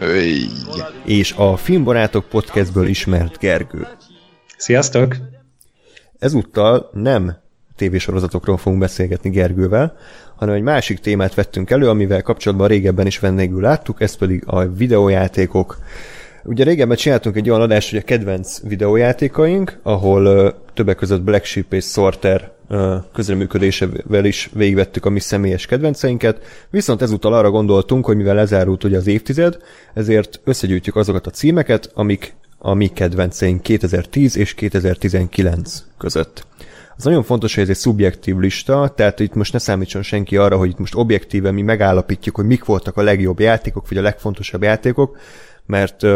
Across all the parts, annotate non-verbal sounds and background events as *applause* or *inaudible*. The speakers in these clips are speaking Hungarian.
Öy. és a Filmbarátok podcastből ismert Gergő. Sziasztok! Ezúttal nem tévésorozatokról fogunk beszélgetni Gergővel, hanem egy másik témát vettünk elő, amivel kapcsolatban régebben is vendégül láttuk, ez pedig a videójátékok. Ugye régebben csináltunk egy olyan adást, hogy a kedvenc videójátékaink, ahol többek között Black Sheep és Sorter közreműködésevel is végigvettük a mi személyes kedvenceinket, viszont ezúttal arra gondoltunk, hogy mivel lezárult ugye az évtized, ezért összegyűjtjük azokat a címeket, amik a mi kedvenceink 2010 és 2019 között. Az nagyon fontos, hogy ez egy szubjektív lista, tehát itt most ne számítson senki arra, hogy itt most objektíven mi megállapítjuk, hogy mik voltak a legjobb játékok, vagy a legfontosabb játékok, mert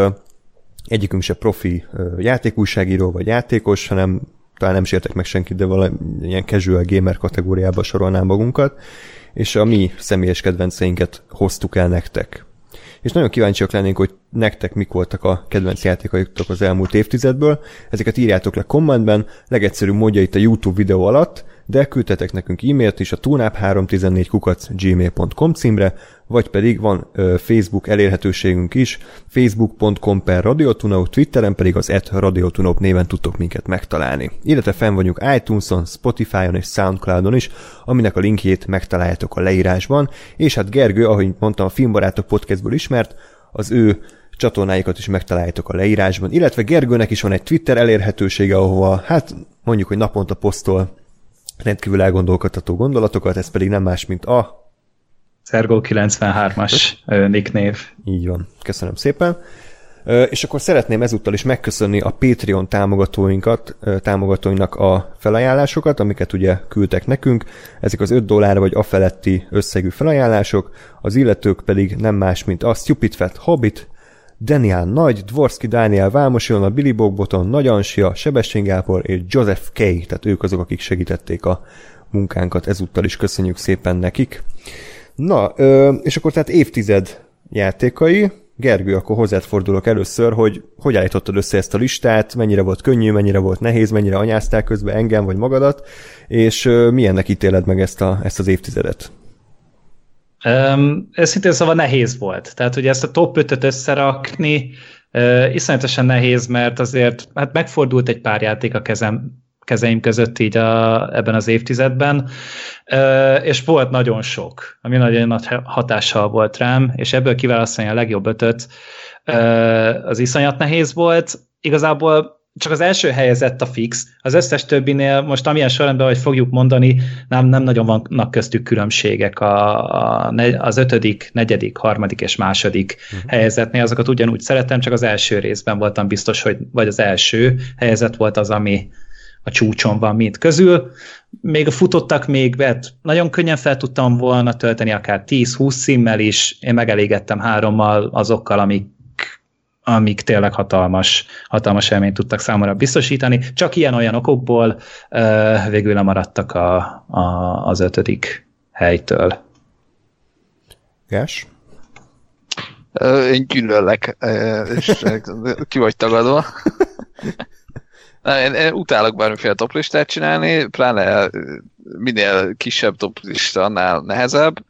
egyikünk se profi játékújságíró vagy játékos, hanem talán nem sértek meg senkit, de valamilyen casual gamer kategóriába sorolnám magunkat, és a mi személyes kedvenceinket hoztuk el nektek. És nagyon kíváncsiak lennénk, hogy nektek mik voltak a kedvenc játékaitok az elmúlt évtizedből. Ezeket írjátok le kommentben, legegyszerűbb módja itt a YouTube videó alatt, de küldtetek nekünk e-mailt is a tunap314 kukac gmail.com címre, vagy pedig van ö, Facebook elérhetőségünk is, facebook.com per radiotunaup, Twitteren pedig az et radiotunaup néven tudtok minket megtalálni. Illetve fenn vagyunk iTunes-on, Spotify-on és Soundcloud-on is, aminek a linkjét megtaláljátok a leírásban, és hát Gergő, ahogy mondtam, a Filmbarátok podcastból ismert, az ő csatornáikat is megtaláljátok a leírásban, illetve Gergőnek is van egy Twitter elérhetősége, ahova hát mondjuk, hogy naponta posztol rendkívül elgondolkodható gondolatokat, ez pedig nem más, mint a... Szergó 93-as nicknév. Így van, köszönöm szépen. És akkor szeretném ezúttal is megköszönni a Patreon támogatóinkat, támogatóinknak a felajánlásokat, amiket ugye küldtek nekünk. Ezek az 5 dollár vagy afeletti összegű felajánlások, az illetők pedig nem más, mint a Stupid Fat Hobbit, Daniel Nagy, Dvorski Dániel Vámos a Billy Bogboton, Nagy Ansia, Sebestyén Gábor és Joseph K. Tehát ők azok, akik segítették a munkánkat, ezúttal is köszönjük szépen nekik. Na, és akkor tehát évtized játékai, Gergő, akkor hozzád fordulok először, hogy hogy állítottad össze ezt a listát, mennyire volt könnyű, mennyire volt nehéz, mennyire anyáztál közben engem vagy magadat, és milyennek ítéled meg ezt, a, ezt az évtizedet? Um, ez szintén szóval nehéz volt. Tehát, hogy ezt a top 5-öt összerakni uh, iszonyatosan nehéz, mert azért hát megfordult egy pár játék a kezem, kezeim között így a, ebben az évtizedben, uh, és volt nagyon sok, ami nagyon nagy hatással volt rám, és ebből kiválasztani a legjobb ötöt, uh, az iszonyat nehéz volt. Igazából csak az első helyezett a fix, az összes többinél most amilyen sorrendben, hogy fogjuk mondani, nem, nem nagyon vannak köztük különbségek a, a, az ötödik, negyedik, harmadik és második uh-huh. helyezetnél, azokat ugyanúgy szeretem, csak az első részben voltam biztos, hogy vagy az első helyezett volt az, ami a csúcson van mint közül. Még a futottak még, bet nagyon könnyen fel tudtam volna tölteni akár 10-20 címmel is, én megelégettem hárommal azokkal, amik amik tényleg hatalmas, hatalmas élményt tudtak számomra biztosítani. Csak ilyen-olyan okokból uh, végül lemaradtak a, a, az ötödik helytől. Gás? Én gyűlöllek, és ki vagy tagadva. Én, én utálok bármiféle toplistát csinálni, pláne minél kisebb toplista, annál nehezebb.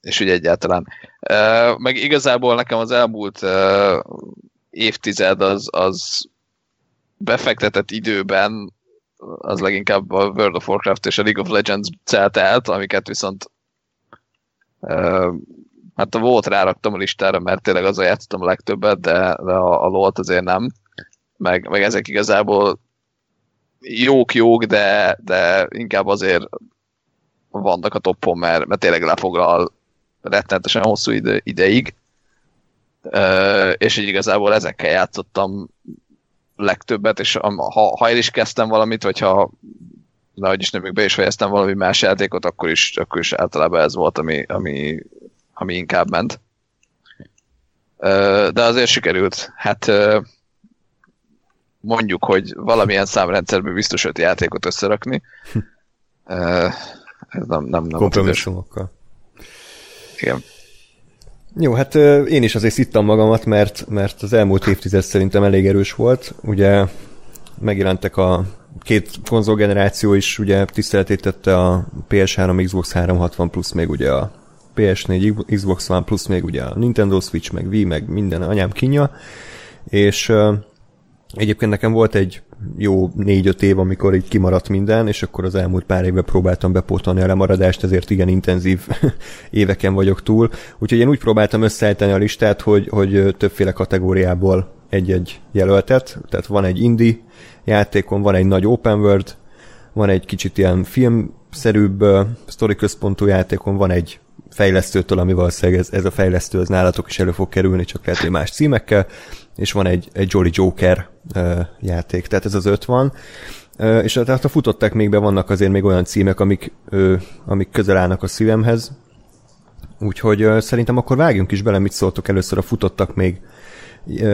És ugye egyáltalán meg igazából nekem az elmúlt évtized az, az befektetett időben az leginkább a World of Warcraft és a League of Legends celt el, amiket viszont hát a volt ráraktam a listára, mert tényleg azon játszottam a legtöbbet, de, de a, a LoL-t azért nem. Meg, meg ezek igazából jók-jók, de, de inkább azért vannak a toppon, mert, mert tényleg lefoglal rettenetesen hosszú ide, ideig, uh, és így igazából ezekkel játszottam legtöbbet, és ha, ha el is kezdtem valamit, vagy ha nehogy is nem be is fejeztem valami más játékot, akkor is, akkor is általában ez volt, ami, ami ami inkább ment. De azért sikerült. Hát mondjuk, hogy valamilyen számrendszerben biztos öt játékot összerakni. *laughs* Ez nem, nem, nem Kompromisszumokkal. Igen. Jó, hát én is azért szittam magamat, mert, mert az elmúlt évtized szerintem elég erős volt. Ugye megjelentek a két konzolgeneráció is, ugye tiszteletét tette a PS3, Xbox 360 plusz még ugye a PS4, Xbox One plusz még ugye a Nintendo Switch, meg Wii, meg minden anyám kinja, és uh, egyébként nekem volt egy jó négy-öt év, amikor így kimaradt minden, és akkor az elmúlt pár évben próbáltam bepótolni a lemaradást, ezért igen intenzív *laughs* éveken vagyok túl. Úgyhogy én úgy próbáltam összeállítani a listát, hogy, hogy többféle kategóriából egy-egy jelöltet, tehát van egy indie játékon, van egy nagy open world, van egy kicsit ilyen filmszerűbb sztori központú játékon, van egy fejlesztőtől, ami valószínűleg ez, ez a fejlesztő az nálatok is elő fog kerülni, csak lehet, hogy más címekkel, és van egy, egy Jolly Joker uh, játék, tehát ez az öt van. Uh, és tehát a futották még be vannak azért még olyan címek, amik, uh, amik közel állnak a szívemhez, úgyhogy uh, szerintem akkor vágjunk is bele, mit szóltok először a futottak még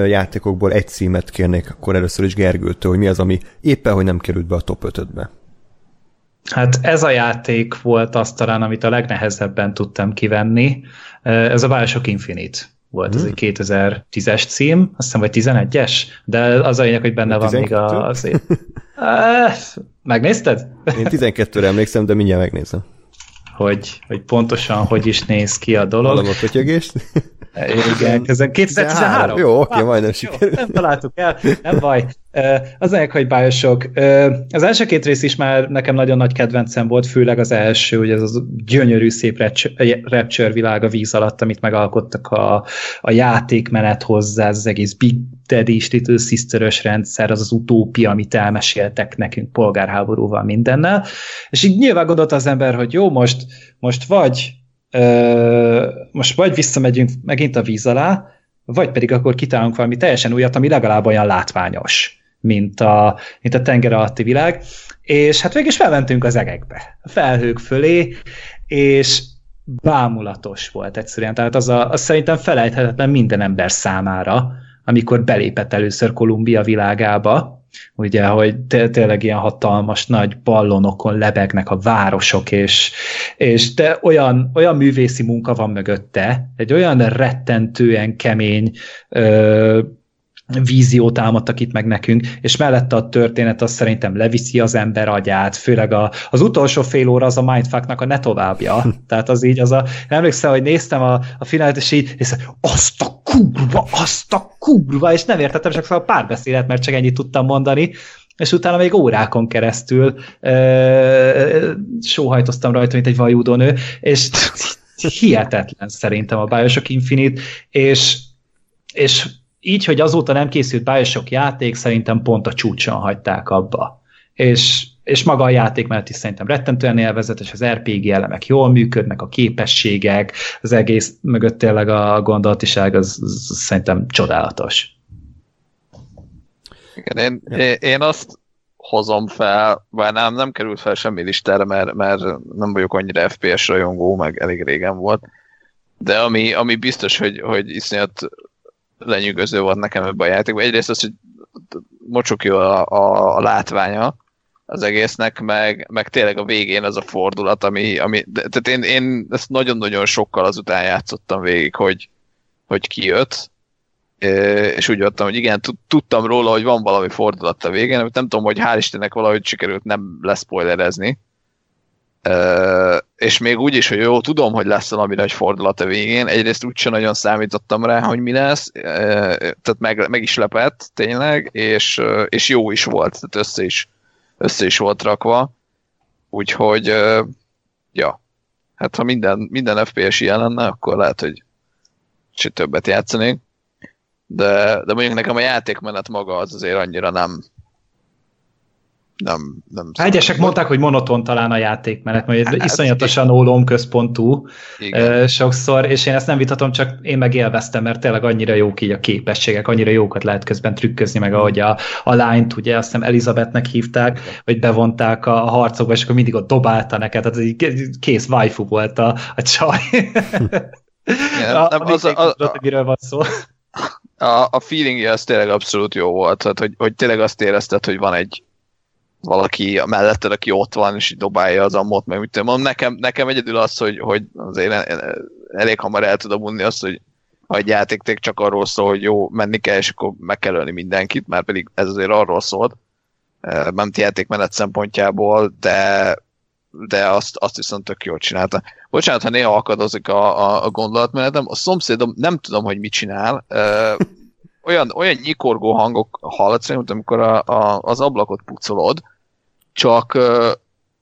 játékokból egy címet kérnék akkor először is Gergőtől, hogy mi az, ami éppen, hogy nem került be a top 5-be. Hát ez a játék volt azt talán, amit a legnehezebben tudtam kivenni. Ez a Bioshock Infinite volt, hmm. ez egy 2010-es cím, azt hiszem, vagy 11-es, de az a lényeg, hogy benne van még az... Megnézted? Én 12-re emlékszem, de mindjárt megnézem. Hogy, hogy pontosan hogy is néz ki a dolog. Hallom a kötyögést. Igen, ezen 2013. Jó, oké, ah, majdnem sikerült. Nem találtuk el, nem baj. Az egyik, hogy Bioshock. Az első két rész is már nekem nagyon nagy kedvencem volt, főleg az első, hogy ez az gyönyörű, szép Rapture világ a víz alatt, amit megalkottak a, a játékmenet hozzá, az egész Big Daddy Little sister rendszer, az az utópia, amit elmeséltek nekünk polgárháborúval mindennel. És így nyilván gondolt az ember, hogy jó, most, most vagy most vagy visszamegyünk megint a víz alá, vagy pedig akkor kitálunk valami teljesen újat, ami legalább olyan látványos, mint a, mint a tenger alatti világ, és hát végig is felmentünk az egekbe, a felhők fölé, és bámulatos volt egyszerűen, tehát az, a, az szerintem felejthetetlen minden ember számára, amikor belépett először Kolumbia világába, ugye, hogy tényleg ilyen hatalmas nagy ballonokon lebegnek a városok, és, és de olyan, olyan művészi munka van mögötte, egy olyan rettentően kemény ö, víziót álmodtak itt meg nekünk, és mellette a történet az szerintem leviszi az ember agyát, főleg a, az utolsó fél óra az a mindfucknak a ne továbbja. *laughs* Tehát az így, az a, emlékszem, hogy néztem a, a finált, és így, és azt a kurva, azt a kurva, és nem értettem csak szóval a párbeszélet, mert csak ennyit tudtam mondani, és utána még órákon keresztül ö, sóhajtoztam rajta, mint egy vajúdónő, és *laughs* hihetetlen szerintem a Bioshock Infinite, és, és így, hogy azóta nem készült Bioshock játék, szerintem pont a csúcson hagyták abba. És, és maga a játék mellett is szerintem rettentően élvezetes, az RPG elemek jól működnek, a képességek, az egész mögött tényleg a gondolatiság, az, az szerintem csodálatos. Igen, én, én, én azt hozom fel, bár nem, nem került fel semmi listára, mert, mert nem vagyok annyira FPS rajongó, meg elég régen volt, de ami, ami biztos, hogy, hogy iszonyat lenyűgöző volt nekem ebben a játékban. Egyrészt az, hogy mocsok jó a, a, a látványa az egésznek, meg, meg tényleg a végén az a fordulat, ami, ami tehát én, én ezt nagyon-nagyon sokkal azután játszottam végig, hogy, hogy kijött, és úgy voltam, hogy igen, tudtam róla, hogy van valami fordulat a végén, nem tudom, hogy hál' Istennek valahogy sikerült nem és még úgy is, hogy jó, tudom, hogy lesz valami nagy fordulat a végén, egyrészt úgyse nagyon számítottam rá, hogy mi lesz, tehát meg, meg is lepett tényleg, és, és jó is volt, tehát össze is, össze is volt rakva, úgyhogy ja, hát ha minden, minden FPS ilyen lenne, akkor lehet, hogy többet játszanék, de, de mondjuk nekem a játékmenet maga az azért annyira nem, nem, nem hát Egyesek mondták, hogy monoton talán a játék, mert hát, iszonyatosan ólom központú Igen. sokszor, és én ezt nem vitatom, csak én meg élveztem, mert tényleg annyira jók így a képességek, annyira jókat lehet közben trükközni, meg ahogy a, a lányt, ugye azt hiszem Elizabethnek hívták, hogy bevonták a harcokba, és akkor mindig ott dobálta neked, tehát kész waifu volt a, a csaj. *laughs* Igen, A, nem, a, az, a, a, a, miről van szó. a, a feelingje az tényleg abszolút jó volt, tehát, hogy, hogy tényleg azt érezted, hogy van egy valaki melletted, aki ott van, és így dobálja az ammót, meg mit tudom. Nekem, nekem egyedül az, hogy, hogy azért elég hamar el tudom unni azt, hogy ha egy játék csak arról szól, hogy jó, menni kell, és akkor meg kell ölni mindenkit, már pedig ez azért arról szólt, nem játékmenet szempontjából, de, de azt, azt viszont tök jól csinálta. Bocsánat, ha néha akadozik a, a, a gondolatmenetem, a szomszédom nem tudom, hogy mit csinál, olyan, olyan nyikorgó hangok hallatszik, mint amikor a, a, az ablakot pucolod, csak ö,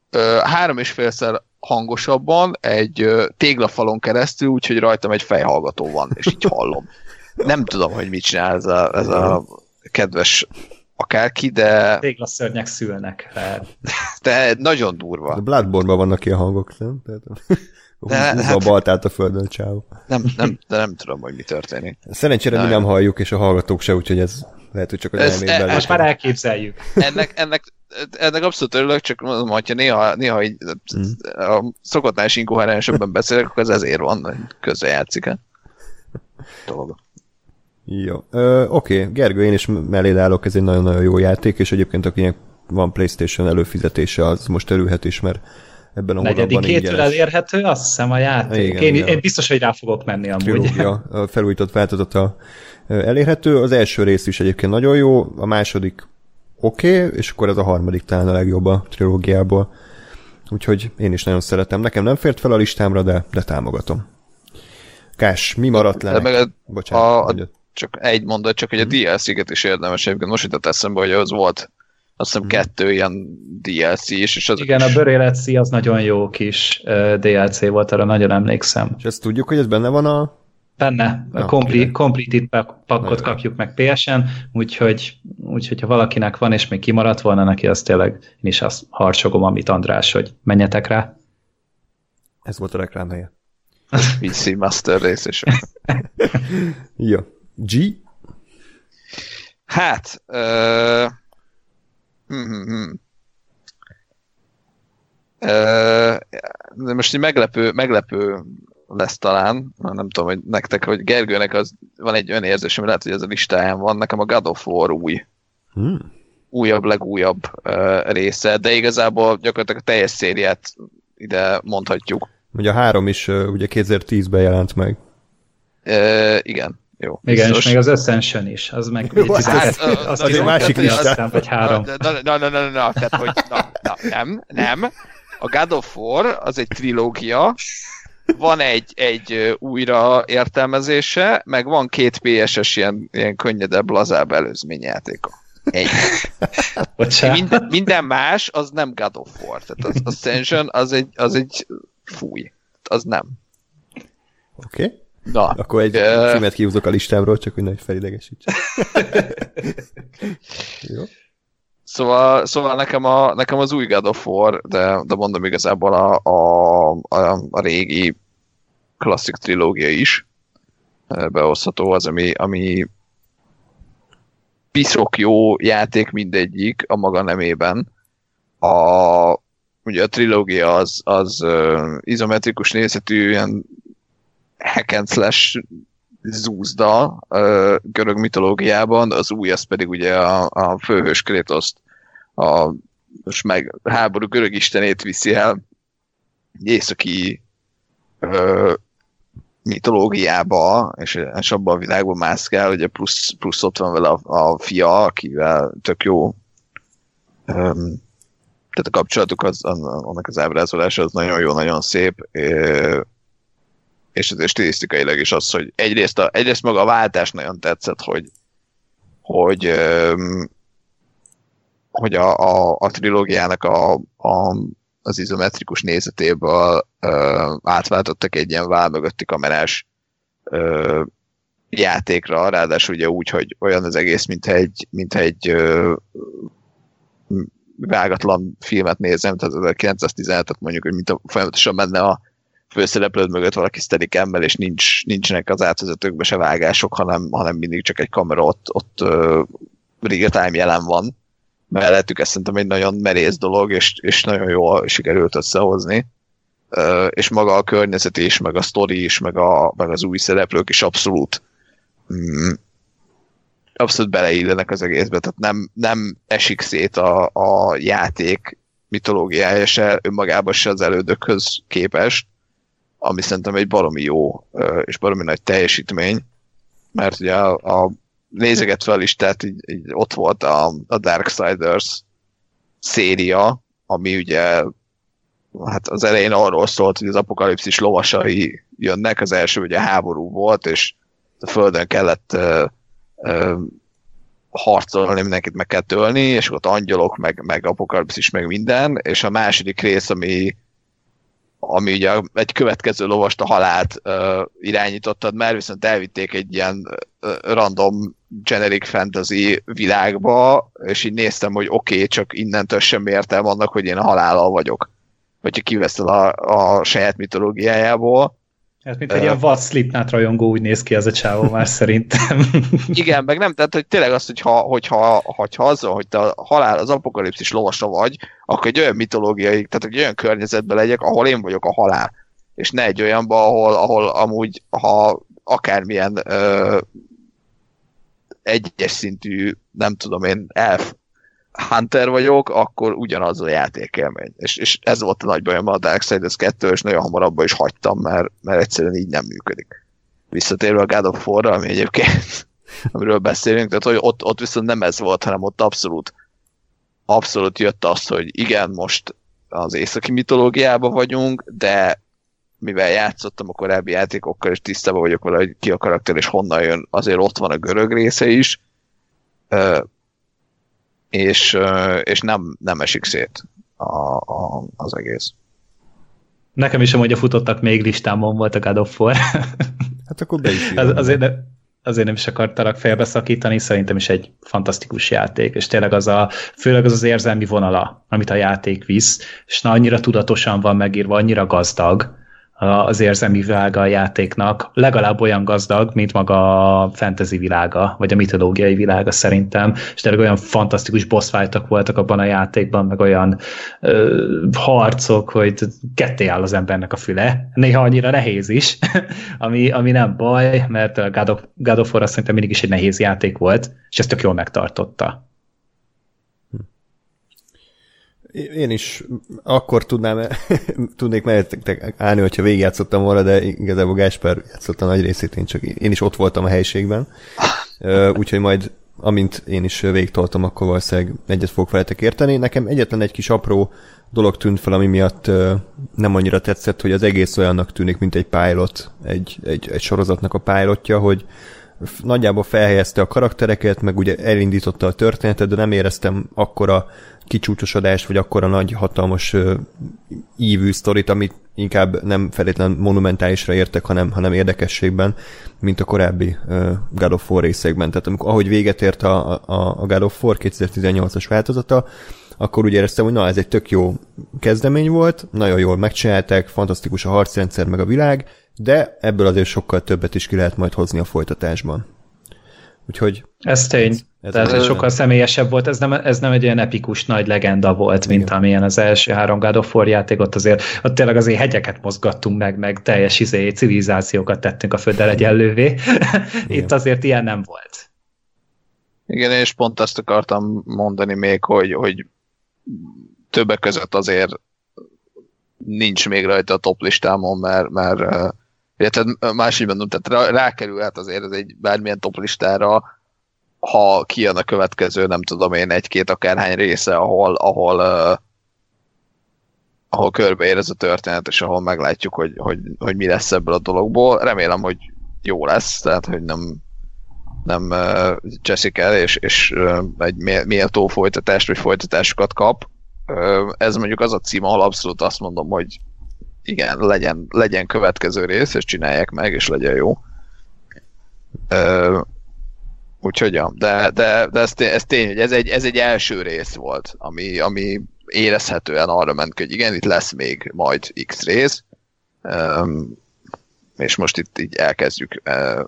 ö, három és félszer hangosabban egy ö, téglafalon keresztül, úgyhogy rajtam egy fejhallgató van, és így hallom. Nem tudom, hogy mit csinál ez a, ez a kedves akárki, de... Téglaszörnyek szülnek. Lehet. De nagyon durva. A Bloodborne-ban vannak ilyen hangok, nem? Tehát, De, hát- a baltát a földön, csáó. Nem, nem, de nem tudom, hogy mi történik. Szerencsére mi Na, nem halljuk, és a hallgatók se, úgyhogy ez lehet, hogy csak az Ez- elmékben e- Most már elképzeljük. Ennek, ennek, ennek abszolút örülök, csak mondom, hogyha néha, néha így, a szokottnál is inkoherensebben beszélek, akkor ez ezért van, hogy közrejátszik el. Dolog. Jó. Ö, Oké, Gergő, én is mellé állok, ez egy nagyon-nagyon jó játék, és egyébként akinek van Playstation előfizetése, az most örülhet is, mert ebben a Negyedik hétről elérhető, azt hiszem a játék. Igen, én, igen. én biztos, hogy rá fogok menni amúgy. trilógia, a *laughs* felújított változata elérhető. Az első rész is egyébként nagyon jó, a második oké, okay, és akkor ez a harmadik talán a legjobb a trilógiából. Úgyhogy én is nagyon szeretem. Nekem nem fért fel a listámra, de, de támogatom. Kás, mi maradt le? De meg a, Bocsánat, a, csak egy mondat, csak hogy a DLC-ket is érdemes egyébként. Most jutott eszembe, hogy az volt azt hiszem kettő ilyen DLC is, és azok Igen, is, a Börélet az nagyon jó kis uh, DLC volt, arra nagyon emlékszem. És ezt tudjuk, hogy ez benne van a... Benne, Na, a complete, pakkot kapjuk meg PSN, úgyhogy, úgyhogy ha valakinek van, és még kimaradt volna neki, az tényleg én is azt harcsogom, amit András, hogy menjetek rá. Ez volt a reklám helye. *laughs* PC Master rész is. *laughs* Jó. G? Hát, uh, hm, hm, hm. Uh, de most egy meglepő, meglepő lesz talán, nem tudom, hogy nektek, hogy Gergőnek az van egy olyan érzésem, lehet, hogy ez a listáján van, nekem a God of War új, Hmm. újabb, legújabb uh, része, de igazából gyakorlatilag a teljes szériát ide mondhatjuk. Ugye a három is ö, ugye 2010-ben jelent meg. Uh, igen, jó. Igen, biztos. és még az Ascension is, az meg Jó, hát 12, az- az az egy 12 másik hiszem, vagy három. Na, na, na, na, na, tehát, hogy na, na, nem, nem. A God of War az egy trilógia, van egy, egy újra értelmezése, meg van két PS-es ilyen, ilyen könnyedebb, lazább előzményjátéka. Egy. Minden, minden más, az nem God of War. Tehát az Ascension az egy, az egy fúj. Az nem. Oké? Okay? Na, Akkor egy Ö. címet kihúzok a listámról, csak hogy nagy felidegesíts. *laughs* Jó. Szóval, szóval nekem, a, nekem az új God of War, de, de mondom igazából a, a, a, a régi klasszik trilógia is eh, behozható az, ami, ami piszok jó játék mindegyik a maga nemében. A, ugye a trilógia az, az uh, izometrikus nézetű ilyen hack and slash zúzda görög mitológiában, az új az pedig ugye a, a főhős Krétoszt a most meg háború görög istenét viszi el északi ö, mitológiába, és, és abban a világban mászkál, ugye plusz, plusz ott van vele a, a fia, akivel tök jó öm, tehát a kapcsolatuk, az, annak az ábrázolása az nagyon jó, nagyon szép, ö, és azért stilisztikailag is az, hogy egyrészt, a, egyrészt maga a váltás nagyon tetszett, hogy hogy hogy a, a, a trilógiának a, a, az izometrikus nézetéből ö, átváltottak egy ilyen vál mögötti kamerás ö, játékra, ráadásul ugye úgy, hogy olyan az egész, mint egy, mint egy ö, vágatlan filmet nézem, tehát 1917-et mondjuk, hogy mint a, folyamatosan menne a főszereplőd mögött valaki steadicam és nincs, nincsenek az átvezetőkbe se vágások, hanem, hanem mindig csak egy kamera ott, ott uh, real time jelen van. Mellettük, ez szerintem egy nagyon merész dolog, és, és nagyon jól sikerült összehozni. és maga a környezet is, meg a sztori is, meg, a, meg az új szereplők is abszolút mm, abszolút beleillenek az egészbe, tehát nem, nem esik szét a, a játék mitológiája se önmagában se az elődökhöz képest, ami szerintem egy baromi jó és baromi nagy teljesítmény, mert ugye a, a nézeget fel is, tehát így, így ott volt a, a Darksiders széria, ami ugye hát az elején arról szólt, hogy az apokalipszis lovasai jönnek, az első ugye háború volt, és a földön kellett uh, uh, harcolni, mindenkit meg kell tölni, és ott angyalok, meg, meg apokalipszis, meg minden, és a második rész, ami ami ugye egy következő lovast a halált uh, irányítottad már, viszont elvitték egy ilyen uh, random generic fantasy világba, és így néztem, hogy oké, okay, csak innentől semmi értelme annak, hogy én a halállal vagyok. Hogyha kiveszel a, a saját mitológiájából, Hát, mint egy uh, ilyen vad Slipknot rajongó úgy néz ki az a csávó már *laughs* szerintem. Igen, meg nem, tehát hogy tényleg az, hogyha, hogyha, hogyha az, hogy te a halál, az apokalipszis lovasa vagy, akkor egy olyan mitológiai, tehát egy olyan környezetben legyek, ahol én vagyok a halál. És ne egy olyanban, ahol, ahol amúgy, ha akármilyen ö, egyes szintű, nem tudom én, elf Hunter vagyok, akkor ugyanaz a játékélmény. És, és ez volt a nagy bajom a Darksiders 2, és nagyon hamar abba is hagytam, mert, mert egyszerűen így nem működik. Visszatérve a God of War-ra, ami egyébként, *laughs* amiről beszélünk, tehát hogy ott, ott viszont nem ez volt, hanem ott abszolút abszolút jött az, hogy igen, most az északi mitológiában vagyunk, de mivel játszottam a korábbi játékokkal, és tisztában vagyok vele, hogy ki a karakter és honnan jön, azért ott van a görög része is, és, és nem, nem esik szét a, a, az egész. Nekem is hogy a futottak még listámon volt a God of War. *laughs* Hát akkor be is az, azért, ne, azért nem is akartalak félbeszakítani, szerintem is egy fantasztikus játék, és tényleg az a, főleg az az érzelmi vonala, amit a játék visz, és na, annyira tudatosan van megírva, annyira gazdag, az érzelmi világa a játéknak legalább olyan gazdag, mint maga a fantasy világa, vagy a mitológiai világa szerintem, és tényleg olyan fantasztikus boss fightok voltak abban a játékban, meg olyan ö, harcok, hogy ketté áll az embernek a füle, néha annyira nehéz is, *laughs* ami, ami nem baj, mert a God of, God of War szerintem mindig is egy nehéz játék volt, és ezt tök jól megtartotta. Én is akkor tudnám, *laughs* tudnék mellettek állni, hogyha végigjátszottam volna, de igazából Gásper játszotta nagy részét, én csak én is ott voltam a helységben. Úgyhogy majd amint én is végtoltam, akkor valószínűleg egyet fogok veletek érteni. Nekem egyetlen egy kis apró dolog tűnt fel, ami miatt nem annyira tetszett, hogy az egész olyannak tűnik, mint egy pilot, egy, egy, egy sorozatnak a pilotja, hogy nagyjából felhelyezte a karaktereket, meg ugye elindította a történetet, de nem éreztem akkora kicsúcsosodást, vagy akkora nagy, hatalmas uh, ívű sztorit, amit inkább nem feltétlen monumentálisra értek, hanem, hanem érdekességben, mint a korábbi uh, God of War részekben. Tehát amikor, ahogy véget ért a, a, a God of War 2018-as változata, akkor úgy éreztem, hogy na, ez egy tök jó kezdemény volt, nagyon jól megcsinálták, fantasztikus a harcrendszer, meg a világ, de ebből azért sokkal többet is ki lehet majd hozni a folytatásban. Úgyhogy... Ez tény. Ez, ez Tehát sokkal személyesebb volt, ez nem, ez nem egy olyan epikus nagy legenda volt, mint Igen. amilyen az első három God of War játék, ott azért ott tényleg azért hegyeket mozgattunk meg, meg teljes izé, civilizációkat tettünk a földdel egyenlővé. Itt azért ilyen nem volt. Igen, és pont azt akartam mondani még, hogy, hogy többek között azért nincs még rajta a top listámon, mert, mert illetve máshogy mondom, tehát rákerülhet azért ez egy bármilyen top listára, ha kijön a következő, nem tudom én, egy-két akárhány része, ahol, ahol, uh, ahol körbeér ez a történet, és ahol meglátjuk, hogy, hogy, hogy mi lesz ebből a dologból. Remélem, hogy jó lesz, tehát, hogy nem, nem uh, cseszik el, és, és uh, egy méltó folytatást, vagy folytatásokat kap. Uh, ez mondjuk az a cím, ahol abszolút azt mondom, hogy igen, legyen, legyen következő rész, és csinálják meg, és legyen jó. Uh, Úgyhogy de, de, de ez, ez tény, hogy ez egy, ez egy első rész volt, ami, ami érezhetően arra ment, hogy igen, itt lesz még majd X rész, um, és most itt így elkezdjük uh,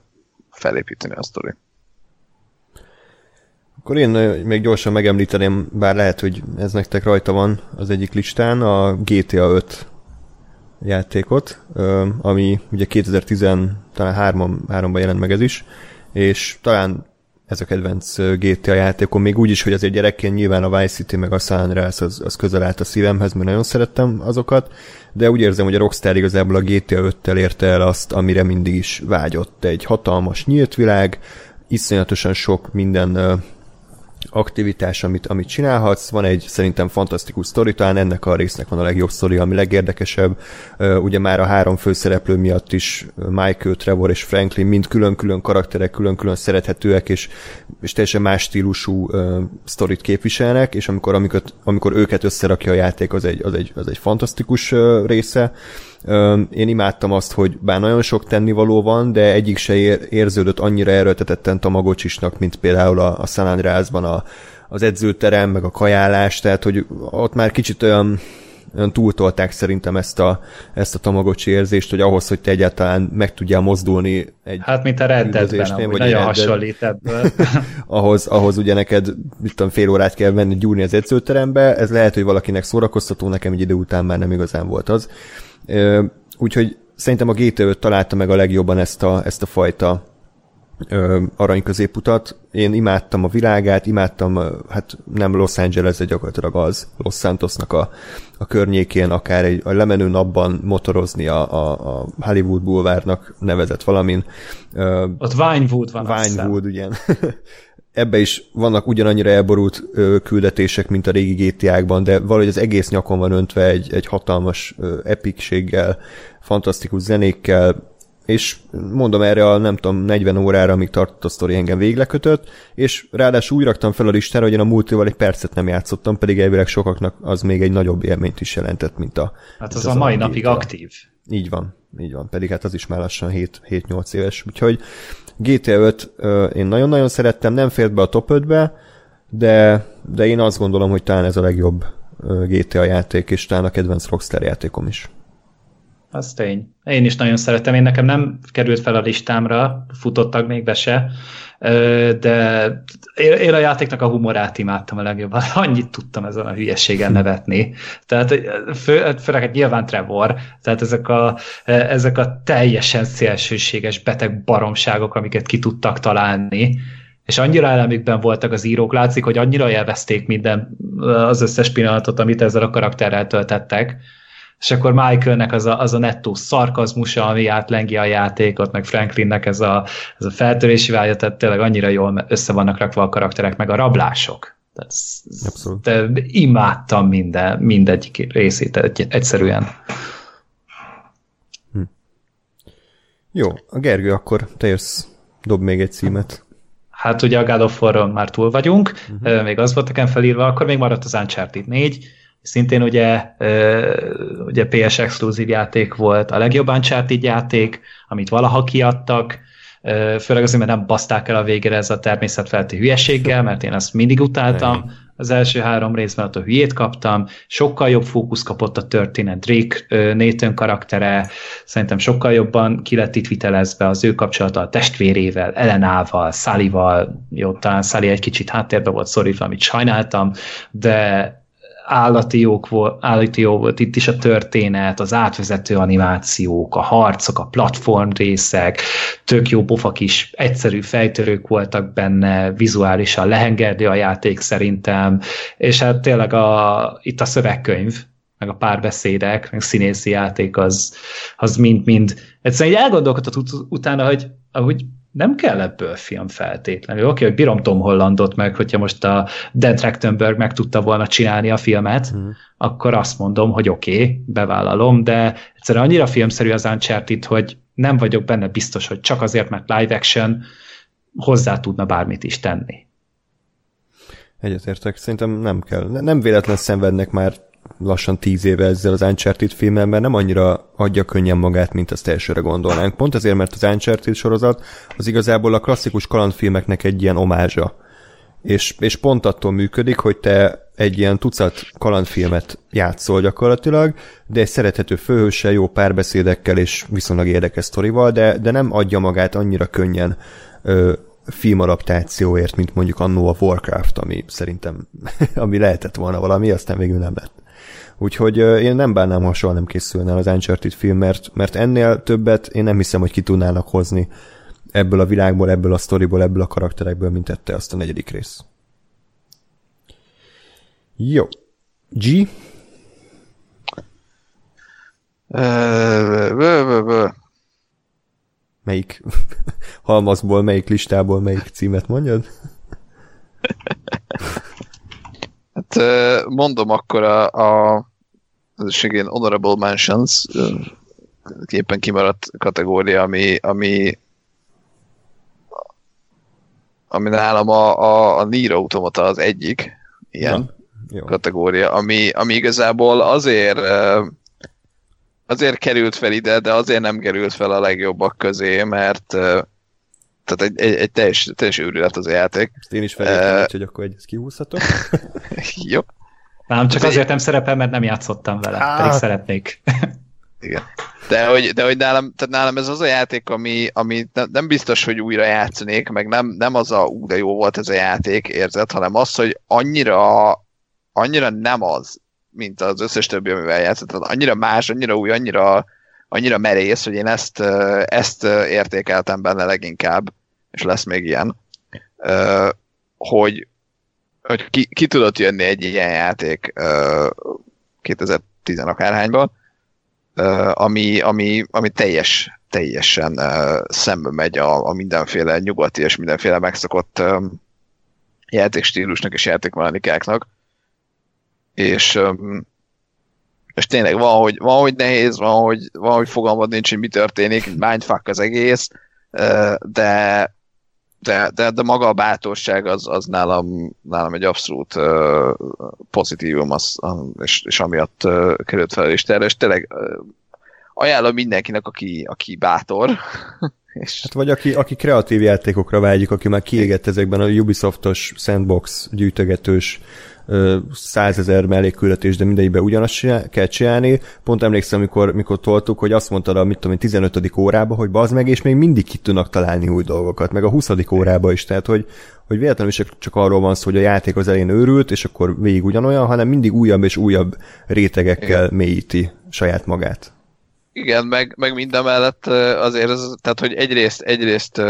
felépíteni a sztori. Akkor én még gyorsan megemlíteném, bár lehet, hogy ez nektek rajta van az egyik listán, a GTA 5 játékot, ami ugye 2010 talán 3 3 jelent meg ez is, és talán ez a kedvenc GTA játékom, még úgy is, hogy azért gyerekként nyilván a Vice City meg a San Andreas az, az közel állt a szívemhez, mert nagyon szerettem azokat, de úgy érzem, hogy a Rockstar igazából a GTA 5-tel érte el azt, amire mindig is vágyott. Egy hatalmas nyílt világ, iszonyatosan sok minden aktivitás, amit, amit csinálhatsz. Van egy szerintem fantasztikus sztori, talán ennek a résznek van a legjobb sztori, ami legérdekesebb. Ugye már a három főszereplő miatt is Michael, Trevor és Franklin mind külön-külön karakterek, külön-külön szerethetőek, és, és teljesen más stílusú uh, sztorit képviselnek, és amikor, amikor, amikor őket összerakja a játék, az egy, az egy, az egy fantasztikus uh, része. Én imádtam azt, hogy bár nagyon sok tennivaló van, de egyik se ér, érződött annyira erőltetetten Tamagocsisnak, mint például a, a San Andreasban a, az edzőterem, meg a kajálás, tehát hogy ott már kicsit olyan olyan túltolták szerintem ezt a, ezt a tamagocsi érzést, hogy ahhoz, hogy te egyáltalán meg tudjál mozdulni egy Hát, mint a Red Deadben, vagy nagyon hasonlít ebből. *laughs* ahhoz, ahhoz ugye neked, mit tudom, fél órát kell menni gyúrni az edzőterembe, ez lehet, hogy valakinek szórakoztató, nekem egy idő után már nem igazán volt az. Úgyhogy szerintem a GT 5 találta meg a legjobban ezt a, ezt a fajta ö, arany középutat. Én imádtam a világát, imádtam, hát nem Los Angeles, de gyakorlatilag az Los Santosnak a, a környékén, akár egy a lemenő napban motorozni a, a, a Hollywood Boulevardnak nevezett valamin. Ö, Ott Vinewood van. Vinewood, ugye. *laughs* ebbe is vannak ugyanannyira elborult ö, küldetések, mint a régi GTA-kban, de valahogy az egész nyakon van öntve egy, egy hatalmas ö, epikséggel, fantasztikus zenékkel, és mondom erre a nem tudom 40 órára, amíg tartott a sztori engem véglekötött, és ráadásul úgy raktam fel a listára, hogy én a multival egy percet nem játszottam, pedig elvileg sokaknak az még egy nagyobb élményt is jelentett, mint a... Hát az, az a mai napig aktív. Így van, így van, pedig hát az is már lassan 7-8 éves, úgyhogy GTA 5 én nagyon-nagyon szerettem, nem fért be a top 5-be, de, de én azt gondolom, hogy talán ez a legjobb GTA játék, és talán a kedvenc Rockstar játékom is. Az tény. Én is nagyon szeretem. Én nekem nem került fel a listámra, futottak még be se, de én a játéknak a humorát imádtam a legjobban. *laughs* Annyit tudtam ezen a hülyeségen nevetni. Tehát fő, főleg hát nyilván Trevor, tehát ezek a, ezek a teljesen szélsőséges beteg baromságok, amiket ki tudtak találni, és annyira elemükben voltak az írók, látszik, hogy annyira élvezték minden, az összes pillanatot, amit ezzel a karakterrel töltettek, és akkor Michaelnek az a, az a nettó szarkazmusa, ami átlengi a játékot, meg Franklinnek ez a, ez a feltörési vágya, tehát tényleg annyira jól össze vannak rakva a karakterek, meg a rablások. Tehát, Abszolút. De imádtam minden, mindegyik részét egy, egyszerűen. Hm. Jó, a Gergő, akkor te jössz, dob még egy címet. Hát ugye a God of War-ron már túl vagyunk, uh-huh. még az volt nekem felírva, akkor még maradt az Uncharted 4, Szintén ugye, ugye PS exkluzív játék volt, a legjobb Uncharted játék, amit valaha kiadtak, főleg azért, mert nem baszták el a végére ez a természetfelti hülyeséggel, mert én ezt mindig utáltam. Az első három részben ott a hülyét kaptam, sokkal jobb fókusz kapott a történet. Drake Nathan karaktere szerintem sokkal jobban ki lett itt vitelezve az ő kapcsolata a testvérével, Elenával, Salival, jó, talán Sally egy kicsit háttérbe volt szorítva, amit sajnáltam, de állati, jók volt, állati jó volt itt is a történet, az átvezető animációk, a harcok, a platform részek, tök jó pofak is, egyszerű fejtörők voltak benne, vizuálisan lehengerdő a játék szerintem, és hát tényleg a, itt a szövegkönyv, meg a párbeszédek, meg színészi játék az, az mind-mind. Egyszerűen így elgondolkodott ut- utána, hogy ahogy nem kell ebből film feltétlenül. Oké, hogy bírom Tom Hollandot meg, hogyha most a Dan Trachtenberg meg tudta volna csinálni a filmet, mm. akkor azt mondom, hogy oké, okay, bevállalom, de egyszerűen annyira filmszerű az Uncharted, hogy nem vagyok benne biztos, hogy csak azért, mert live action hozzá tudna bármit is tenni. Egyetértek, szerintem nem kell. Nem véletlen szenvednek már lassan tíz éve ezzel az Uncharted filmmel, mert nem annyira adja könnyen magát, mint azt elsőre gondolnánk. Pont azért, mert az Uncharted sorozat az igazából a klasszikus kalandfilmeknek egy ilyen omázsa. És, és pont attól működik, hogy te egy ilyen tucat kalandfilmet játszol gyakorlatilag, de egy szerethető főhőssel, jó párbeszédekkel és viszonylag érdekes sztorival, de, de nem adja magát annyira könnyen ö, filmadaptációért, mint mondjuk annó a Warcraft, ami szerintem *laughs* ami lehetett volna valami, aztán végül nem lett. Úgyhogy én nem bánnám, ha soha nem készülne az Uncharted film, mert, mert ennél többet én nem hiszem, hogy ki tudnának hozni ebből a világból, ebből a sztoriból, ebből a karakterekből, mint tette azt a negyedik rész. Jó. G? Melyik *laughs* halmazból, melyik listából, melyik címet mondjad? *laughs* Hát mondom akkor a, a az igen, Honorable Mentions képen kimaradt kategória, ami, ami ami nálam a, a, a Nier Automata az egyik ilyen ja, jó. kategória, ami, ami igazából azért azért került fel ide, de azért nem került fel a legjobbak közé, mert tehát egy, egy, egy teljes, teljes őrület az a játék. Ezt én is felértem, uh, hogy akkor egy ezt kihúzhatok. *laughs* Jó. Nem, csak azért nem szerepel, mert nem játszottam vele, ah. pedig szeretnék. Igen. De hogy, de hogy nálam, tehát nálam ez az a játék, ami, ami nem biztos, hogy újra játszanék, meg nem, nem az a ú, de jó volt ez a játék, érzed, hanem az, hogy annyira, annyira nem az, mint az összes többi, amivel játszott. Annyira más, annyira új, annyira, annyira merész, hogy én ezt, ezt értékeltem benne leginkább, és lesz még ilyen, hogy, hogy ki, ki tudott jönni egy ilyen játék 2010 akárhányban, ami, ami, ami teljes, teljesen szembe megy a, a mindenféle nyugati és mindenféle megszokott játékstílusnak és játékmechanikáknak. És, és tényleg van, hogy, van, hogy nehéz, van, hogy, van, hogy fogalmad nincs, hogy mi történik, mindfuck az egész, de, de, de, de maga a bátorság az, az nálam, nálam egy abszolút pozitívum, az, és, és amiatt került fel is terre, és tényleg ajánlom mindenkinek, aki, aki bátor. *laughs* és... Hát vagy aki, aki kreatív játékokra vágyik, aki már kiégett ezekben a Ubisoftos sandbox gyűjtögetős százezer mellékküldetés, de mindegyikben ugyanazt kell csinálni. Pont emlékszem, amikor, mikor toltuk, hogy azt mondtad a mit tudom 15. órába, hogy bazd meg, és még mindig ki tudnak találni új dolgokat, meg a 20. órába is, tehát hogy, hogy véletlenül is csak arról van szó, hogy a játék az elén őrült, és akkor végig ugyanolyan, hanem mindig újabb és újabb rétegekkel Igen. mélyíti saját magát. Igen, meg, meg minden mellett azért, az, tehát hogy egyrészt, egyrészt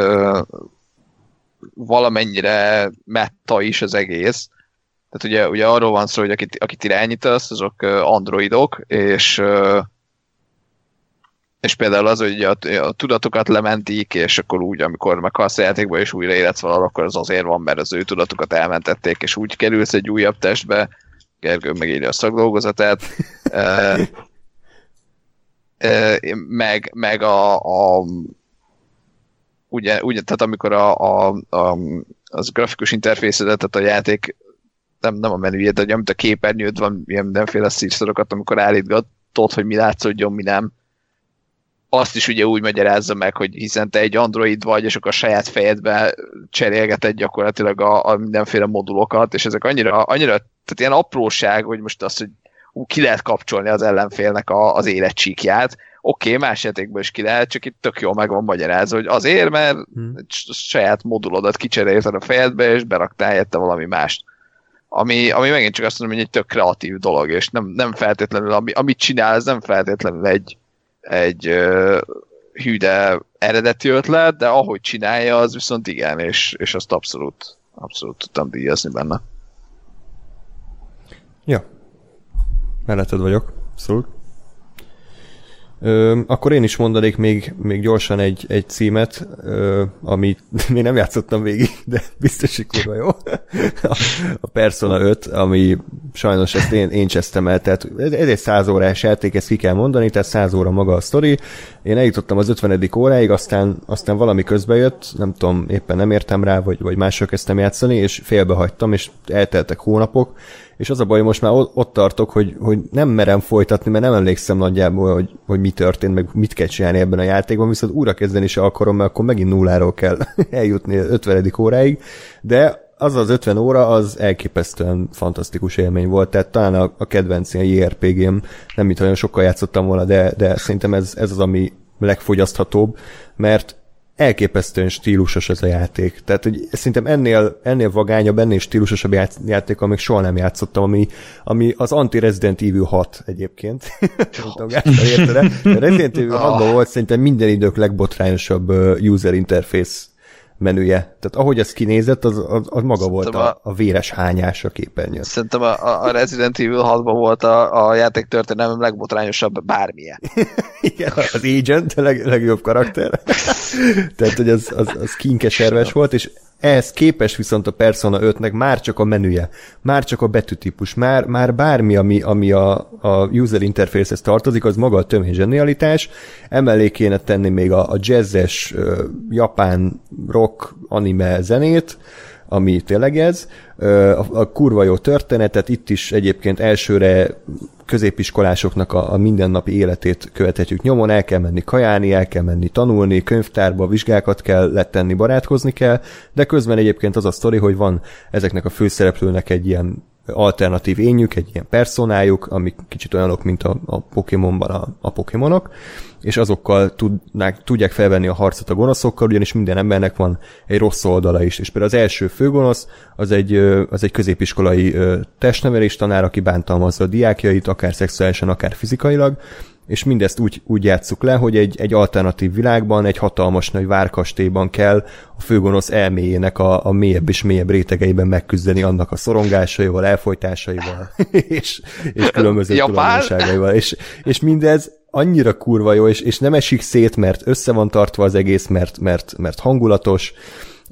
valamennyire metta is az egész, tehát ugye, ugye arról van szó, hogy akit, akit irányítasz, azok androidok, és és például az, hogy a, a tudatokat lementik, és akkor úgy, amikor meghalsz a játékba, és újra életsz valahol, akkor az azért van, mert az ő tudatokat elmentették, és úgy kerülsz egy újabb testbe, Gergő megírja a szakdolgozatát, e, e, meg, meg a, a ugye, ugye, tehát amikor a, a, a az grafikus interfészedet, tehát a játék nem, nem a menüjét, de amit a képernyőd van, ilyen mindenféle szívszorokat, amikor állítgatod, hogy mi látszódjon, mi nem. Azt is ugye úgy magyarázza meg, hogy hiszen te egy android vagy, és akkor a saját fejedbe cserélgeted gyakorlatilag a, a mindenféle modulokat, és ezek annyira, annyira tehát ilyen apróság, hogy most azt, hogy ú, ki lehet kapcsolni az ellenfélnek a, az életcsíkját, oké, okay, más játékban is ki lehet, csak itt tök jól meg van magyarázva, hogy azért, mert hmm. saját modulodat kicserélted a fejedbe, és beraktál helyette valami mást ami, ami megint csak azt mondom, hogy egy tök kreatív dolog, és nem, nem feltétlenül, ami, amit csinál, ez nem feltétlenül egy, egy uh, hűde eredeti ötlet, de ahogy csinálja, az viszont igen, és, és azt abszolút, abszolút tudtam díjazni benne. Ja. Melletted vagyok, abszolút. Ö, akkor én is mondanék még, még gyorsan egy, egy címet, ö, amit *laughs* még nem játszottam végig, de *laughs* biztos, hogy kurva jó. A, *laughs* a Persona 5, ami sajnos ezt én, én csesztem el, tehát ez, egy száz órás játék, ezt ki kell mondani, tehát száz óra maga a sztori. Én eljutottam az 50. óráig, aztán, aztán valami közbe jött, nem tudom, éppen nem értem rá, vagy, vagy mások kezdtem játszani, és félbehagytam, és elteltek hónapok, és az a baj, most már ott tartok, hogy, hogy nem merem folytatni, mert nem emlékszem nagyjából, hogy, hogy mi történt, meg mit kell csinálni ebben a játékban, viszont újra kezdeni se akarom, mert akkor megint nulláról kell *laughs* eljutni 50. óráig, de az az 50 óra, az elképesztően fantasztikus élmény volt, tehát talán a, a kedvenc ilyen JRPG-m, nem mint olyan sokkal játszottam volna, de, de szerintem ez, ez az, ami legfogyaszthatóbb, mert elképesztően stílusos ez a játék. Tehát, hogy szerintem ennél, ennél vagányabb, ennél stílusosabb játék, amíg soha nem játszottam, ami, ami az Anti-Resident Evil 6 egyébként. *laughs* tudom, A Resident Evil 6 volt szerintem minden idők legbotrányosabb user interface menüje. Tehát ahogy ez kinézett, az, az, az maga Szerintem volt a, a véres hányás a képernyőn. Szerintem a, a Resident Evil 6-ban volt a, a játék történelem legbotrányosabb bármilyen. *laughs* Igen, az Agent a leg, legjobb karakter. *laughs* Tehát, hogy az, az, az kinkeserves volt, és ehhez képes viszont a Persona 5-nek már csak a menüje, már csak a betűtípus, már, már bármi, ami, ami a, a user interface-hez tartozik, az maga a tömény zsenialitás. Emellé kéne tenni még a, a jazzes, japán rock anime zenét, ami tényleg ez. A, a kurva jó történetet, itt is egyébként elsőre középiskolásoknak a, a mindennapi életét követhetjük nyomon, el kell menni kajálni, el kell menni tanulni, könyvtárba vizsgákat kell letenni, barátkozni kell, de közben egyébként az a sztori, hogy van ezeknek a főszereplőnek egy ilyen alternatív ényük, egy ilyen personájuk, amik kicsit olyanok, mint a, a Pokémonban a, a Pokémonok, és azokkal tudnák, tudják felvenni a harcot a gonoszokkal, ugyanis minden embernek van egy rossz oldala is. És például az első főgonosz az egy, az egy középiskolai testnevelés tanár, aki bántalmazza a diákjait, akár szexuálisan, akár fizikailag, és mindezt úgy, úgy játsszuk le, hogy egy, egy alternatív világban, egy hatalmas nagy várkastélyban kell a főgonosz elméjének a, a mélyebb és mélyebb rétegeiben megküzdeni annak a szorongásaival, elfolytásaival, *laughs* és, és különböző tulajdonságaival. És, és mindez annyira kurva jó, és, és nem esik szét, mert össze van tartva az egész, mert, mert, mert hangulatos,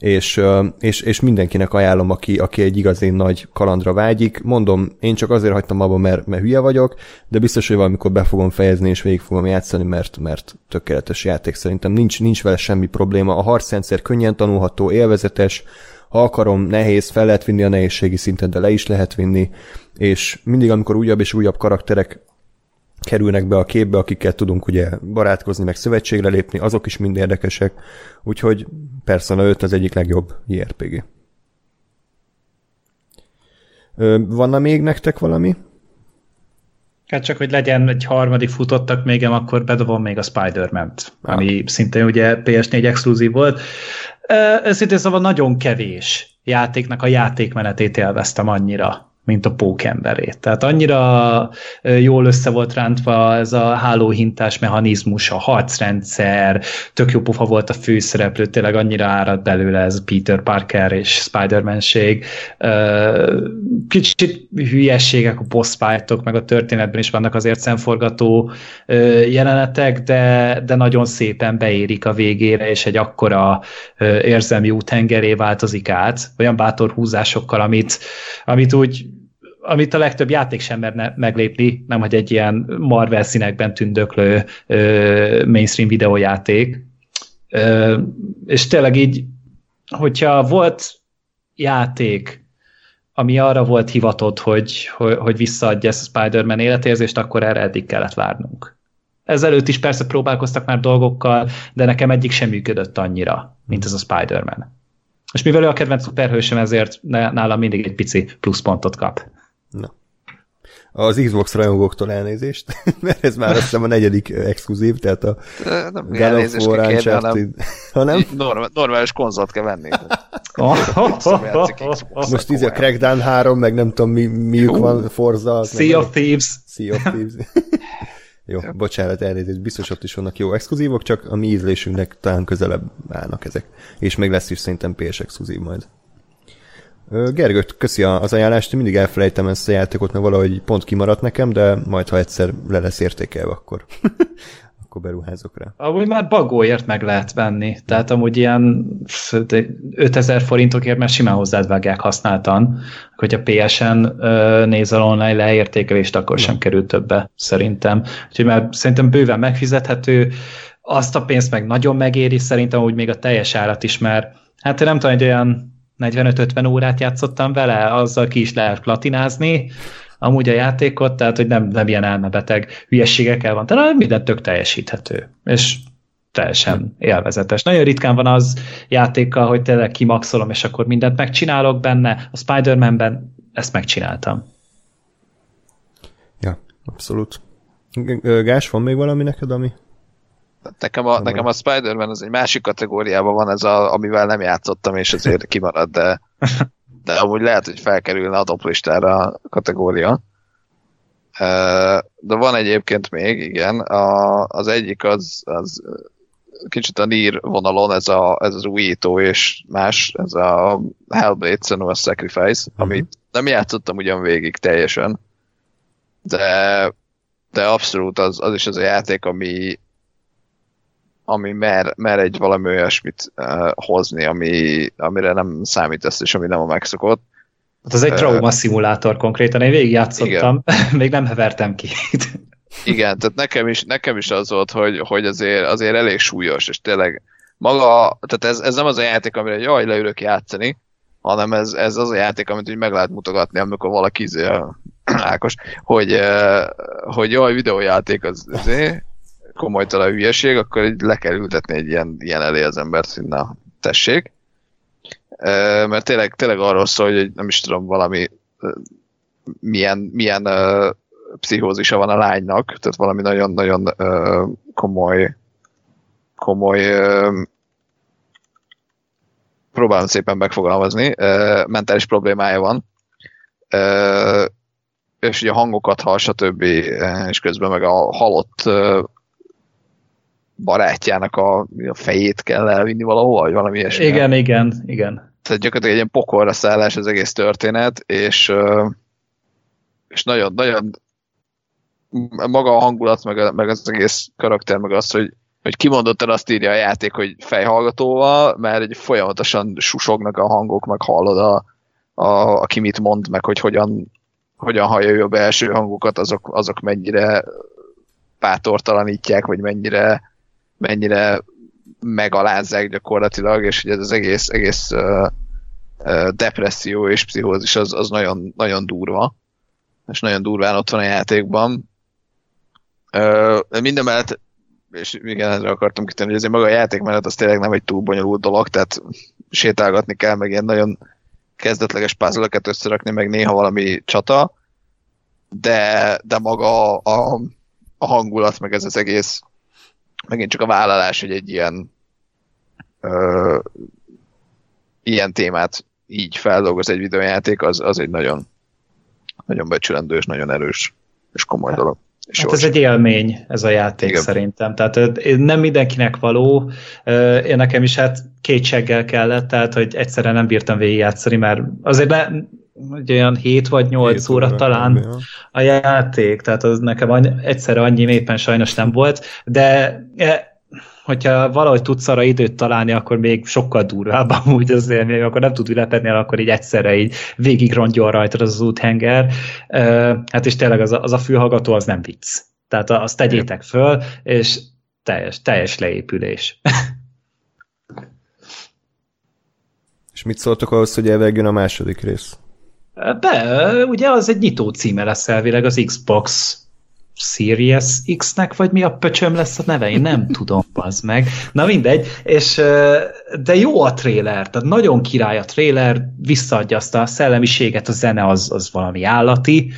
és, és, és mindenkinek ajánlom, aki, aki egy igazi nagy kalandra vágyik. Mondom, én csak azért hagytam abba, mert, mert hülye vagyok, de biztos, hogy valamikor be fogom fejezni, és végig fogom játszani, mert, mert tökéletes játék szerintem. Nincs, nincs vele semmi probléma. A harcrendszer könnyen tanulható, élvezetes, ha akarom, nehéz, fel lehet vinni a nehézségi szinten, de le is lehet vinni, és mindig, amikor újabb és újabb karakterek kerülnek be a képbe, akikkel tudunk ugye barátkozni, meg szövetségre lépni, azok is mind érdekesek, úgyhogy Persona 5 az egyik legjobb JRPG. Vanna még nektek valami? Hát csak, hogy legyen egy harmadik futottak még, akkor bedobom még a Spider-Man-t, ah. ami szintén ugye PS4 exkluzív volt. Ez itt szóval nagyon kevés játéknak a játékmenetét élveztem annyira mint a pókemberét. Tehát annyira jól össze volt rántva ez a hálóhintás mechanizmus, a harcrendszer, tök jó pufa volt a főszereplő, tényleg annyira árad belőle ez Peter Parker és Spider-Man-ség. Kicsit hülyességek a boss fight meg a történetben is vannak azért szemforgató jelenetek, de, de nagyon szépen beérik a végére, és egy akkora érzelmi útengeré változik át, olyan bátor húzásokkal, amit, amit úgy amit a legtöbb játék sem merne meglépni, nem hogy egy ilyen Marvel színekben tündöklő ö, mainstream videójáték. Ö, és tényleg így, hogyha volt játék, ami arra volt hivatott, hogy, hogy, hogy visszaadja ezt a Spider-Man életérzést, akkor erre eddig kellett várnunk. Ezelőtt is persze próbálkoztak már dolgokkal, de nekem egyik sem működött annyira, mint ez a Spider-Man. És mivel ő a kedvenc szuperhősöm, ezért nálam mindig egy pici pluszpontot kap. Na. Az Xbox rajongóktól elnézést, *laughs* mert ez már azt hiszem a negyedik exkluzív, tehát a nem God of War Uncharted, hanem... *laughs* Normál, normális konzolt kell venni. Most így a Crackdown 3, meg nem tudom mi, miük van, Forza. Sea of Thieves. Sea of Thieves. *laughs* jó, bocsánat, elnézést, biztos ott is vannak jó exkluzívok, csak a mi ízlésünknek talán közelebb állnak ezek. És még lesz is szerintem PS exkluzív majd. Gergőt, köszi az ajánlást, mindig elfelejtem ezt a játékot, mert valahogy pont kimaradt nekem, de majd, ha egyszer le lesz értékelve, akkor, *laughs* akkor beruházok rá. Amúgy már bagóért meg lehet venni, tehát amúgy ilyen 5000 forintokért már simán hozzád vágják használtan, hogyha PSN nézel online leértékelést, akkor sem kerül többe, szerintem. Úgyhogy már szerintem bőven megfizethető, azt a pénzt meg nagyon megéri, szerintem úgy még a teljes árat is, mert hát nem tudom, egy olyan 45-50 órát játszottam vele, azzal ki is lehet platinázni, amúgy a játékot, tehát hogy nem, nem ilyen elmebeteg hülyességekkel van, tehát minden tök teljesíthető, és teljesen élvezetes. Nagyon ritkán van az játékkal, hogy tényleg kimaxolom, és akkor mindent megcsinálok benne. A Spider-Man-ben ezt megcsináltam. Ja, abszolút. Gás, van még valami neked, ami Nekem a, nekem a Spider-Man az egy másik kategóriában van, ez a, amivel nem játszottam, és azért kimarad, de, *laughs* de amúgy lehet, hogy felkerülne a toplistára a kategória. De van egyébként még, igen, a, az egyik az, az kicsit a Nier vonalon, ez, a, ez az újító és más, ez a Hellblade Senua's Sacrifice, uh-huh. amit nem játszottam ugyan végig teljesen, de, de abszolút az, az is az a játék, ami, ami mer, mer egy valami olyasmit uh, hozni, ami, amire nem számítasz, és ami nem a megszokott. Hát az egy trauma szimulátor konkrétan, én végigjátszottam, *laughs* még nem hevertem ki. *laughs* Igen, tehát nekem is, nekem is az volt, hogy, hogy azért, azért elég súlyos, és tényleg maga, tehát ez, ez nem az a játék, amire jaj, leülök játszani, hanem ez, ez az a játék, amit úgy meg lehet mutogatni, amikor valaki izé, *clears throat* Ákos, hogy, hogy jaj, videójáték az azért komolytalan hülyeség, akkor így le kell ültetni egy ilyen, ilyen elé az embert, hogy na, tessék. Mert tényleg, tényleg arról szól, hogy nem is tudom, valami milyen, milyen pszichózisa van a lánynak, tehát valami nagyon-nagyon komoly komoly próbálom szépen megfogalmazni, mentális problémája van, és ugye hangokat hall, stb. és közben meg a halott barátjának a, a fejét kell elvinni valahova, vagy valami ilyesmi. Igen, igen, igen. Tehát gyakorlatilag egy ilyen pokolra szállás az egész történet, és, és nagyon, nagyon maga a hangulat, meg, meg az egész karakter, meg az, hogy, hogy kimondottan azt írja a játék, hogy fejhallgatóval, mert egy folyamatosan susognak a hangok, meg hallod a, a, aki mit mond, meg hogy hogyan, hogyan hallja ő a belső hangokat, azok, azok mennyire pátortalanítják, vagy mennyire, mennyire megalázzák gyakorlatilag, és hogy ez az egész, egész depresszió és pszichózis az, az nagyon, nagyon durva, és nagyon durván ott van a játékban. Uh, minden mellett, és igen, erre akartam kitenni, hogy azért maga a játék mellett az tényleg nem egy túl bonyolult dolog, tehát sétálgatni kell, meg ilyen nagyon kezdetleges puzzle összerakni, meg néha valami csata, de, de maga a, a hangulat, meg ez az egész, megint csak a vállalás, hogy egy ilyen ö, ilyen témát így feldolgoz egy videójáték, az, az egy nagyon, nagyon becsülendő és nagyon erős és komoly dolog. És hát ez egy élmény, ez a játék Igen. szerintem. Tehát nem mindenkinek való. Én nekem is hát kétséggel kellett, tehát hogy egyszerre nem bírtam végigjátszani, mert azért ne, egy olyan 7 vagy 8 óra, óra talán ja. a játék, tehát az nekem annyi, egyszerre annyi éppen sajnos nem volt, de e, hogyha valahogy tudsz arra időt találni, akkor még sokkal durvább *laughs* amúgy az élmény, akkor nem tud ülepedni el, akkor így egyszerre így végig rongyol rajtad az, az úthenger. Hát és tényleg az a, az a fülhallgató az nem vicc. Tehát azt tegyétek föl, és teljes, teljes leépülés. *laughs* És mit szóltok ahhoz, hogy elvegjön a második rész? Be, ugye az egy nyitó címe lesz elvileg az Xbox Series X-nek, vagy mi a pöcsöm lesz a neve? Én nem *laughs* tudom, az meg. Na mindegy, és de jó a trailer, tehát nagyon király a trailer, visszaadja azt a szellemiséget, a zene az, az valami állati,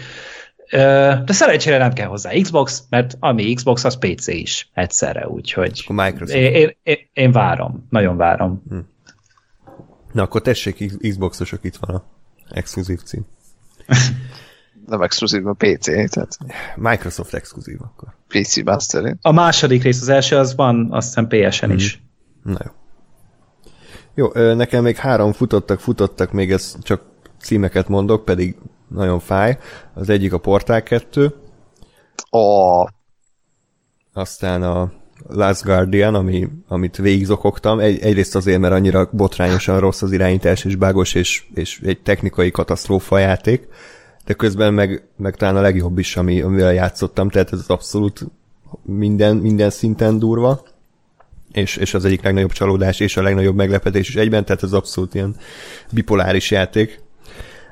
de szerencsére nem kell hozzá Xbox, mert ami Xbox, az PC is egyszerre, úgyhogy én, én, én, én várom, nagyon várom. Hm. Na akkor tessék, Xboxosok itt van a exkluzív cím. *laughs* nem exkluzív, a PC, tehát... Microsoft exkluzív akkor. PC Master. A második rész, az első, az van, azt hiszem PS-en mm. is. Na jó. Jó, nekem még három futottak, futottak, még ez csak címeket mondok, pedig nagyon fáj. Az egyik a Portál 2. Oh. Aztán a Last Guardian, ami, amit végigzokogtam. Egy, egyrészt azért, mert annyira botrányosan rossz az irányítás, és bágos, és, és egy technikai katasztrófa játék de közben meg, meg talán a legjobb is, ami, amivel játszottam, tehát ez az abszolút minden, minden szinten durva, és, és az egyik legnagyobb csalódás, és a legnagyobb meglepetés is egyben, tehát ez abszolút ilyen bipoláris játék.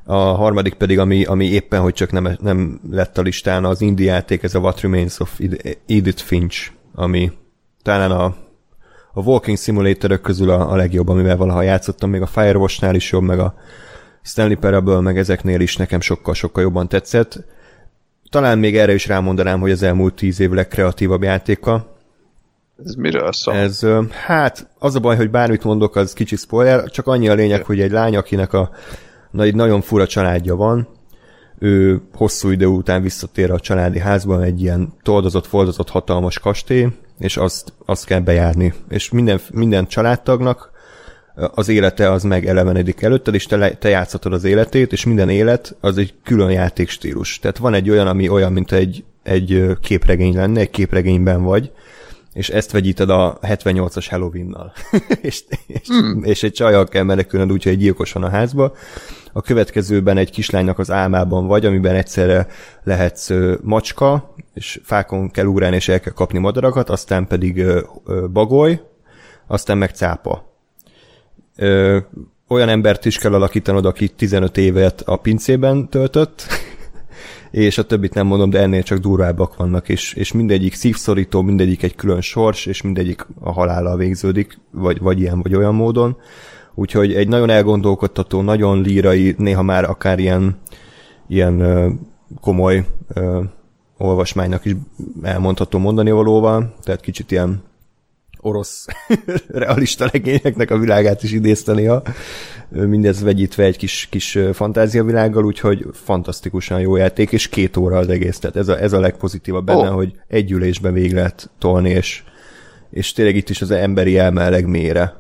A harmadik pedig, ami, ami éppen, hogy csak nem, nem lett a listán, az indie játék, ez a What Remains of Edith Finch, ami talán a, a Walking Simulator közül a, a legjobb, amivel valaha játszottam, még a Firewatch-nál is jobb, meg a Stanley Parable meg ezeknél is nekem sokkal-sokkal jobban tetszett. Talán még erre is rámondanám, hogy az elmúlt tíz év legkreatívabb játéka. Ez miről szól? Ez, hát, az a baj, hogy bármit mondok, az kicsi spoiler, csak annyi a lényeg, hogy egy lány, akinek a na, egy nagyon fura családja van, ő hosszú idő után visszatér a családi házban egy ilyen toldozott, foldozott hatalmas kastély, és azt, azt kell bejárni. És minden, minden családtagnak az élete az megelevenedik előtted, és te, te játszhatod az életét, és minden élet az egy külön játékstílus. Tehát van egy olyan, ami olyan, mint egy, egy képregény lenne, egy képregényben vagy, és ezt vegyíted a 78-as Halloween-nal. *laughs* és, és, hmm. és egy csajjal kell menekülnöd úgy, hogy egy gyilkos van a házba. A következőben egy kislánynak az álmában vagy, amiben egyszerre lehetsz macska, és fákon kell ugrálni, és el kell kapni madarakat, aztán pedig bagoly, aztán meg cápa. Olyan embert is kell alakítanod, aki 15 évet a pincében töltött, és a többit nem mondom, de ennél csak durvábbak vannak, és, és mindegyik szívszorító, mindegyik egy külön sors, és mindegyik a halállal végződik, vagy, vagy ilyen, vagy olyan módon. Úgyhogy egy nagyon elgondolkodtató, nagyon lírai, néha már akár ilyen, ilyen ö, komoly ö, olvasmánynak is elmondható mondani valóval, tehát kicsit ilyen orosz *laughs* realista legényeknek a világát is idézte néha, mindez vegyítve egy kis, kis fantáziavilággal, úgyhogy fantasztikusan jó játék, és két óra az egész, tehát ez a, ez a legpozitívabb benne, oh. hogy egy ülésben végig lehet tolni, és, és tényleg itt is az emberi elme legmélyre,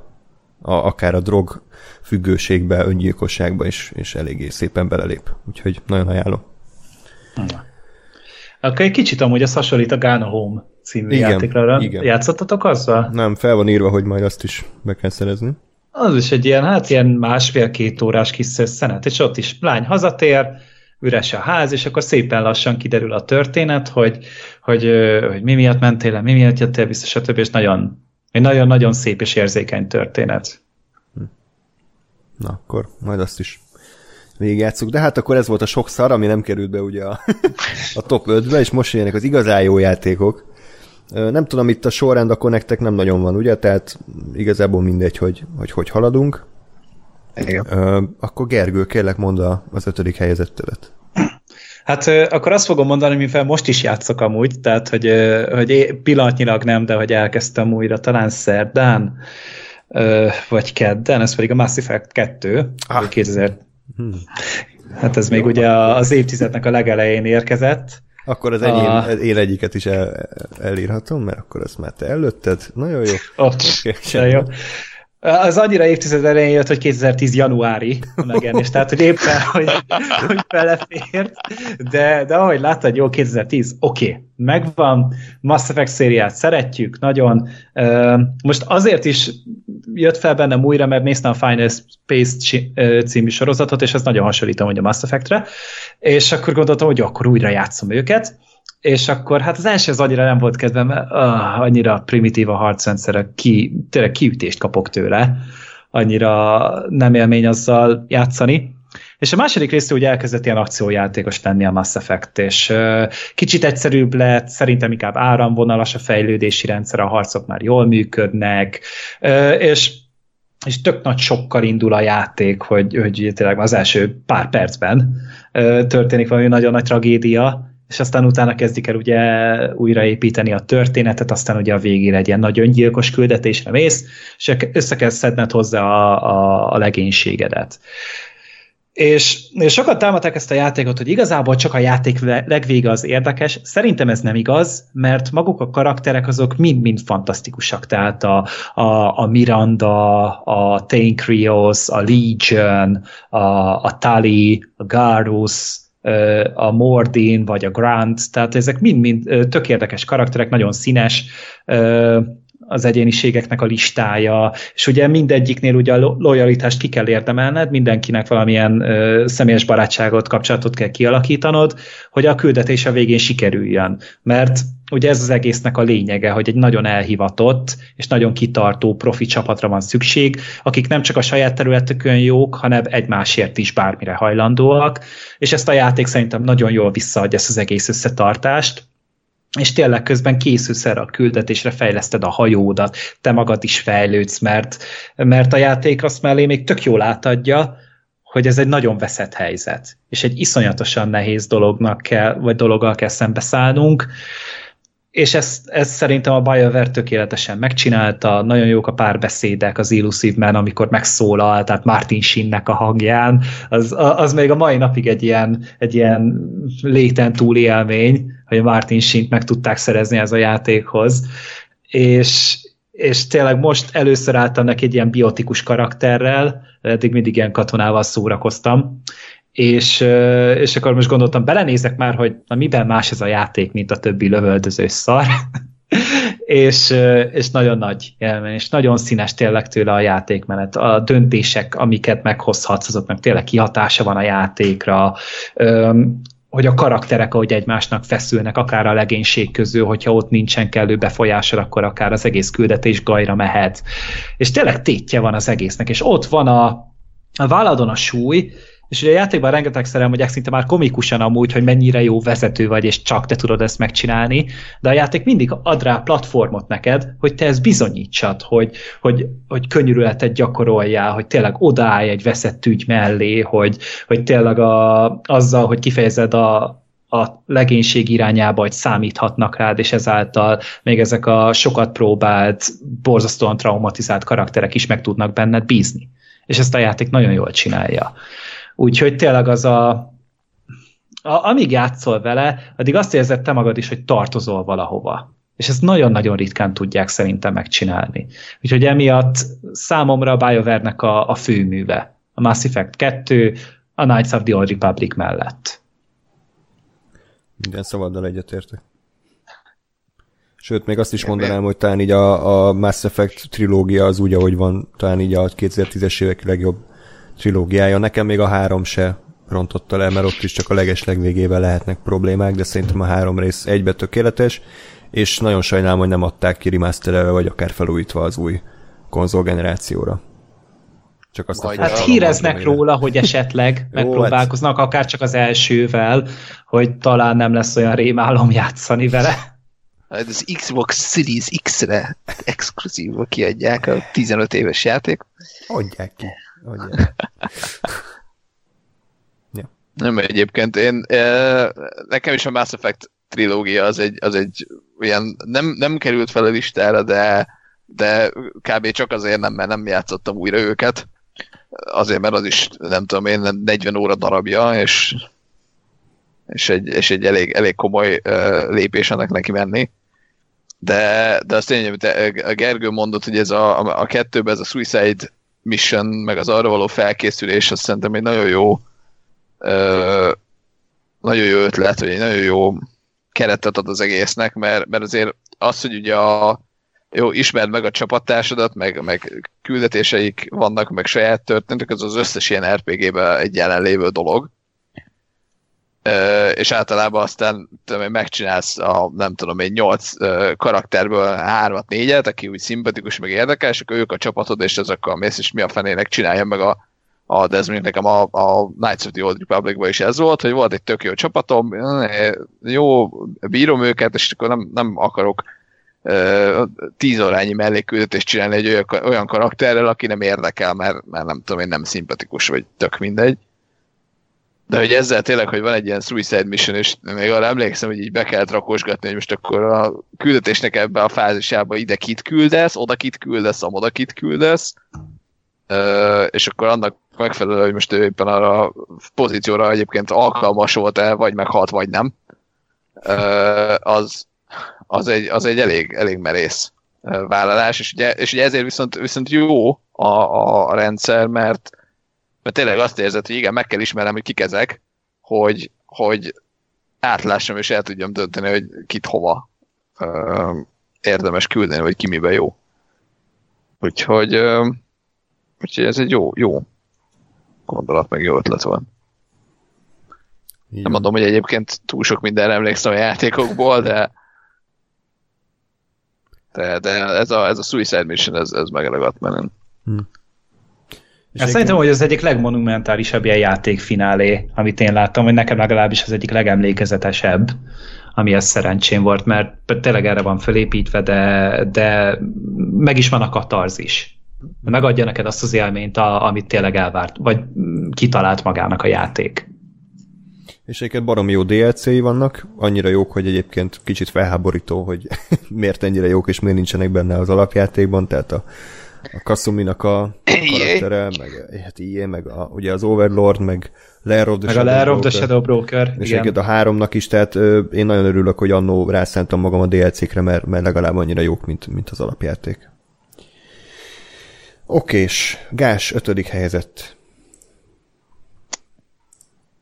a, akár a drog függőségbe, öngyilkosságba is, és eléggé szépen belelép. Úgyhogy nagyon ajánlom. Akkor egy kicsit amúgy az hasonlít a Ghana Home című igen, játékra. Igen. Játszottatok azzal? Nem, fel van írva, hogy majd azt is be kell szerezni. Az is egy ilyen, hát ilyen másfél-két órás kis szenet, és ott is lány hazatér, üres a ház, és akkor szépen lassan kiderül a történet, hogy, hogy, hogy mi miatt mentél mi miatt jöttél vissza, stb. És nagyon, egy nagyon-nagyon szép és érzékeny történet. Na, akkor majd azt is végigjátszuk. De hát akkor ez volt a sok szar, ami nem került be ugye a, *laughs* a top 5-be, és most jönnek az igazán jó játékok. Nem tudom, itt a sorrend a connectek nem nagyon van, ugye? Tehát igazából mindegy, hogy hogy, hogy haladunk. Igen. Akkor Gergő, kérlek mondd az ötödik helyezettedet. Hát akkor azt fogom mondani, mivel most is játszok amúgy, tehát hogy, hogy pillanatnyilag nem, de hogy elkezdtem újra talán szerdán, vagy kedden, ez pedig a Mass Effect 2, ah. 2000. Hmm. Hát ez Jó, még ugye az évtizednek a legelején érkezett, akkor az enyém, a... én egyiket is el, elírhatom, mert akkor azt már te előtted. Nagyon jó. Ott, okay, jó. Az annyira évtized elején jött, hogy 2010 januári megjelenés, tehát hogy éppen, hogy, hogy belefért, de, de ahogy láttad, jó, 2010, oké, okay, megvan, Mass Effect szériát szeretjük, nagyon. Most azért is jött fel bennem újra, mert néztem a Final Space című sorozatot, és ez nagyon hasonlítom, hogy a Mass Effectre, és akkor gondoltam, hogy akkor újra játszom őket, és akkor hát az első az annyira nem volt kedvem, uh, annyira primitív a harcrendszer, ki, tényleg kiütést kapok tőle, annyira nem élmény azzal játszani. És a második része úgy elkezdett ilyen akciójátékos lenni a Mass Effect, és uh, kicsit egyszerűbb lett, szerintem inkább áramvonalas a fejlődési rendszer, a harcok már jól működnek, uh, és és tök nagy sokkal indul a játék, hogy, hogy tényleg az első pár percben uh, történik valami nagyon nagy tragédia, és aztán utána kezdik el ugye újraépíteni a történetet, aztán ugye a végére egy ilyen nagy öngyilkos küldetésre mész, és össze kell szedned hozzá a, a, a legénységedet. És, és sokat támadták ezt a játékot, hogy igazából csak a játék legvége az érdekes. Szerintem ez nem igaz, mert maguk a karakterek azok mind-mind fantasztikusak. Tehát a, a, a Miranda, a Krios, a Legion, a, a Tali, a Garus, a Mordin, vagy a Grant, tehát ezek mind-mind tök érdekes karakterek, nagyon színes az egyéniségeknek a listája, és ugye mindegyiknél ugye a lojalitást ki kell érdemelned, mindenkinek valamilyen személyes barátságot, kapcsolatot kell kialakítanod, hogy a küldetés a végén sikerüljön. Mert ugye ez az egésznek a lényege, hogy egy nagyon elhivatott és nagyon kitartó profi csapatra van szükség, akik nem csak a saját területükön jók, hanem egymásért is bármire hajlandóak, és ezt a játék szerintem nagyon jól visszaadja ezt az egész összetartást, és tényleg közben készülsz erre a küldetésre, fejleszted a hajódat, te magad is fejlődsz, mert, mert a játék azt mellé még tök jól átadja, hogy ez egy nagyon veszett helyzet, és egy iszonyatosan nehéz dolognak kell, vagy dologgal kell szembeszállnunk, és ezt, ezt szerintem a BioWare tökéletesen megcsinálta, nagyon jók a párbeszédek az Illusive Man, amikor megszólal, tehát Martin Shinnek a hangján, az, az még a mai napig egy ilyen, egy ilyen léten túl élmény, hogy a Martin Shint meg tudták szerezni ez a játékhoz, és, és tényleg most először álltam neki egy ilyen biotikus karakterrel, eddig mindig ilyen katonával szórakoztam, és, és akkor most gondoltam, belenézek már, hogy na miben más ez a játék, mint a többi lövöldöző szar, *laughs* és, és nagyon nagy élmény, és nagyon színes tényleg tőle a játékmenet. A döntések, amiket meghozhatsz, azok meg tényleg kihatása van a játékra, hogy a karakterek, ahogy egymásnak feszülnek, akár a legénység közül, hogyha ott nincsen kellő befolyásol, akkor akár az egész küldetés gajra mehet. És tényleg tétje van az egésznek, és ott van a, a válladon a súly, és ugye a játékban rengetegszer elmondják szinte már komikusan amúgy, hogy mennyire jó vezető vagy, és csak te tudod ezt megcsinálni, de a játék mindig ad rá platformot neked, hogy te ezt bizonyítsad, hogy, hogy, hogy könnyűrületet gyakoroljál, hogy tényleg odállj egy veszett ügy mellé, hogy, hogy tényleg a, azzal, hogy kifejezed a, a legénység irányába, hogy számíthatnak rád, és ezáltal még ezek a sokat próbált, borzasztóan traumatizált karakterek is meg tudnak benned bízni. És ezt a játék nagyon jól csinálja. Úgyhogy tényleg az a, a amíg játszol vele, addig azt érzed te magad is, hogy tartozol valahova. És ezt nagyon-nagyon ritkán tudják szerintem megcsinálni. Úgyhogy emiatt számomra a BioWare-nek a, a főműve. A Mass Effect 2, a Knights of the Old Republic mellett. Minden szavaddal egyetértek. Sőt, még azt is mondanám, hogy talán így a, a Mass Effect trilógia az úgy, ahogy van, talán így a 2010-es évek legjobb trilógiája. Nekem még a három se rontotta le, mert ott is csak a leges legvégében lehetnek problémák, de szerintem a három rész egybe tökéletes, és nagyon sajnálom, hogy nem adták ki remasterelve, vagy akár felújítva az új konzolgenerációra. Csak azt Majd a hát híreznek róla, hogy esetleg megpróbálkoznak, hát... akár csak az elsővel, hogy talán nem lesz olyan rémálom játszani vele. Hát az Xbox Series X-re *laughs* exkluzívba kiadják a 15 éves játék. Adják ki. *laughs* ja. Nem, egyébként én, nekem is a Mass Effect trilógia az egy, az egy olyan, nem, nem került fel a listára, de, de kb. csak azért nem, mert nem játszottam újra őket. Azért, mert az is, nem tudom én, 40 óra darabja, és, és egy, és egy elég, elég komoly uh, lépés ennek neki menni. De, de azt tényleg, amit a Gergő mondott, hogy ez a, a, a kettőben ez a Suicide mission, meg az arra való felkészülés, azt szerintem egy nagyon jó ö, nagyon jó ötlet, vagy egy nagyon jó keretet ad az egésznek, mert, mert azért az, hogy ugye a jó, ismerd meg a csapattársadat, meg, meg küldetéseik vannak, meg saját történetek, az az összes ilyen RPG-ben egy jelenlévő dolog és általában aztán tudom, megcsinálsz a, nem tudom én, nyolc karakterből hármat, négyet, aki úgy szimpatikus, meg érdekes, akkor ők a csapatod, és azokkal mész, és mi a fenének csinálja meg a, a de ez mondjuk nekem a, a Knights of the Old Republic is ez volt, hogy volt egy tök jó csapatom, jó, bírom őket, és akkor nem, nem akarok tíz órányi mellékküldetést csinálni egy olyan, karakterrel, aki nem érdekel, mert, mert nem tudom én, nem szimpatikus, vagy tök mindegy. De hogy ezzel tényleg, hogy van egy ilyen suicide mission, és még arra emlékszem, hogy így be kellett rakosgatni, hogy most akkor a küldetésnek ebbe a fázisába ide kit küldesz, oda kit küldesz, oda kit küldesz, és akkor annak megfelelő, hogy most ő éppen arra a pozícióra egyébként alkalmas volt-e, vagy meghalt, vagy nem, az, az, egy, az egy elég, elég merész vállalás, és ugye, és ugye ezért viszont, viszont jó a, a rendszer, mert mert tényleg azt érzed, hogy igen, meg kell ismernem, hogy kik ezek, hogy, hogy átlássam és el tudjam dönteni, hogy kit hova ö, érdemes küldeni, vagy ki miben jó. Úgyhogy, ö, úgyhogy ez egy jó, jó gondolat, meg jó ötlet van. Igen. Nem mondom, hogy egyébként túl sok mindenre emlékszem a játékokból, de de, de ez, a, ez a Suicide Mission, ez, ez megragadt menem. Hm. És hát szerintem, hogy az egyik legmonumentálisabb ilyen játékfinálé, amit én láttam, hogy nekem legalábbis az egyik legemlékezetesebb, ami ez szerencsém volt, mert tényleg erre van felépítve, de, de meg is van a katarzis. Megadja neked azt az élményt, a, amit tényleg elvárt, vagy kitalált magának a játék. És egyébként baromi jó DLC-i vannak, annyira jók, hogy egyébként kicsit felháborító, hogy *laughs* miért ennyire jók, és miért nincsenek benne az alapjátékban, tehát a, a Kasuminak a karaktere, meg hát ilyen, meg a, ugye az Overlord, meg Lair of the meg Shadow a Lair of the Shadow Broker. És igen. a háromnak is, tehát ö, én nagyon örülök, hogy annó rászántam magam a DLC-kre, mert, mert legalább annyira jók, mint, mint az alapjáték. Okés, Gás ötödik helyezett.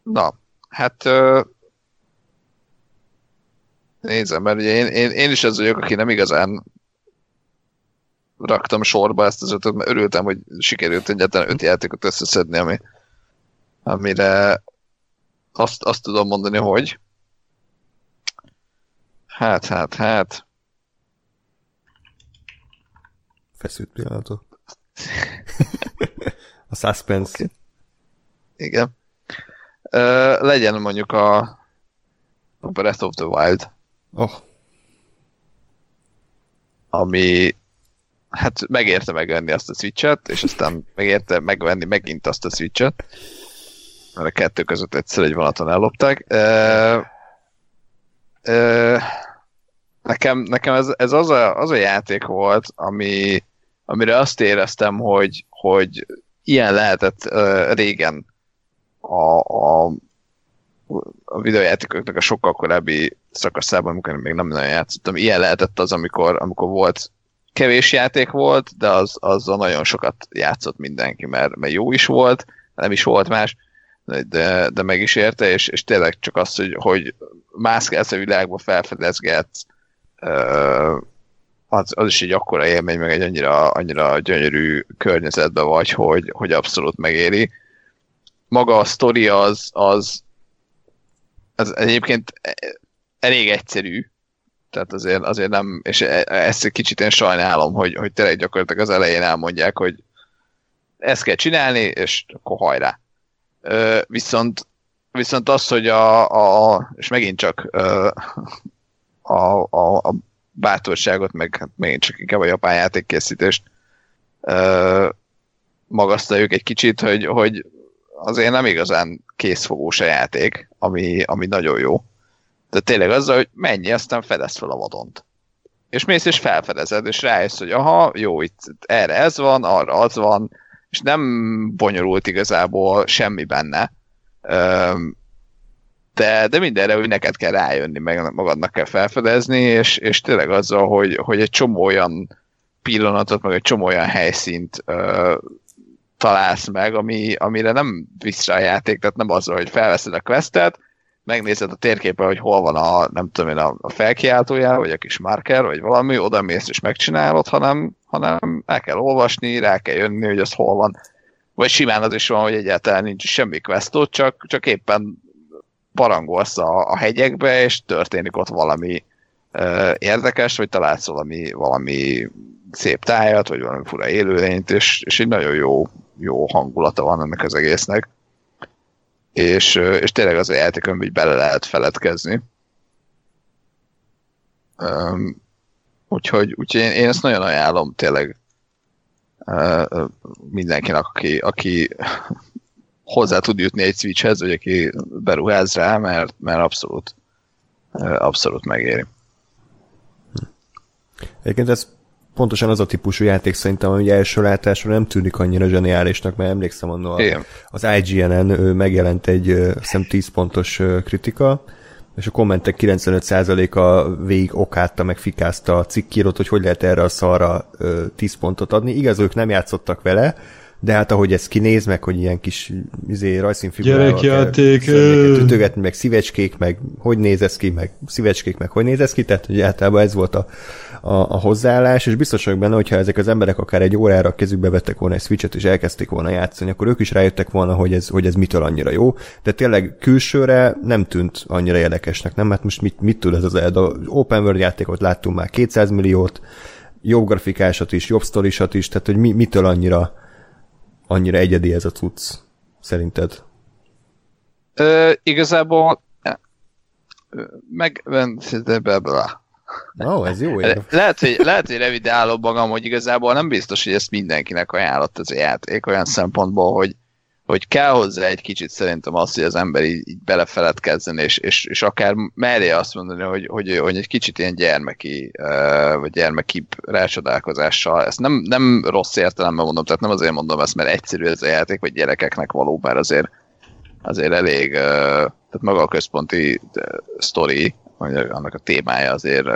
Na, hát ö, nézem, mert ugye én, én, én is az vagyok, aki nem igazán raktam sorba ezt az ötöt, mert örültem, hogy sikerült egyáltalán öt játékot összeszedni, ami, amire azt, azt tudom mondani, hogy hát, hát, hát feszült pillanatok. *laughs* a suspense. Okay. Igen. Uh, legyen mondjuk a, a Breath of the Wild. Oh. Ami hát megérte megvenni azt a switchet, és aztán megérte megvenni megint azt a switchet, mert a kettő között egyszer egy vonaton ellopták. Uh, uh, nekem, nekem ez, ez az, a, az a játék volt, ami, amire azt éreztem, hogy, hogy ilyen lehetett uh, régen a, a, a videójátékoknak a sokkal korábbi szakaszában, amikor még nem nagyon játszottam, ilyen lehetett az, amikor, amikor volt kevés játék volt, de az, azzal nagyon sokat játszott mindenki, mert, mert jó is volt, nem is volt más, de, de meg is érte, és, és tényleg csak az, hogy, hogy mászkálsz a világba, felfedezgetsz, az, az is egy akkora élmény, meg egy annyira, annyira gyönyörű környezetben vagy, hogy, hogy abszolút megéri. Maga a sztori az, az, az egyébként elég egyszerű, tehát azért, azért nem, és e, ezt egy kicsit én sajnálom, hogy, hogy tényleg gyakorlatilag az elején elmondják, hogy ezt kell csinálni, és akkor hajrá. Ö, viszont, viszont az, hogy a, a és megint csak ö, a, a, a bátorságot, meg hát megint csak inkább a japán játékkészítést ö, magasztaljuk egy kicsit, hogy, hogy azért nem igazán készfogós a játék, ami, ami nagyon jó. De tényleg azzal, hogy mennyi, aztán fedez fel a vadont. És mész és felfedezed, és rájössz, hogy aha, jó, itt erre ez van, arra az van, és nem bonyolult igazából semmi benne. De, de mindenre hogy neked kell rájönni, meg magadnak kell felfedezni, és, és tényleg azzal, hogy, hogy egy csomó olyan pillanatot, meg egy csomó olyan helyszínt ö, találsz meg, ami, amire nem visz rá a játék, tehát nem azzal, hogy felveszed a questet, megnézed a térképen, hogy hol van a, nem tudom én, a, a felkiáltójá, vagy a kis marker, vagy valami, oda mész és megcsinálod, hanem, hanem el kell olvasni, rá kell jönni, hogy az hol van. Vagy simán az is van, hogy egyáltalán nincs semmi questot, csak, csak éppen barangolsz a, a hegyekbe, és történik ott valami ö, érdekes, vagy találsz valami, valami szép tájat, vagy valami fura élőlényt, és, és egy nagyon jó, jó hangulata van ennek az egésznek és, és tényleg az a játék, amiben bele lehet feledkezni. Um, úgyhogy, úgyhogy én, én ezt nagyon ajánlom tényleg uh, mindenkinek, aki, aki hozzá tud jutni egy Switchhez, vagy aki beruház rá, mert, mert abszolút, abszolút megéri. Egyébként ez pontosan az a típusú játék szerintem, ami első látásra nem tűnik annyira zseniálisnak, mert emlékszem annól az IGN-en megjelent egy szem 10 pontos kritika, és a kommentek 95%-a végig okálta, meg fikázta a cikkírót, hogy hogy lehet erre a szarra 10 pontot adni. Igaz, ők nem játszottak vele, de hát ahogy ez kinéz, meg hogy ilyen kis izé, rajszínfigurával Gyerekjáték! ütögetni, meg szívecskék, meg hogy néz ez ki, meg szívecskék, meg hogy néz ez ki, tehát hogy általában ez volt a, a, a hozzáállás, és biztos vagyok benne, hogyha ezek az emberek akár egy órára kezükbe vettek volna egy switchet, és elkezdték volna játszani, akkor ők is rájöttek volna, hogy ez, hogy ez mitől annyira jó, de tényleg külsőre nem tűnt annyira érdekesnek, nem? Hát most mit, mit tud ez az Zelda? Open World játékot láttunk már 200 milliót, jobb grafikásat is, jobb sztorisat is, tehát hogy mi, mitől annyira annyira egyedi ez a cucc, szerinted? Ö, igazából meg... De be, Ó, oh, ez jó ér. Lehet, hogy, lehet, hogy revidálom magam, hogy igazából nem biztos, hogy ezt mindenkinek ajánlott ez a játék olyan szempontból, hogy, hogy kell hozzá egy kicsit szerintem az, hogy az ember így, így belefeledkezzen, és, és, és akár merje azt mondani, hogy, hogy, hogy egy kicsit ilyen gyermeki, vagy gyermeki rácsodálkozással, ezt nem, nem rossz értelemben mondom, tehát nem azért mondom ezt, mert egyszerű ez a játék, vagy gyerekeknek való, bár azért, azért elég, tehát maga a központi sztori, vagy annak a témája azért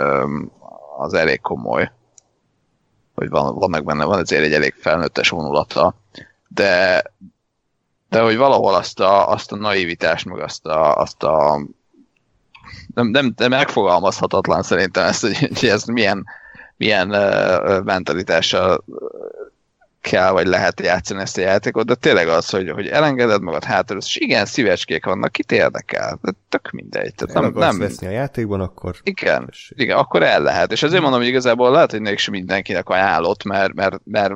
az elég komoly, hogy van, vannak benne, van azért egy elég felnőttes vonulata, de, de hogy valahol azt a, azt a naivitást, meg azt a, azt a nem, nem, nem megfogalmazhatatlan szerintem ezt, hogy, hogy ez milyen, milyen mentalitással kell, vagy lehet játszani ezt a játékot, de tényleg az, hogy, hogy elengeded magad hátra, és igen, szívecskék vannak, kit érdekel, de tök mindegy. Tehát nem, nem veszni a játékban, akkor... Igen, igen, akkor el lehet. És azért mondom, hogy igazából lehet, hogy még sem mindenkinek ajánlott, mert, mert, mert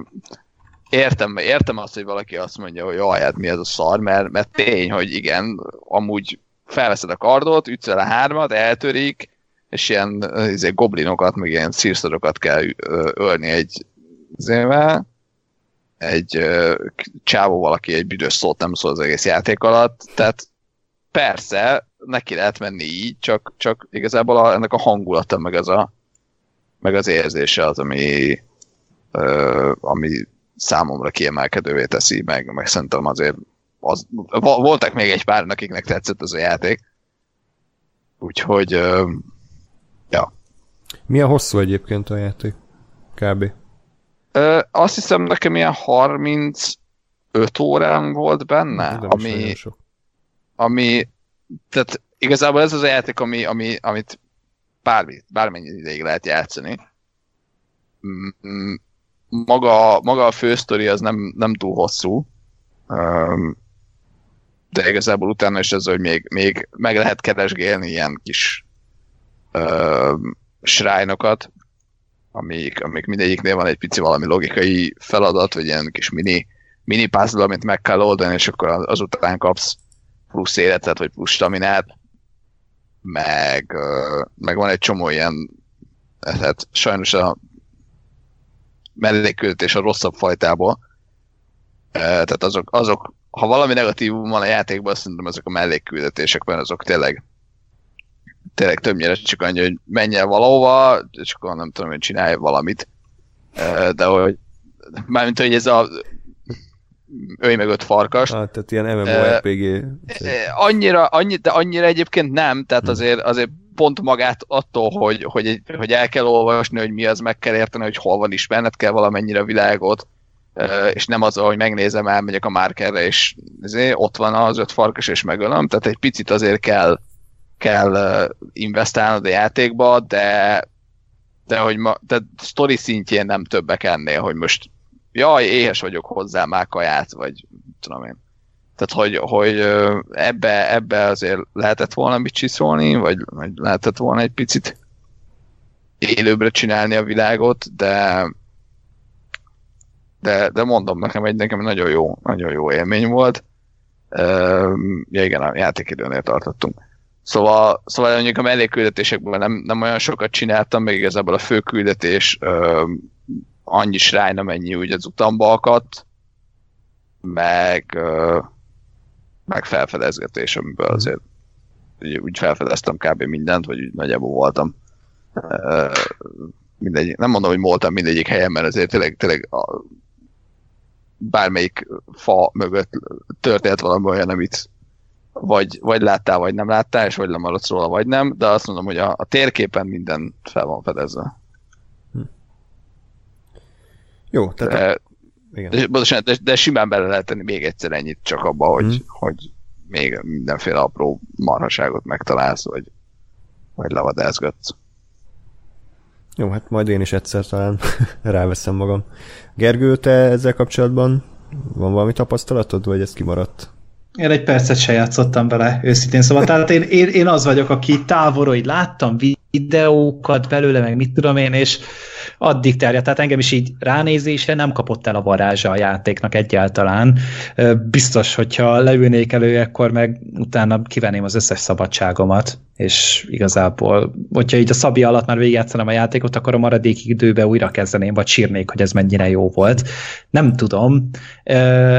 értem, értem azt, hogy valaki azt mondja, hogy jaj, hát mi ez a szar, mert, mert tény, hogy igen, amúgy felveszed a kardot, ütsz el a hármat, eltörik, és ilyen izé, goblinokat, meg ilyen szírszorokat kell ölni egy zével, egy uh, csávó valaki egy büdös szót nem szól az egész játék alatt, tehát persze, neki lehet menni így, csak, csak igazából a, ennek a hangulata, meg az a meg az érzése az, ami, uh, ami számomra kiemelkedővé teszi, meg, meg szerintem azért az, voltak még egy pár, akiknek tetszett az a játék. Úgyhogy, uh, ja. Milyen hosszú egyébként a játék? Kb. Uh, azt hiszem nekem ilyen 35 órán volt benne, Nem ami, ami, tehát igazából ez az a játék, ami, ami, amit bármi, bármennyi ideig lehet játszani. Maga, maga a fősztori az nem, nem túl hosszú, de igazából utána is ez, hogy még, még meg lehet keresgélni ilyen kis srájnokat, amik, amik mindegyiknél van egy pici valami logikai feladat, vagy ilyen kis mini, mini puzzle, amit meg kell oldani, és akkor azután kapsz plusz életet, vagy plusz staminát, meg, meg van egy csomó ilyen, hát sajnos a mellékküldetés a rosszabb fajtából, tehát azok, azok, ha valami negatív van a játékban, azt szerintem ezek a mellékküldetések, mert azok tényleg tényleg többnyire csak annyi, hogy menj el valahova, és akkor nem tudom, hogy csinálj valamit. De hogy mármint, hogy ez a ölj meg öt farkas. Ah, tehát ilyen MMORPG. Annyira, annyi, de annyira egyébként nem, tehát hmm. azért, azért pont magát attól, hogy, hogy, hogy el kell olvasni, hogy mi az, meg kell érteni, hogy hol van, ismerned kell valamennyire a világot, és nem az, hogy megnézem, elmegyek a márkerre, és azért ott van az öt farkas, és megölöm, tehát egy picit azért kell kell investálnod a játékba, de de hogy ma, de story szintjén nem többek ennél, hogy most jaj, éhes vagyok hozzá már kaját, vagy tudom én. Tehát, hogy, hogy ebbe, ebbe azért lehetett volna mit csiszolni, vagy, vagy lehetett volna egy picit élőbbre csinálni a világot, de de, de mondom, nekem egy nekem nagyon jó, nagyon jó élmény volt. Uh, ja igen, a játékidőnél tartottunk. Szóval, szóval mondjuk a mellékküldetésekből nem, nem olyan sokat csináltam, meg igazából a főküldetés ö, annyi srány, amennyi úgy az utamba akadt, meg, ö, meg felfedezgetés, amiből azért úgy, úgy felfedeztem kb. mindent, vagy úgy nagyjából voltam. Ö, mindegy, nem mondom, hogy voltam mindegyik helyen, mert azért tényleg, tényleg a, bármelyik fa mögött történt valami olyan, amit vagy, vagy láttál, vagy nem láttál, és vagy lemaradsz róla, vagy nem, de azt mondom, hogy a, a térképen minden fel van fedezve. Hm. Jó, tehát... De, a... igen. De, de, de simán bele lehet tenni még egyszer ennyit csak abba, hogy, hm. hogy még mindenféle apró marhaságot megtalálsz, vagy, vagy lavadázgatsz. Jó, hát majd én is egyszer talán *laughs* ráveszem magam. Gergő, te ezzel kapcsolatban van valami tapasztalatod, vagy ez kimaradt? Én egy percet se játszottam vele, őszintén szóval. Tehát én, én, én az vagyok, aki távolról így láttam videókat belőle, meg mit tudom én, és addig terjedt. Tehát engem is így ránézésre nem kapott el a varázsa a játéknak egyáltalán. Biztos, hogyha leülnék elő, akkor meg utána kivenném az összes szabadságomat, és igazából, hogyha így a szabi alatt már végigjátszanám a játékot, akkor a maradék időben újra kezdeném, vagy sírnék, hogy ez mennyire jó volt. Nem tudom,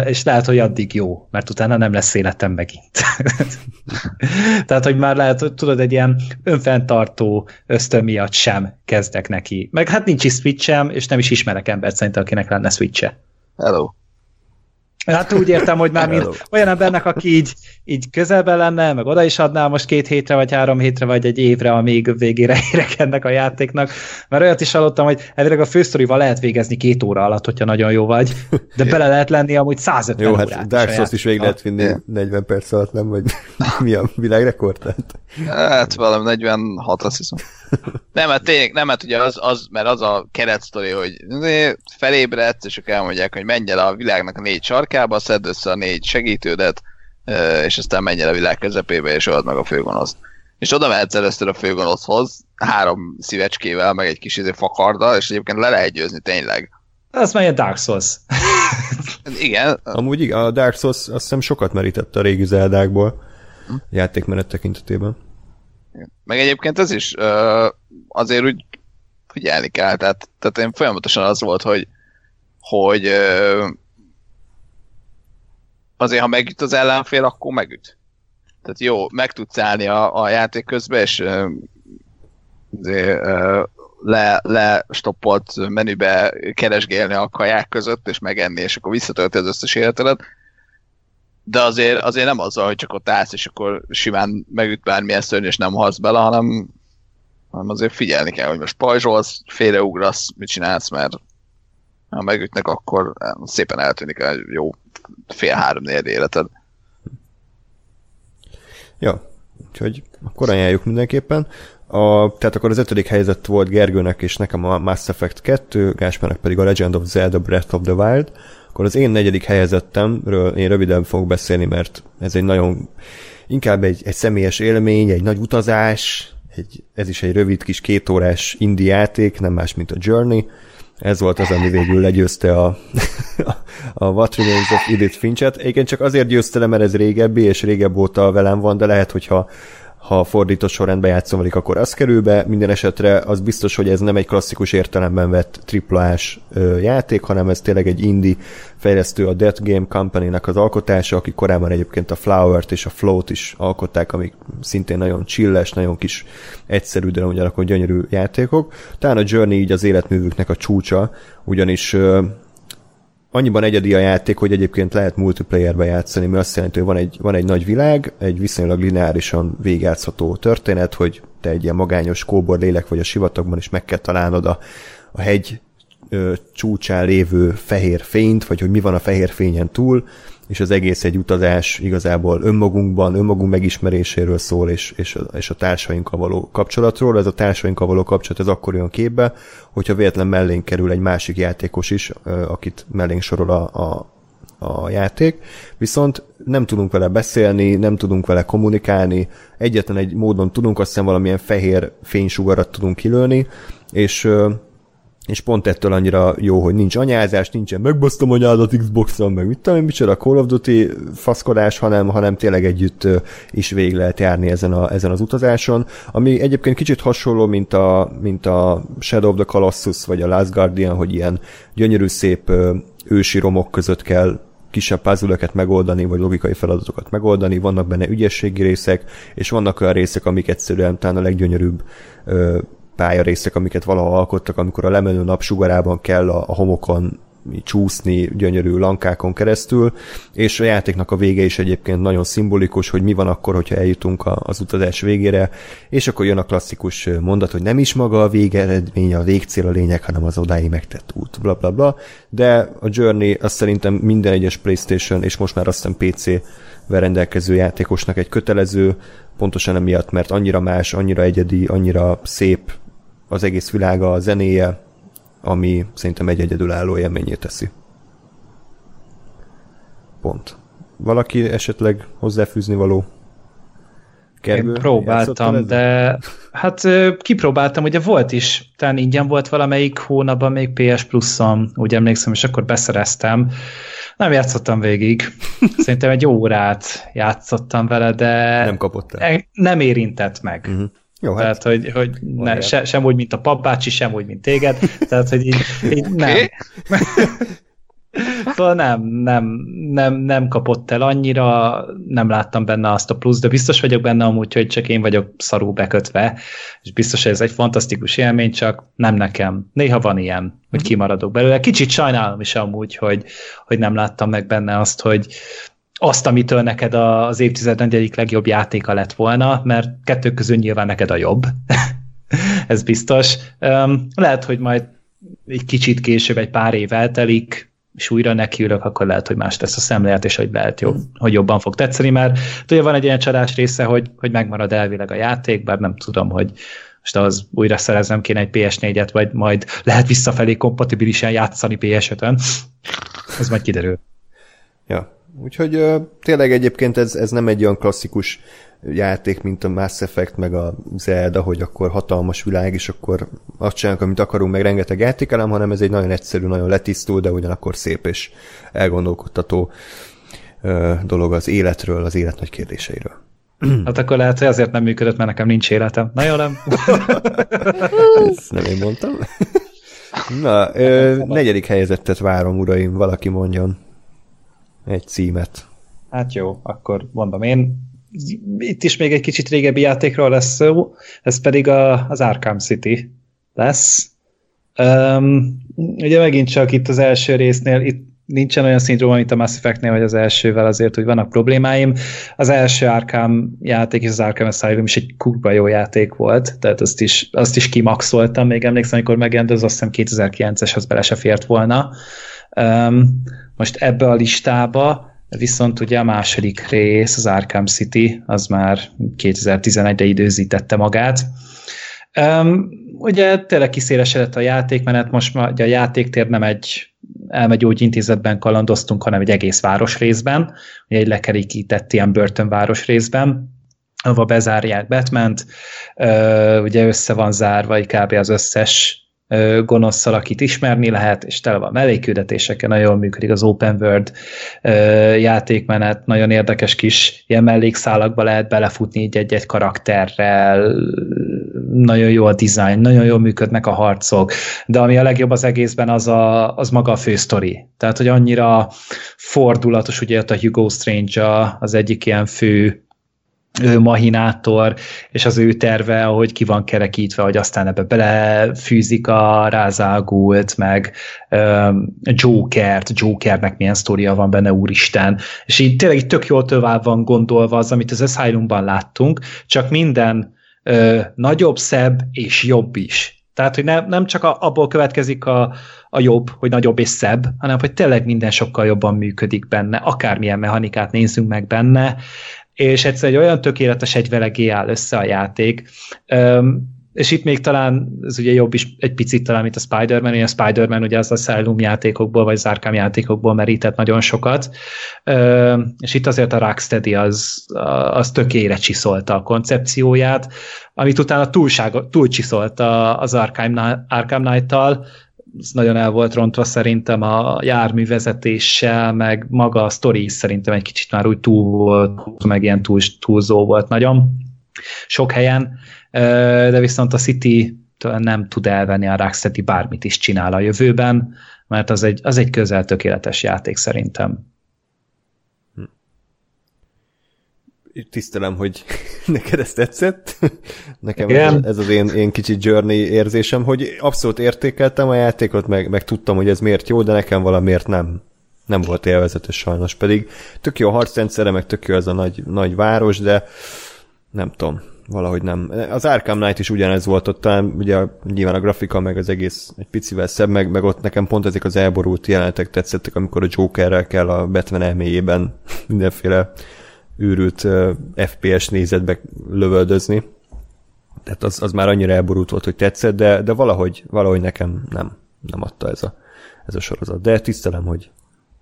és lehet, hogy addig jó, mert utána nem lesz életem megint. *laughs* Tehát, hogy már lehet, tudod, egy ilyen önfenntartó ösztön miatt sem kezdek neki. Meg hát nincs is switchem, és nem is ismerek embert szerintem, akinek lenne switche. Hello. Hát úgy értem, hogy már mint olyan embernek, aki így, így közelben lenne, meg oda is adná most két hétre, vagy három hétre, vagy egy évre, amíg végére *laughs* érek ennek a játéknak. Mert olyat is hallottam, hogy elvileg a fősztorival lehet végezni két óra alatt, hogyha nagyon jó vagy, de bele lehet lenni amúgy 150 Jó, hát Dark Souls is végig lehet vinni 40 perc alatt, nem? Vagy *laughs* mi a világrekord? Tehát? Hát valami 46-ra hiszem. Nem, hát tényleg, nem, hát ugye az, az mert az a keretsztori, hogy felébredsz, és akkor elmondják, hogy menj el a világnak a négy sarkába, szedd össze a négy segítődet, és aztán menj el a világ közepébe, és old meg a főgonoszt. És oda mehetsz először a főgonoszhoz, három szívecskével, meg egy kis izé fakarda, és egyébként le lehet győzni tényleg. Az már Dark Souls. *laughs* Igen. Amúgy igen, a Dark Souls azt hiszem sokat merített a régi Zeldákból hm? játékmenet tekintetében. Meg egyébként ez is azért úgy figyelni kell, tehát, tehát én folyamatosan az volt, hogy, hogy azért, ha megüt az ellenfél, akkor megüt. Tehát jó, meg tudsz állni a, a játék közben, és azért, le, le stoppolt menübe keresgélni a kaják között, és megenni, és akkor visszatölti az összes életedet. De azért, azért nem azzal, hogy csak ott állsz, és akkor simán megüt bármilyen szörny, és nem halsz bele, hanem, hanem azért figyelni kell, hogy most pajzsolsz, félreugrasz, mit csinálsz, mert ha megütnek, akkor szépen eltűnik a jó fél-három négy életed. Ja, úgyhogy akkor ajánljuk mindenképpen. A, tehát akkor az ötödik helyzet volt Gergőnek és nekem a Mass Effect 2, Gáspának pedig a Legend of Zelda Breath of the Wild. Akkor az én negyedik helyezettemről én röviden fogok beszélni, mert ez egy nagyon inkább egy, egy személyes élmény, egy nagy utazás, egy, ez is egy rövid kis kétórás indie játék, nem más, mint a Journey. Ez volt az, ami végül legyőzte a, *laughs* a What Remains of Edith Finchet. Egyébként csak azért győzte le, mert ez régebbi, és régebb óta velem van, de lehet, hogyha ha fordított sorrendben játszom velük, akkor az kerül be. Minden esetre az biztos, hogy ez nem egy klasszikus értelemben vett triplás játék, hanem ez tényleg egy indie fejlesztő a Death Game Company-nak az alkotása, aki korábban egyébként a Flower-t és a Float is alkották, amik szintén nagyon chilles, nagyon kis egyszerű, de ugyanakkor gyönyörű játékok. Talán a Journey így az életművüknek a csúcsa, ugyanis annyiban egyedi a játék, hogy egyébként lehet multiplayerbe játszani, mi azt jelenti, hogy van egy, van egy nagy világ, egy viszonylag lineárisan végigjátszható történet, hogy te egy ilyen magányos kóbor lélek vagy a sivatagban is meg kell találnod a, a hegy ö, csúcsán lévő fehér fényt, vagy hogy mi van a fehér fényen túl, és az egész egy utazás igazából önmagunkban, önmagunk megismeréséről szól, és, és, és a társainkkal való kapcsolatról. Ez a társainkkal való kapcsolat ez akkor jön képbe, hogyha véletlen mellénk kerül egy másik játékos is, akit mellénk sorol a, a, a játék, viszont nem tudunk vele beszélni, nem tudunk vele kommunikálni, egyetlen egy módon tudunk, azt hiszem valamilyen fehér fénysugarat tudunk kilőni, és és pont ettől annyira jó, hogy nincs anyázás, nincsen megbasztom anyádat Xbox-on, meg mit tudom, micsoda Call of Duty faszkodás, hanem, hanem tényleg együtt is végig lehet járni ezen, a, ezen az utazáson, ami egyébként kicsit hasonló, mint a, mint a Shadow of the Colossus, vagy a Last Guardian, hogy ilyen gyönyörű szép ősi romok között kell kisebb puzzle megoldani, vagy logikai feladatokat megoldani, vannak benne ügyességi részek, és vannak olyan részek, amik egyszerűen talán a leggyönyörűbb pályarészek, amiket valaha alkottak, amikor a lemenő napsugarában kell a, a homokon csúszni gyönyörű lankákon keresztül, és a játéknak a vége is egyébként nagyon szimbolikus, hogy mi van akkor, hogyha eljutunk a, az utazás végére, és akkor jön a klasszikus mondat, hogy nem is maga a végeredmény, a végcél a lényeg, hanem az odáig megtett út, bla bla bla, de a Journey azt szerintem minden egyes Playstation, és most már azt hiszem PC rendelkező játékosnak egy kötelező, pontosan emiatt, mert annyira más, annyira egyedi, annyira szép, az egész világa, a zenéje, ami szerintem egy egyedülálló élményét teszi. Pont. Valaki esetleg hozzáfűzni való? Gergő, Én próbáltam, de hát kipróbáltam, ugye volt is, talán ingyen volt valamelyik hónapban még PS Plus-on, úgy emlékszem, és akkor beszereztem. Nem játszottam végig. *laughs* Szerintem egy órát játszottam vele, de Nem kapott el. nem érintett meg. Uh-huh. Jó, hát Tehát, hogy, hogy ne, se, sem úgy, mint a papbácsi, sem úgy, mint téged. Tehát, hogy így, így nem. *laughs* Szóval nem, nem, nem, nem kapott el annyira, nem láttam benne azt a plusz, de biztos vagyok benne amúgy, hogy csak én vagyok szarú bekötve, és biztos, hogy ez egy fantasztikus élmény, csak nem nekem. Néha van ilyen, hogy kimaradok belőle. Kicsit sajnálom is amúgy, hogy, hogy nem láttam meg benne azt, hogy azt, amitől neked az évtized negyedik legjobb játéka lett volna, mert kettő közül nyilván neked a jobb. *laughs* ez biztos. Lehet, hogy majd egy kicsit később, egy pár év eltelik, és újra nekiülök, akkor lehet, hogy más lesz a szemlélet, és hogy lehet jobb, hogy jobban fog tetszeni, mert ugye van egy ilyen csalás része, hogy, hogy megmarad elvileg a játék, bár nem tudom, hogy most az újra szereznem kéne egy PS4-et, vagy majd lehet visszafelé kompatibilisen játszani PS5-ön. Ez majd kiderül. Ja, úgyhogy tényleg egyébként ez, ez nem egy olyan klasszikus játék, mint a Mass Effect, meg a Zelda, hogy akkor hatalmas világ, és akkor azt csinálunk, amit akarunk, meg rengeteg játékelem, hanem ez egy nagyon egyszerű, nagyon letisztul, de ugyanakkor szép és elgondolkodtató dolog az életről, az élet nagy kérdéseiről. *clears throat* Hát akkor lehet, hogy azért nem működött, mert nekem nincs életem. Na jó, nem? *laughs* Ezt nem én mondtam. *laughs* Na, ö, negyedik helyezettet várom, uraim, valaki mondjon egy címet. Hát jó, akkor mondom én. Itt is még egy kicsit régebbi játékról lesz szó, ez pedig a, az Arkham City lesz. Um, ugye megint csak itt az első résznél, itt nincsen olyan szindróma, mint a Mass Effect-nél, hogy az elsővel azért, hogy vannak problémáim. Az első Arkham játék és az Arkham Asylum is egy kurva jó játék volt, tehát azt is, azt is kimaxoltam, még emlékszem, amikor megjelent, az azt hiszem 2009-es, az bele se fért volna. Um, most ebbe a listába Viszont ugye a második rész, az Arkham City, az már 2011-re időzítette magát. Um, ugye tényleg kiszélesedett a játékmenet, most már ugye a játéktér nem egy elmegyógyintézetben kalandoztunk, hanem egy egész városrészben, ugye egy lekerikített ilyen börtönváros részben, ahova bezárják Batman-t, ugye össze van zárva kb. az összes gonoszszal, akit ismerni lehet, és tele van melléküldetésekkel, nagyon működik az open world játékmenet, nagyon érdekes kis ilyen mellékszálakba lehet belefutni így egy-egy karakterrel, nagyon jó a design, nagyon jól működnek a harcok, de ami a legjobb az egészben, az, a, az maga a fősztori. Tehát, hogy annyira fordulatos, ugye ott a Hugo Strange az egyik ilyen fő ő mahinátor, és az ő terve, ahogy ki van kerekítve, hogy aztán ebbe belefűzik a rázágult, meg um, Jokert, Jokernek milyen sztoria van benne, úristen. És így tényleg így tök jól tovább van gondolva az, amit az Asylumban láttunk, csak minden ö, nagyobb, szebb és jobb is. Tehát, hogy ne, nem csak a, abból következik a, a jobb, hogy nagyobb és szebb, hanem hogy tényleg minden sokkal jobban működik benne, akármilyen mechanikát nézzünk meg benne, és egyszer egy olyan tökéletes egyvelegé áll össze a játék, um, és itt még talán, ez ugye jobb is egy picit talán, mint a Spider-Man, ugye a Spider-Man ugye az Asylum játékokból, vagy az Arkham játékokból merített nagyon sokat, és itt azért a Rocksteady az, az tökére csiszolta a koncepcióját, amit utána túlság, túlcsiszolta az Arkham, Arkham Knight-tal, nagyon el volt rontva szerintem a járművezetéssel, meg maga a sztori is szerintem egy kicsit már úgy túl volt, meg ilyen túl, túlzó volt nagyon sok helyen, de viszont a City nem tud elvenni a Rocksteady bármit is csinál a jövőben, mert az egy, az egy közel tökéletes játék szerintem. Tisztelem, hogy *laughs* neked ez tetszett. Nekem ez, ez az én, én kicsit journey érzésem, hogy abszolút értékeltem a játékot, meg, meg tudtam, hogy ez miért jó, de nekem valamiért nem, nem volt élvezetes sajnos. Pedig tök jó a harcrendszere, meg tök jó ez a nagy, nagy város, de nem tudom, valahogy nem. Az Arkham Knight is ugyanez volt ott, talán ugye nyilván a grafika meg az egész egy picivel szebb, meg, meg ott nekem pont ezek az elborult jelenetek tetszettek, amikor a Jokerrel kell a Batman elméjében *laughs* mindenféle őrült FPS nézetbe lövöldözni. Tehát az, az már annyira elborult volt, hogy tetszett, de, de valahogy, valahogy nekem nem, nem adta ez a, ez a sorozat. De tisztelem, hogy,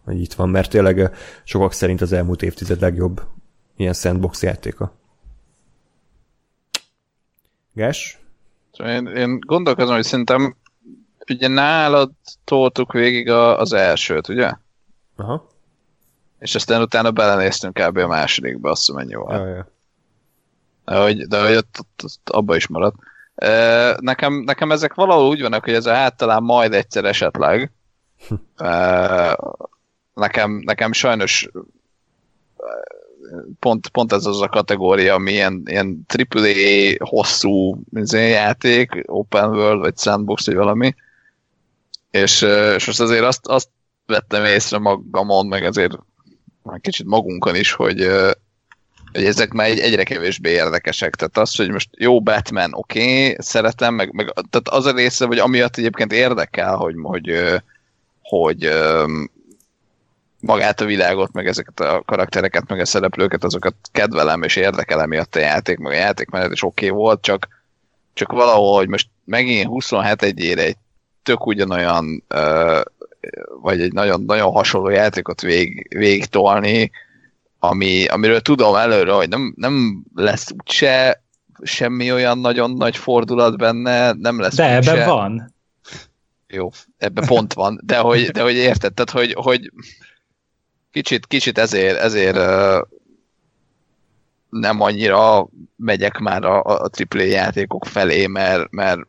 hogy itt van, mert tényleg sokak szerint az elmúlt évtized legjobb ilyen sandbox játéka. Gás? Én, én gondolkozom, hogy szerintem ugye nálad toltuk végig a, az elsőt, ugye? Aha. És aztán utána belenéztünk kb. a másodikba, azt mondom, mennyi volt. Ja, ja. De hogy, de hogy ott, ott, ott abba is maradt. Nekem, nekem ezek valahol úgy vannak, hogy ez általán majd egyszer esetleg. Nekem, nekem sajnos pont, pont ez az a kategória, ami ilyen, ilyen AAA hosszú játék, open world, vagy sandbox, vagy valami. És, és most azért azt, azt vettem észre magamon, meg azért már kicsit magunkon is, hogy, hogy ezek már egy, egyre kevésbé érdekesek. Tehát az, hogy most jó Batman, oké, okay, szeretem, meg, meg tehát az a része, hogy amiatt egyébként érdekel, hogy, hogy, hogy magát a világot, meg ezeket a karaktereket, meg a szereplőket, azokat kedvelem és érdekelem miatt a játék, meg a játékmenet is oké okay volt, csak, csak valahol, hogy most megint 27 egyére egy tök ugyanolyan, vagy egy nagyon, nagyon hasonló játékot vég, végig tolni, ami, amiről tudom előre, hogy nem, nem lesz úgyse semmi olyan nagyon nagy fordulat benne, nem lesz De úgyse. ebben van. Jó, ebben pont van, de hogy, de hogy érted, tehát hogy, hogy kicsit, kicsit ezért, ezért nem annyira megyek már a, a AAA játékok felé, mert, mert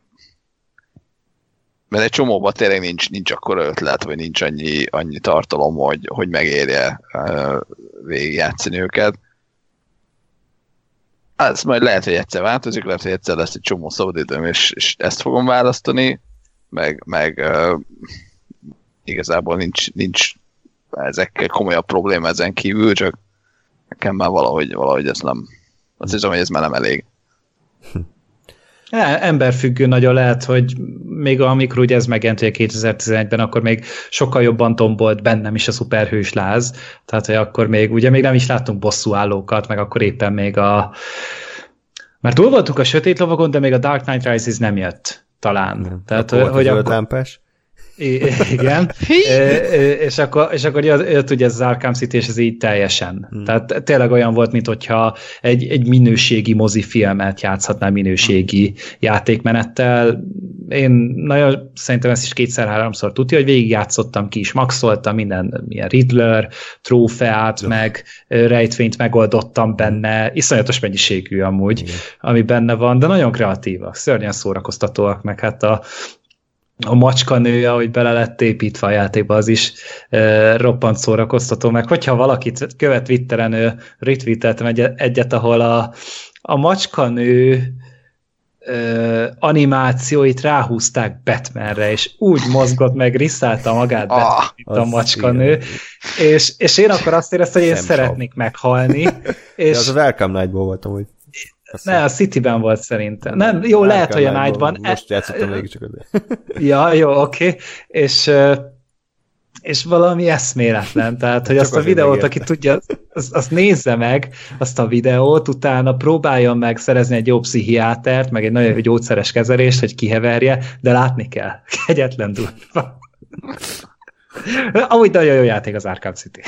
mert egy csomóban tényleg nincs, nincs akkor ötlet, vagy nincs annyi, annyi tartalom, hogy, hogy megérje uh, végigjátszani őket. Ez majd lehet, hogy egyszer változik, lehet, hogy egyszer lesz egy csomó szabadidőm, és, és ezt fogom választani, meg, meg uh, igazából nincs, nincs ezekkel komolyabb probléma ezen kívül, csak nekem már valahogy, valahogy ez nem, azt hiszem, hogy ez már nem elég. *laughs* Emberfüggő nagyon lehet, hogy még amikor ugye ez megjelent 2011-ben, akkor még sokkal jobban tombolt bennem is a szuperhős láz, tehát hogy akkor még, ugye még nem is láttunk bosszúállókat, meg akkor éppen még a mert túl voltunk a sötét lovagon, de még a Dark Knight Rises nem jött talán. Tehát, akkor hogy akkor... Lámpás. *laughs* Igen, és akkor, és akkor jött ugye ez az Arkham City, és ez így teljesen. Hmm. Tehát tényleg olyan volt, mint hogyha egy, egy minőségi mozifilmet játszhatnál minőségi hmm. játékmenettel. Én nagyon szerintem ezt is kétszer-háromszor tudja, hogy végigjátszottam ki is, maxoltam minden ilyen Riddler, trófeát, ja. meg rejtvényt megoldottam benne, iszonyatos mennyiségű amúgy, Igen. ami benne van, de nagyon kreatívak, szörnyen szórakoztatóak, meg hát a, a macska nő, ahogy bele lett építve a játékba, az is e, roppant szórakoztató, meg. Hogyha valakit követ Twitteren, retweeteltem egy, egyet, ahol a, a macska nő e, animációit ráhúzták Batmanre, és úgy mozgott meg, risszálta magát ah, mint a macskanő, és, és én akkor azt éreztem, hogy én szeretnék meghalni. *laughs* És... az az Welcome Night-ból voltam, hogy azt ne, a City-ben volt szerintem. Nem, jó, lehet, hogy a Night-ban. Most játszottam még csak *laughs* Ja, jó, oké. Okay. És, és valami eszméletlen. Tehát, hogy azt a videót, aki tudja, azt, azt nézze meg, azt a videót, utána próbáljon meg szerezni egy jó pszichiátert, meg egy nagyon jó gyógyszeres kezelést, hogy kiheverje, de látni kell. *laughs* Kegyetlen durva. Amúgy nagyon jó játék az Arkham City.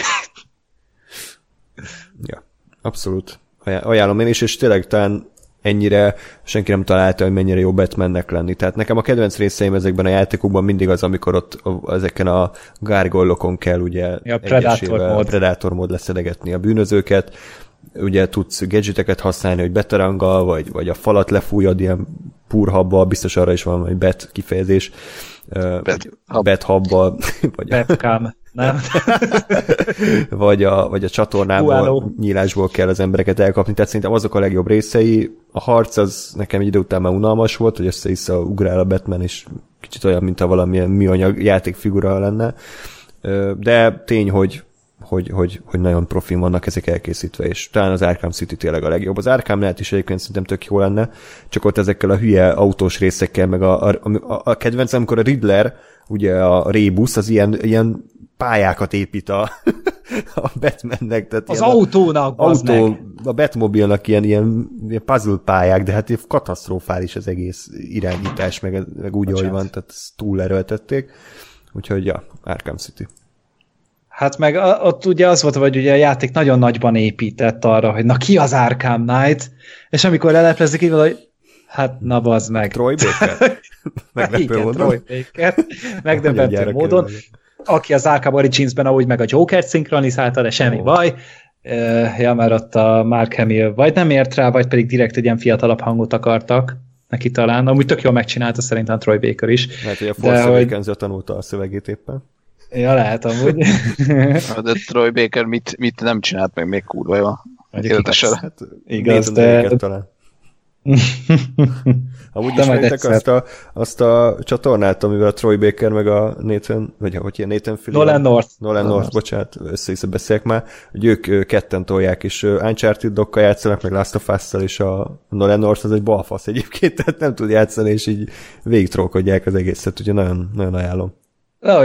ja, abszolút ajánlom én is, és tényleg talán ennyire senki nem találta, hogy mennyire jó Batmannek lenni. Tehát nekem a kedvenc részeim ezekben a játékokban mindig az, amikor ott ezeken a gárgollokon kell ugye ja, Predator mód. Predator mód leszedegetni a bűnözőket, ugye tudsz gadgeteket használni, hogy betaranggal, vagy, vagy a falat lefújod ilyen purhabba, biztos arra is van egy bet kifejezés, bet, bet habba, vagy Betcam, nem? *laughs* vagy, a, vagy a csatornából, Huáló. nyílásból kell az embereket elkapni, tehát szerintem azok a legjobb részei. A harc az nekem egy idő után már unalmas volt, hogy össze-vissza ugrál a Batman, és kicsit olyan, mint a valamilyen műanyag játékfigura lenne. De tény, hogy hogy, hogy, hogy nagyon profin vannak ezek elkészítve, és talán az Arkham City tényleg a legjobb. Az Arkham lehet is egyébként szerintem tök jó lenne, csak ott ezekkel a hülye autós részekkel, meg a, a, a, a kedvenc, amikor a Riddler, ugye a Rebus, az ilyen, ilyen pályákat épít a, *laughs* a Batmannek. Tehát az autónak, autó, A Batmobilnak ilyen, ilyen, ilyen puzzle pályák, de hát katasztrofális az egész irányítás, meg, meg úgy, ahogy van, tehát ezt túl erőltették. Úgyhogy ja, Arkham City. Hát meg ott ugye az volt, hogy ugye a játék nagyon nagyban épített arra, hogy na ki az Arkham Knight, és amikor leleplezik így hogy Hát, na bazd meg. Troy Baker? *laughs* Meglepő módon. Troy Baker. *laughs* Megdöbbentő módon. örülök. Aki az Arkham Origins-ben ahogy meg a Joker szinkronizálta, de semmi Ó. baj. Ja, mert ott a Mark Hamill vagy nem ért rá, vagy pedig direkt egy ilyen fiatalabb hangot akartak neki talán. Amúgy tök jól megcsinálta szerintem Troy Baker is. Lehet, hogy a Force hogy- tanulta a szövegét éppen. Ja, lehet amúgy. *laughs* De Troy Baker mit, mit nem csinált meg még kurva jó. Igaz. Hát, Igaz, de- talán. *laughs* Amúgy ismeritek azt a, azt a csatornát, amivel a Troy Baker meg a Nathan, vagy hogy ilyen Nathan Fillion. Nolan North. Nolan North, bocsánat, össze-vissza beszélek már, hogy ők ketten tolják, és Uncharted dokkal játszanak, meg Last of Us-szal, és a Nolan North az egy balfasz egyébként, *laughs* tehát nem tud játszani, és így végigtrókodják az egészet, úgyhogy nagyon, nagyon ajánlom.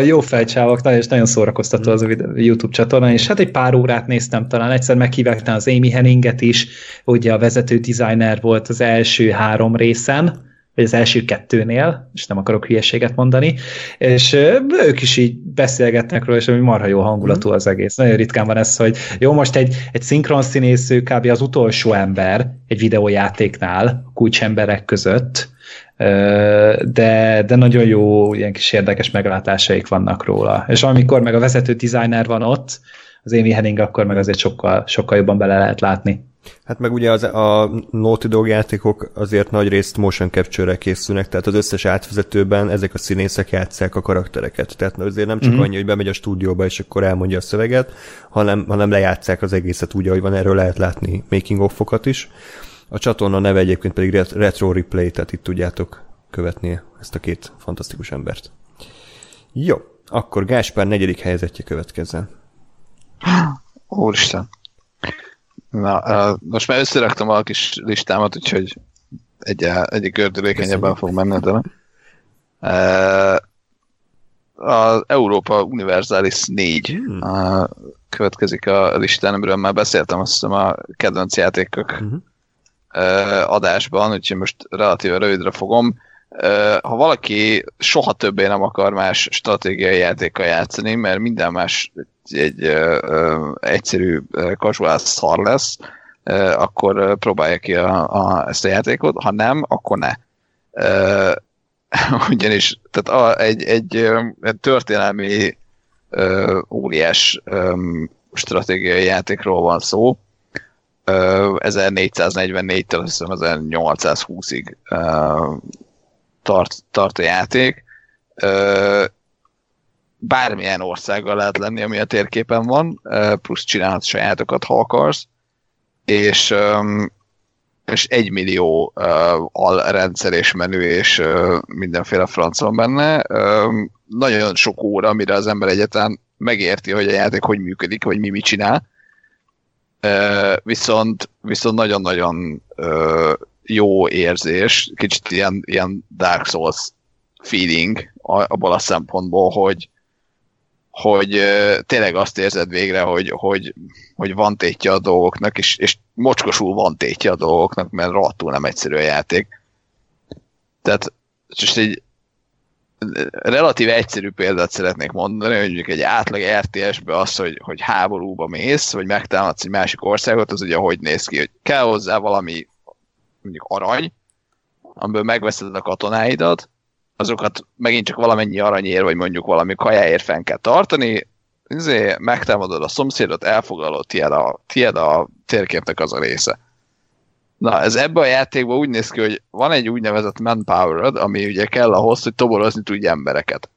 Jó fejcsávok, nagyon, és nagyon szórakoztató az a YouTube csatorna, és hát egy pár órát néztem talán, egyszer meghívták az Amy Henninget is, ugye a vezető designer volt az első három részen, vagy az első kettőnél, és nem akarok hülyeséget mondani, és ők is így beszélgetnek róla, és ami marha jó hangulatú az egész. Nagyon ritkán van ez, hogy jó, most egy, egy szinkron színésző kb. az utolsó ember egy videójátéknál, kulcsemberek között, de, de nagyon jó, ilyen kis érdekes meglátásaik vannak róla. És amikor meg a vezető designer van ott, az Amy Henning, akkor meg azért sokkal, sokkal jobban bele lehet látni. Hát meg ugye az, a Naughty Dog játékok azért nagy részt motion capture-re készülnek, tehát az összes átvezetőben ezek a színészek játszák a karaktereket. Tehát azért nem csak mm-hmm. annyi, hogy bemegy a stúdióba, és akkor elmondja a szöveget, hanem, hanem lejátszák az egészet úgy, ahogy van, erről lehet látni making of is. A csatorna neve egyébként pedig Ret- Retro Replay, tehát itt tudjátok követni ezt a két fantasztikus embert. Jó, akkor Gáspár negyedik helyzetje következzen. Úristen. Na, most már összeraktam a kis listámat, úgyhogy egy, egyik gördülékenyebben fog menni tőle. Uh, az Európa Universalis 4 Hmm. következik a listán, amiről már beszéltem, azt hiszem a kedvenc játékok Mhm. Adásban, úgyhogy most relatíve rövidre fogom. Ha valaki soha többé nem akar más stratégiai játékkal játszani, mert minden más egy, egy egyszerű casual szar lesz, akkor próbálja ki a, a, ezt a játékot, ha nem, akkor ne. *laughs* Ugyanis tehát a, egy, egy, ö, egy történelmi uh, óriás stratégiai játékról van szó, 1444-től azt hiszem 1820-ig uh, tart, tart a játék. Uh, bármilyen országgal lehet lenni, ami a térképen van, uh, plusz csinálhatsz sajátokat, ha akarsz, és, um, és egy millió uh, alrendszer és menü és uh, mindenféle franc van benne. Um, nagyon sok óra, amire az ember egyetlen megérti, hogy a játék hogy működik, vagy mi mit csinál. Viszont, viszont nagyon-nagyon jó érzés, kicsit ilyen, ilyen Dark Souls feeling abból a szempontból, hogy, hogy tényleg azt érzed végre, hogy, hogy, hogy van tétje a dolgoknak, és, és mocskosul van tétje a dolgoknak, mert rohadtul nem egyszerű a játék. Tehát csak egy relatíve egyszerű példát szeretnék mondani, hogy mondjuk egy átlag RTS-be az, hogy, hogy háborúba mész, vagy megtámadsz egy másik országot, az ugye hogy néz ki, hogy kell hozzá valami mondjuk arany, amiből megveszed a katonáidat, azokat megint csak valamennyi aranyér, vagy mondjuk valami kajáért fenn kell tartani, ezért megtámadod a szomszédot, elfoglalod, tiéd a, tiéd a térképnek az a része. Na, ez ebbe a játékban úgy néz ki, hogy van egy úgynevezett manpower ami ugye kell ahhoz, hogy toborozni tudj embereket.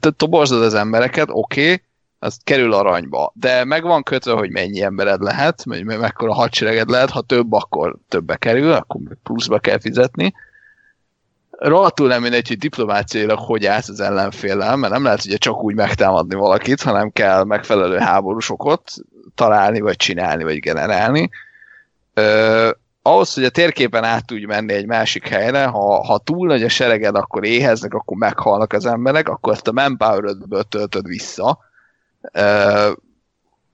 Te toborzod az embereket, oké, okay, az kerül aranyba, de meg van kötve, hogy mennyi embered lehet, vagy me- mekkora hadsereged lehet, ha több, akkor többbe kerül, akkor pluszba kell fizetni. Rohadtul nem mindegy, hogy diplomáciailag hogy állsz az ellenféllel, mert nem lehet ugye csak úgy megtámadni valakit, hanem kell megfelelő háborúsokat találni, vagy csinálni, vagy generálni. Ö, ahhoz, hogy a térképen át tudj menni egy másik helyre, ha, ha túl nagy a sereged, akkor éheznek, akkor meghalnak az emberek, akkor ezt a manpower töltöd vissza, Ö,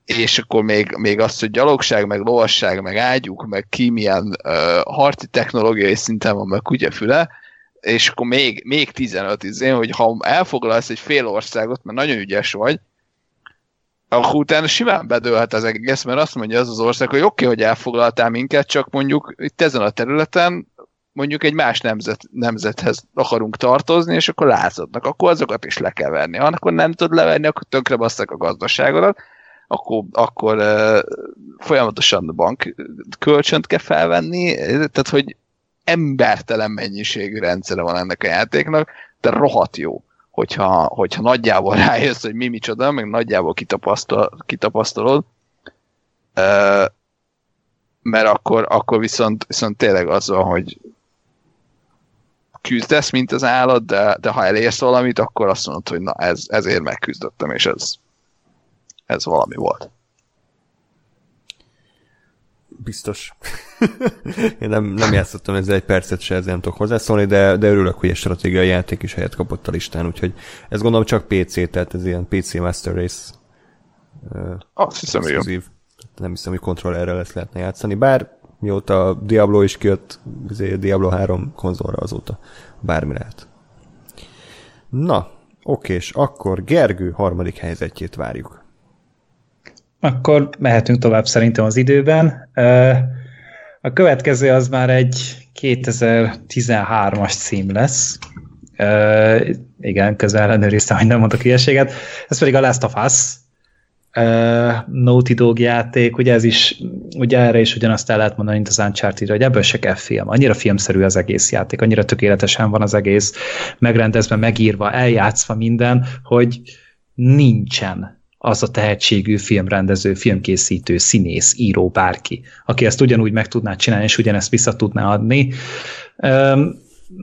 és akkor még, még azt, hogy gyalogság, meg lovasság, meg ágyuk, meg ki milyen uh, harci technológiai szinten van, meg kutyafüle, és akkor még, még 15 izé, hogy ha elfoglalsz egy fél országot, mert nagyon ügyes vagy, akkor utána simán bedőlhet az egész, mert azt mondja az az ország, hogy oké, okay, hogy elfoglaltál minket, csak mondjuk itt ezen a területen mondjuk egy más nemzet, nemzethez akarunk tartozni, és akkor lázadnak, akkor azokat is le kell venni. Ha akkor nem tud levenni, akkor tönkre basszak a gazdaságodat, akkor, akkor uh, folyamatosan bank kölcsönt kell felvenni, tehát hogy embertelen mennyiségű rendszere van ennek a játéknak, de rohadt jó, hogyha, hogyha nagyjából rájössz, hogy mi micsoda, meg nagyjából kitapasztal, kitapasztalod, uh, mert akkor, akkor viszont, viszont tényleg az van, hogy küzdesz, mint az állat, de, de ha elérsz valamit, akkor azt mondod, hogy na ez, ezért megküzdöttem, és ez, ez valami volt. Biztos. *laughs* Én nem, nem játszottam ezzel egy percet se, ezzel nem tudok hozzászólni, de, de örülök, hogy egy stratégiai játék is helyet kapott a listán, úgyhogy ez gondolom csak PC, tehát ez ilyen PC Master Race. Azt hiszem, hogy Nem hiszem, hogy kontrollerrel lesz lehetne játszani, bár mióta Diablo is kijött, izé, Diablo 3 konzolra azóta bármi lehet. Na, okés, akkor Gergő harmadik helyzetjét várjuk. Akkor mehetünk tovább szerintem az időben. A következő az már egy 2013-as cím lesz. Igen, közel ellenőriztem, hogy nem mondok hülyeséget. Ez pedig a Last of Us uh, Naughty Dog játék, ugye ez is, ugye erre is ugyanazt el lehet mondani, mint az uncharted hogy ebből se kell film. Annyira filmszerű az egész játék, annyira tökéletesen van az egész megrendezve, megírva, eljátszva minden, hogy nincsen az a tehetségű filmrendező, filmkészítő, színész, író, bárki, aki ezt ugyanúgy meg tudná csinálni, és ugyanezt vissza tudná adni.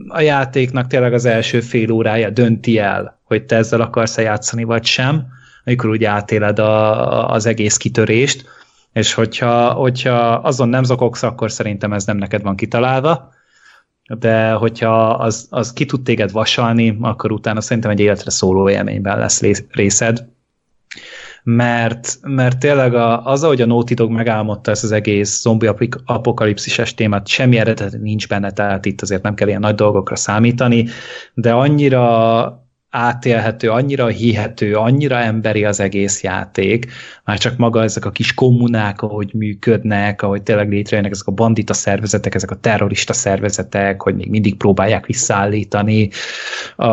A játéknak tényleg az első fél órája dönti el, hogy te ezzel akarsz-e játszani, vagy sem amikor úgy átéled a, az egész kitörést, és hogyha, hogyha azon nem zokogsz, akkor szerintem ez nem neked van kitalálva, de hogyha az, az ki tud téged vasalni, akkor utána szerintem egy életre szóló élményben lesz részed, mert, mert tényleg a, az, ahogy a Naughty Dog megálmodta ezt az egész zombi apokalipszises témát, semmi eredet nincs benne, tehát itt azért nem kell ilyen nagy dolgokra számítani, de annyira átélhető, annyira hihető, annyira emberi az egész játék, már csak maga ezek a kis kommunák, ahogy működnek, ahogy tényleg létrejönnek ezek a bandita szervezetek, ezek a terrorista szervezetek, hogy még mindig próbálják visszaállítani a,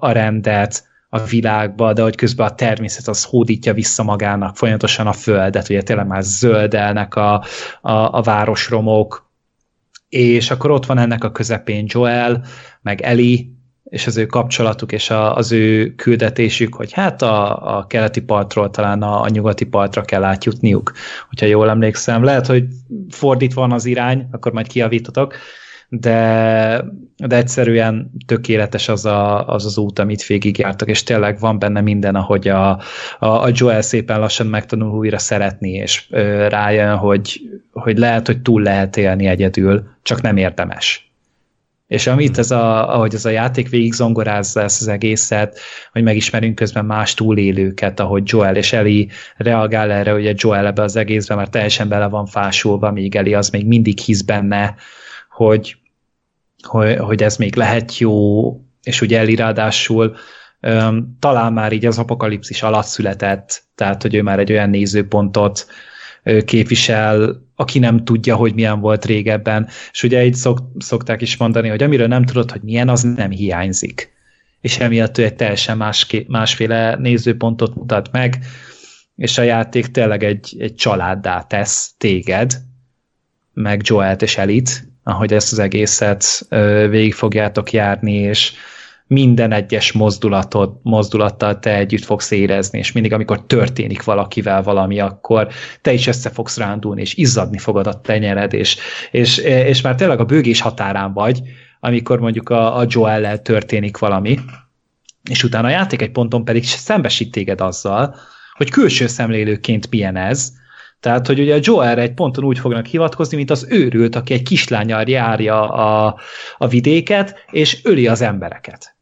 a rendet a világba, de hogy közben a természet az hódítja vissza magának folyamatosan a földet, ugye tényleg már zöldelnek a, a, a városromok, és akkor ott van ennek a közepén Joel, meg Eli, és az ő kapcsolatuk és a, az ő küldetésük, hogy hát a, a keleti partról talán a, a nyugati partra kell átjutniuk, hogyha jól emlékszem. Lehet, hogy fordítva van az irány, akkor majd kiavítotok, de, de egyszerűen tökéletes az, a, az az út, amit végigjártak, és tényleg van benne minden, ahogy a, a, a Joel szépen lassan megtanul újra szeretni, és ö, rájön, hogy, hogy lehet, hogy túl lehet élni egyedül, csak nem érdemes. És amit ez a, ahogy ez a játék végig zongorázza ezt az egészet, hogy megismerünk közben más túlélőket, ahogy Joel és Eli reagál erre, hogy a Joel ebbe az egészben már teljesen bele van fásulva, míg Eli az még mindig hisz benne, hogy, hogy, hogy ez még lehet jó, és ugye Eli talán már így az apokalipszis alatt született, tehát hogy ő már egy olyan nézőpontot képvisel, aki nem tudja, hogy milyen volt régebben. És ugye így szok, szokták is mondani, hogy amiről nem tudod, hogy milyen, az nem hiányzik. És emiatt ő egy teljesen más, másféle nézőpontot mutat meg, és a játék tényleg egy, egy családdá tesz téged, meg Joelt és Elit, ahogy ezt az egészet végig fogjátok járni, és minden egyes mozdulatod, mozdulattal te együtt fogsz érezni, és mindig, amikor történik valakivel valami, akkor te is össze fogsz rándulni, és izzadni fogod a tenyered, és, és, és már tényleg a bőgés határán vagy, amikor mondjuk a, a Joel-lel történik valami, és utána a játék egy ponton pedig szembesít téged azzal, hogy külső szemlélőként milyen ez, tehát, hogy ugye a Joel egy ponton úgy fognak hivatkozni, mint az őrült, aki egy kislányal járja a, a vidéket, és öli az embereket.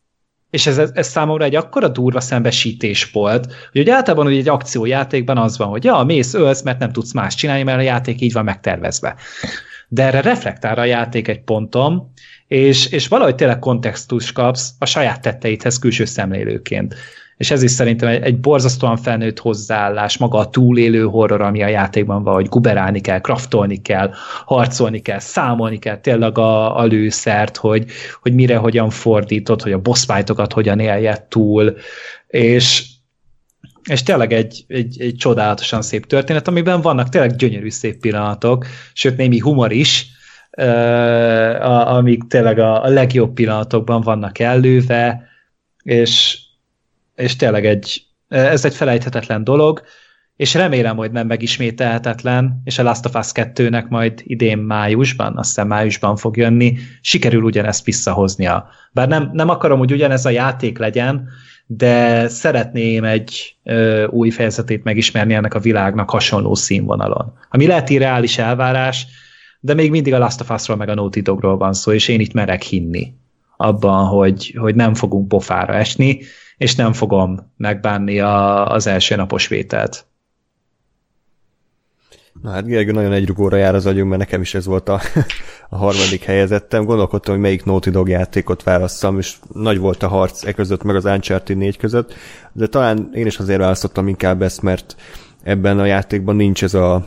És ez, ez számomra egy akkora durva szembesítés volt, hogy ugye általában ugye egy akciójátékban az van, hogy ja, mész, ölsz, mert nem tudsz más csinálni, mert a játék így van megtervezve. De erre reflektál a játék egy ponton, és, és valahogy tényleg kontextus kapsz a saját tetteidhez külső szemlélőként. És ez is szerintem egy, egy borzasztóan felnőtt hozzáállás, maga a túlélő horror, ami a játékban van, hogy guberálni kell, kraftolni kell, harcolni kell, számolni kell tényleg a, a lőszert, hogy, hogy mire hogyan fordítod, hogy a boss fightokat hogyan éljed túl, és és tényleg egy, egy, egy csodálatosan szép történet, amiben vannak tényleg gyönyörű szép pillanatok, sőt némi humor is, uh, amik tényleg a, a legjobb pillanatokban vannak előve, és, és tényleg egy, ez egy felejthetetlen dolog, és remélem, hogy nem megismételhetetlen, és a Last of Us 2-nek majd idén májusban, azt hiszem májusban fog jönni, sikerül ugyanezt visszahoznia. Bár nem, nem akarom, hogy ugyanez a játék legyen, de szeretném egy ö, új fejezetét megismerni ennek a világnak hasonló színvonalon. Ami lehet reális elvárás, de még mindig a Last of Us-ról meg a Naughty Dogról van szó, és én itt merek hinni abban, hogy, hogy nem fogunk pofára esni, és nem fogom megbánni a, az első napos vételt. Na hát Gergő nagyon egy rugóra jár az agyunk, mert nekem is ez volt a, *laughs* a harmadik helyezettem. Gondolkodtam, hogy melyik Naughty Dog játékot válasszam, és nagy volt a harc e között, meg az Uncharted 4 között, de talán én is azért választottam inkább ezt, mert ebben a játékban nincs ez a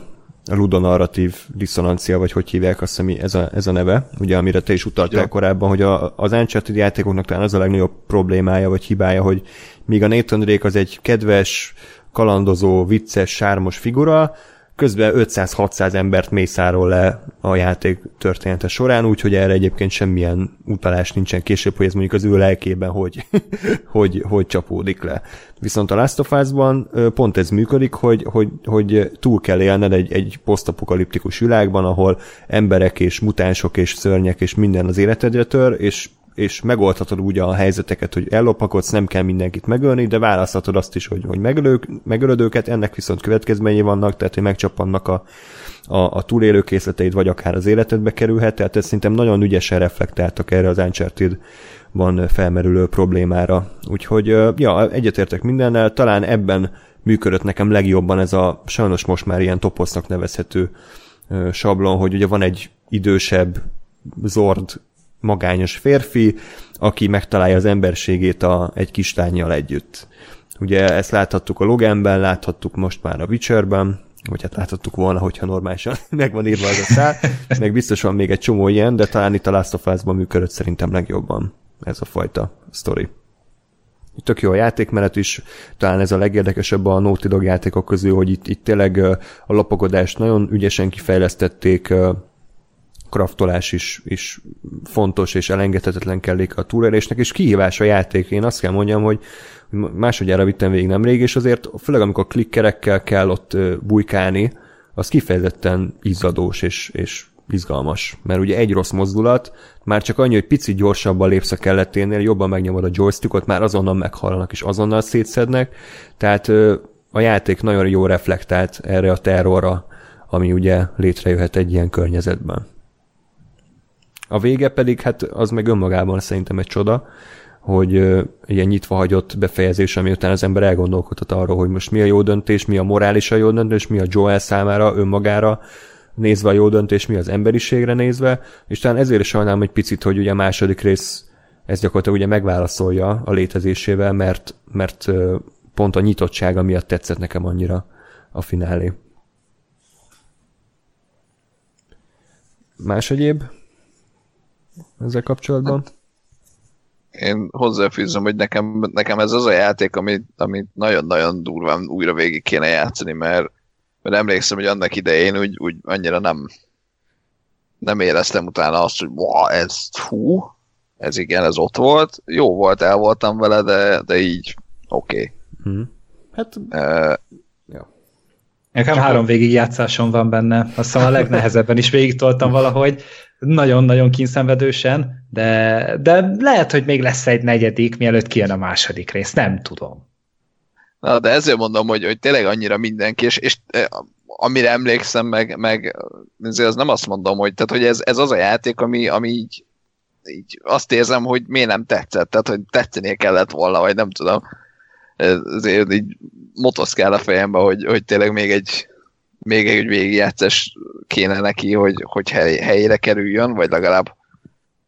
ludonarratív diszonancia, vagy hogy hívják azt, ami ez a, ez a neve, ugye amire te is utaltál ja. korábban, hogy a, az Uncharted játékoknak talán az a legnagyobb problémája, vagy hibája, hogy míg a Nathan Drake az egy kedves, kalandozó, vicces, sármos figura, közben 500-600 embert mészárol le a játék története során, úgyhogy erre egyébként semmilyen utalás nincsen később, hogy ez mondjuk az ő lelkében hogy, *laughs* hogy, hogy csapódik le. Viszont a Last of Us-ban pont ez működik, hogy, hogy, hogy túl kell élned egy, egy posztapokaliptikus világban, ahol emberek és mutánsok és szörnyek és minden az életedre tör, és és megoldhatod úgy a helyzeteket, hogy ellopakodsz, nem kell mindenkit megölni, de választhatod azt is, hogy, hogy megölők, megölöd őket, ennek viszont következményei vannak, tehát hogy megcsappannak a, a, a túlélő készleteid, vagy akár az életedbe kerülhet, tehát ez szerintem nagyon ügyesen reflektáltak erre az Uncharted van felmerülő problémára. Úgyhogy, ja, egyetértek mindennel, talán ebben működött nekem legjobban ez a sajnos most már ilyen toposznak nevezhető sablon, hogy ugye van egy idősebb Zord magányos férfi, aki megtalálja az emberségét a, egy kislányjal együtt. Ugye ezt láthattuk a Loganben, láthattuk most már a Witcherben, vagy hát láthattuk volna, hogyha normálisan *laughs* meg írva az a szál, meg biztos van még egy csomó ilyen, de talán itt a Last of Us-ban működött szerintem legjobban ez a fajta sztori. Tök jó a játékmenet is, talán ez a legérdekesebb a Naughty Dog játékok közül, hogy itt, itt tényleg a lapogodást nagyon ügyesen kifejlesztették, kraftolás is, is fontos és elengedhetetlen kellék a túlélésnek, és kihívás a játék. Én azt kell mondjam, hogy másodjára vittem végig nemrég, és azért főleg amikor klikkerekkel kell ott bujkálni, az kifejezetten izzadós és, és izgalmas. Mert ugye egy rossz mozdulat, már csak annyi, hogy picit gyorsabban lépsz a kelleténél, jobban megnyomod a joystickot, már azonnal meghallanak és azonnal szétszednek, tehát a játék nagyon jó reflektált erre a terrorra, ami ugye létrejöhet egy ilyen környezetben. A vége pedig, hát az meg önmagában szerintem egy csoda, hogy ilyen nyitva hagyott befejezés, ami után az ember elgondolkodhat arról, hogy most mi a jó döntés, mi a morálisan jó döntés, mi a Joel számára, önmagára nézve a jó döntés, mi az emberiségre nézve, és talán ezért is sajnálom egy picit, hogy ugye a második rész ez gyakorlatilag ugye megválaszolja a létezésével, mert, mert pont a nyitottsága miatt tetszett nekem annyira a finálé. Más egyéb? Ezzel kapcsolatban? Hát, én hozzáfűzöm, hogy nekem, nekem ez az a játék, amit, amit nagyon-nagyon durván újra végig kéne játszani, mert, mert emlékszem, hogy annak idején úgy, úgy annyira nem nem éreztem utána azt, hogy wow, ez hú, ez igen, ez ott volt. Jó volt, el voltam vele, de, de így oké. Okay. Hmm. Hát, uh, ja. Nekem három végigjátszásom van benne. Azt hiszem a legnehezebben is végig toltam valahogy nagyon-nagyon kínszenvedősen, de, de lehet, hogy még lesz egy negyedik, mielőtt kijön a második rész, nem tudom. Na, de ezért mondom, hogy, hogy tényleg annyira mindenki, és, és amire emlékszem, meg, meg az nem azt mondom, hogy, tehát, hogy ez, ez az a játék, ami, ami így, így azt érzem, hogy miért nem tetszett, tehát hogy tetszenie kellett volna, vagy nem tudom. Ezért így motoszkál a fejembe, hogy, hogy tényleg még egy, még egy végigjátszás kéne neki, hogy, hogy hely, helyére kerüljön, vagy legalább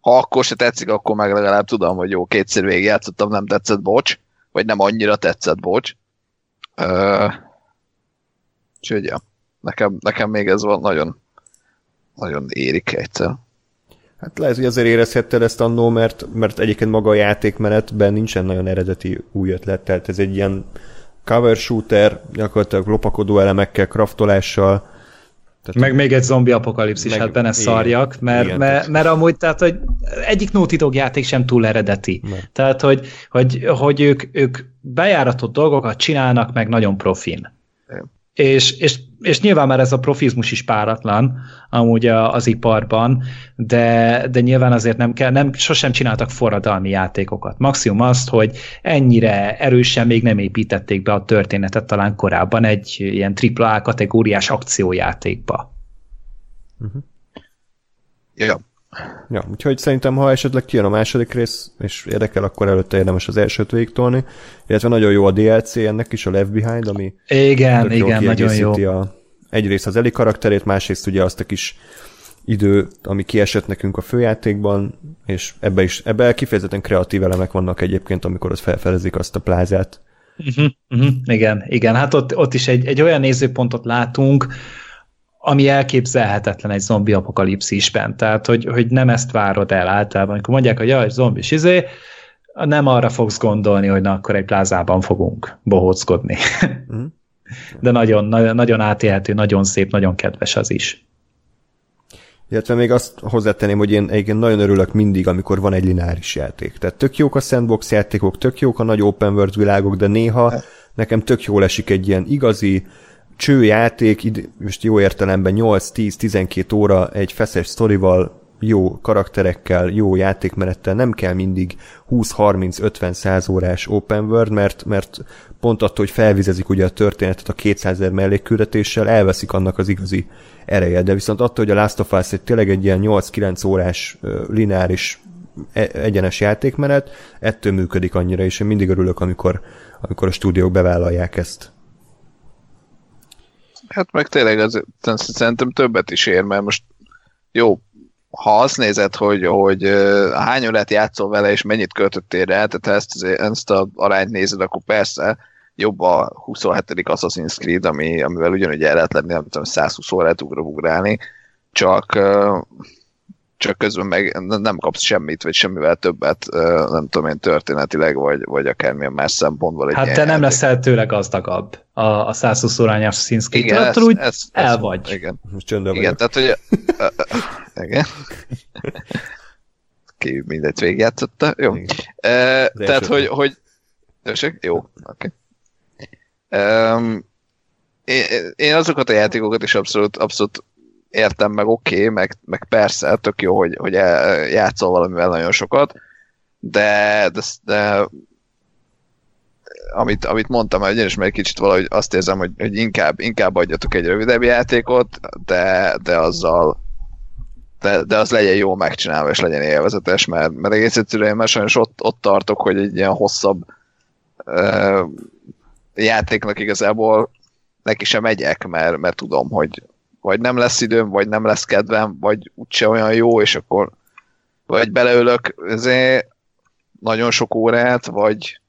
ha akkor se tetszik, akkor meg legalább tudom, hogy jó, kétszer végigjátszottam, nem tetszett, bocs, vagy nem annyira tetszett, bocs. Uh, úgyhogy nekem, nekem még ez van nagyon, nagyon érik egyszer. Hát lehet, hogy azért érezhetted ezt annó, mert, mert egyébként maga a játékmenetben nincsen nagyon eredeti új ötlet, tehát ez egy ilyen cover shooter, gyakorlatilag lopakodó elemekkel, kraftolással. Tehát meg még egy zombi apokalipszis, meg, hát benne szarjak, mert, igen, mert, mert, mert amúgy, tehát, hogy egyik Naughty Dog játék sem túl eredeti. Nem. Tehát, hogy, hogy, hogy ők, ők bejáratott dolgokat csinálnak meg nagyon profin. Igen. És, és és nyilván már ez a profizmus is páratlan amúgy az iparban, de, de nyilván azért nem kell, nem, sosem csináltak forradalmi játékokat. Maximum azt, hogy ennyire erősen még nem építették be a történetet talán korábban egy ilyen AAA kategóriás akciójátékba. Uh-huh. Ja, Ja, úgyhogy szerintem, ha esetleg kijön a második rész, és érdekel, akkor előtte érdemes az elsőt végigtolni, illetve nagyon jó a DLC ennek is, a Left Behind, ami igen, igen, nagyon jó. A, egyrészt az Eli karakterét, másrészt ugye azt a kis idő, ami kiesett nekünk a főjátékban, és ebbe is, ebbe kifejezetten kreatív elemek vannak egyébként, amikor ott felfedezik azt a plázát. Uh-huh, uh-huh, igen, igen, hát ott, ott is egy, egy olyan nézőpontot látunk, ami elképzelhetetlen egy zombi apokalipszisben. Tehát, hogy, hogy nem ezt várod el általában. Amikor mondják, hogy jaj, zombi izé, nem arra fogsz gondolni, hogy na, akkor egy plázában fogunk bohóckodni. *laughs* Mm. De nagyon, nagyon, nagyon átélhető, nagyon szép, nagyon kedves az is. Illetve még azt hozzátenném, hogy én egyébként nagyon örülök mindig, amikor van egy lineáris játék. Tehát tök jók a sandbox játékok, tök jók a nagy open world világok, de néha nekem tök jól esik egy ilyen igazi, csőjáték, most jó értelemben 8-10-12 óra egy feszes sztorival, jó karakterekkel, jó játékmenettel, nem kell mindig 20-30-50-100 órás open world, mert, mert pont attól, hogy felvizezik ugye a történetet a 200 ezer mellékküldetéssel, elveszik annak az igazi ereje. De viszont attól, hogy a Last of Us egy tényleg egy ilyen 8-9 órás lineáris e, egyenes játékmenet, ettől működik annyira, és én mindig örülök, amikor, amikor a stúdiók bevállalják ezt. Hát meg tényleg az, szerintem többet is ér, mert most jó, ha azt nézed, hogy, hogy hány órát játszol vele, és mennyit költöttél rá, tehát ha ezt, ezt a arányt nézed, akkor persze jobb a 27. Assassin's Creed, ami, amivel ugyanúgy el lehet lenni, nem tudom, 120 órát ugrani, csak csak közben meg nem kapsz semmit, vagy semmivel többet, nem tudom én, történetileg, vagy, vagy akármilyen más szempontból. Egy hát te nem leszel tőle gazdagabb a, a 120 órányos Szinszki. Igen, ezt, úgy ezt, el ezt, vagy. Igen, Most igen tehát hogy igen. *laughs* Ki mindegy végigjátszotta. Jó. Uh, tehát, hogy, hogy? Jó, oké. Okay. Um, én, én azokat a játékokat is abszolút, abszolút értem, meg oké, okay, meg, meg persze, tök jó, hogy, hogy játszol valamivel nagyon sokat, de, de, de amit, amit mondtam, hogy én is meg kicsit valahogy azt érzem, hogy, hogy inkább, inkább adjatok egy rövidebb játékot, de, de azzal de, de az legyen jó megcsinálva, és legyen élvezetes, mert, mert egész egyszerűen mert sajnos ott, ott tartok, hogy egy ilyen hosszabb uh, játéknak igazából neki sem megyek, mert, mert tudom, hogy, vagy nem lesz időm, vagy nem lesz kedvem, vagy úgyse olyan jó, és akkor vagy beleülök ezért nagyon sok órát, vagy,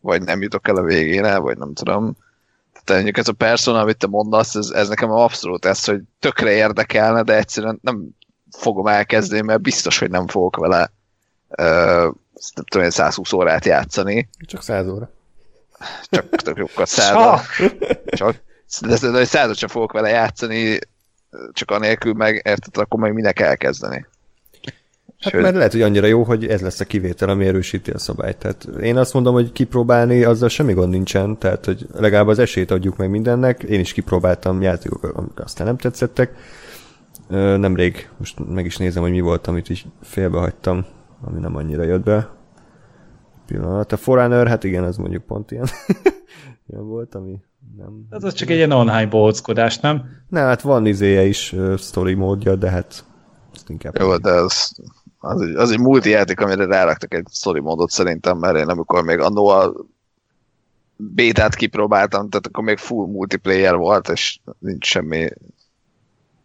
vagy nem jutok el a végére, vagy nem tudom. Tehát mondjuk ez a persona, amit te mondasz, ez, ez nekem abszolút ez, hogy tökre érdekelne, de egyszerűen nem fogom elkezdeni, mert biztos, hogy nem fogok vele uh, nem tudom, 120 órát játszani. Csak 100 óra. Csak tök jókat 100 Csak. Csak. De, de, de 100 sem fogok vele játszani, csak anélkül meg, érted, akkor meg minek elkezdeni. Hát Sőt. mert lehet, hogy annyira jó, hogy ez lesz a kivétel, ami erősíti a szabályt. Tehát én azt mondom, hogy kipróbálni, azzal semmi gond nincsen, tehát hogy legalább az esélyt adjuk meg mindennek. Én is kipróbáltam játékokat, amik aztán nem tetszettek. Nemrég, most meg is nézem, hogy mi volt, amit is félbehagytam, ami nem annyira jött be. Pillanat. A Forerunner, hát igen, az mondjuk pont ilyen. *laughs* ilyen volt, ami nem... Ez az csak egy ilyen online bohóckodás, nem? Ne, hát van izéje is, uh, story módja, de hát ezt inkább... Jó, de az, az, egy, az egy multi játék, amire ráraktak egy story módot szerintem, mert én amikor még a bétát kipróbáltam, tehát akkor még full multiplayer volt, és nincs semmi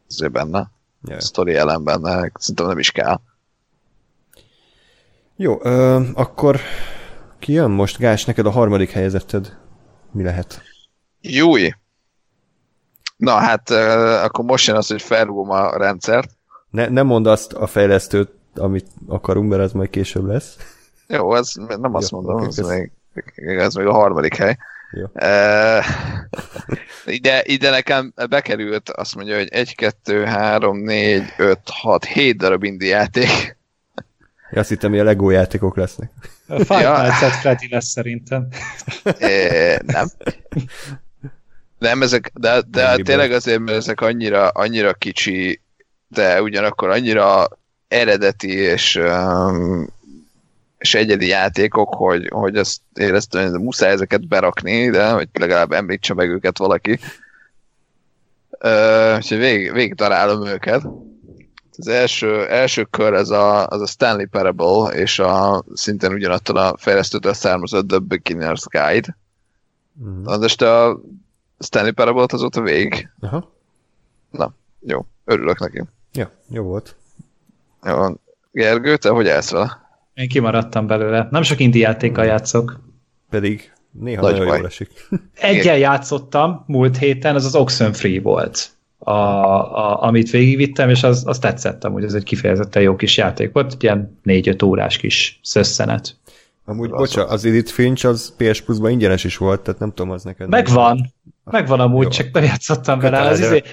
azért benne. Yeah. Story elem benne, szerintem nem is kell. Jó, ö, akkor Ki jön most, Gás, neked a harmadik helyezetted? Mi lehet? Júj! Na hát, akkor most jön az, hogy felrúgom a rendszert. Ne, nem mondd azt a fejlesztőt, amit akarunk, mert ez majd később lesz. Jó, ez nem azt Jó, mondom, oké, ez még, ez még a harmadik hely. Jó. Uh, *laughs* ide, ide nekem bekerült, azt mondja, hogy 1, 2, 3, 4, 5, 6, 7 darab indie játék. Ja, azt hittem, hogy a Lego játékok lesznek. A Five Ja. Nights at Freddy lesz szerintem. É, nem. *laughs* Nem, ezek, de, de Angry tényleg azért, mert ezek annyira, annyira kicsi, de ugyanakkor annyira eredeti és, um, és egyedi játékok, hogy, hogy ezt éreztem, hogy muszáj ezeket berakni, de hogy legalább említse meg őket valaki. Uh, úgyhogy végig, végig találom őket. Az első, első kör ez a, az a Stanley Parable, és a, szintén ugyanattól a fejlesztőtől származott The Beginner's Guide. Na, de most a Stanley Parable-t azóta végig. Aha. Jó, örülök neki. Ja, jó volt. Jó, Gergő, te hogy állsz vele? Én kimaradtam belőle. Nem sok indie játékkal játszok. Pedig néha Nagy nagyon baj. jól esik. *laughs* Egyen játszottam múlt héten, az az Oxenfree volt, a, a, amit végigvittem, és az, az tetszett amúgy, ez egy kifejezetten jó kis játék volt, ilyen 4-5 órás kis szösszenet. Amúgy, Az bocsa, az Edith Finch az PS Plus-ban ingyenes is volt, tehát nem tudom, az neked... Megvan, megvan amúgy, Jó. csak nem játszottam vele. Az izé,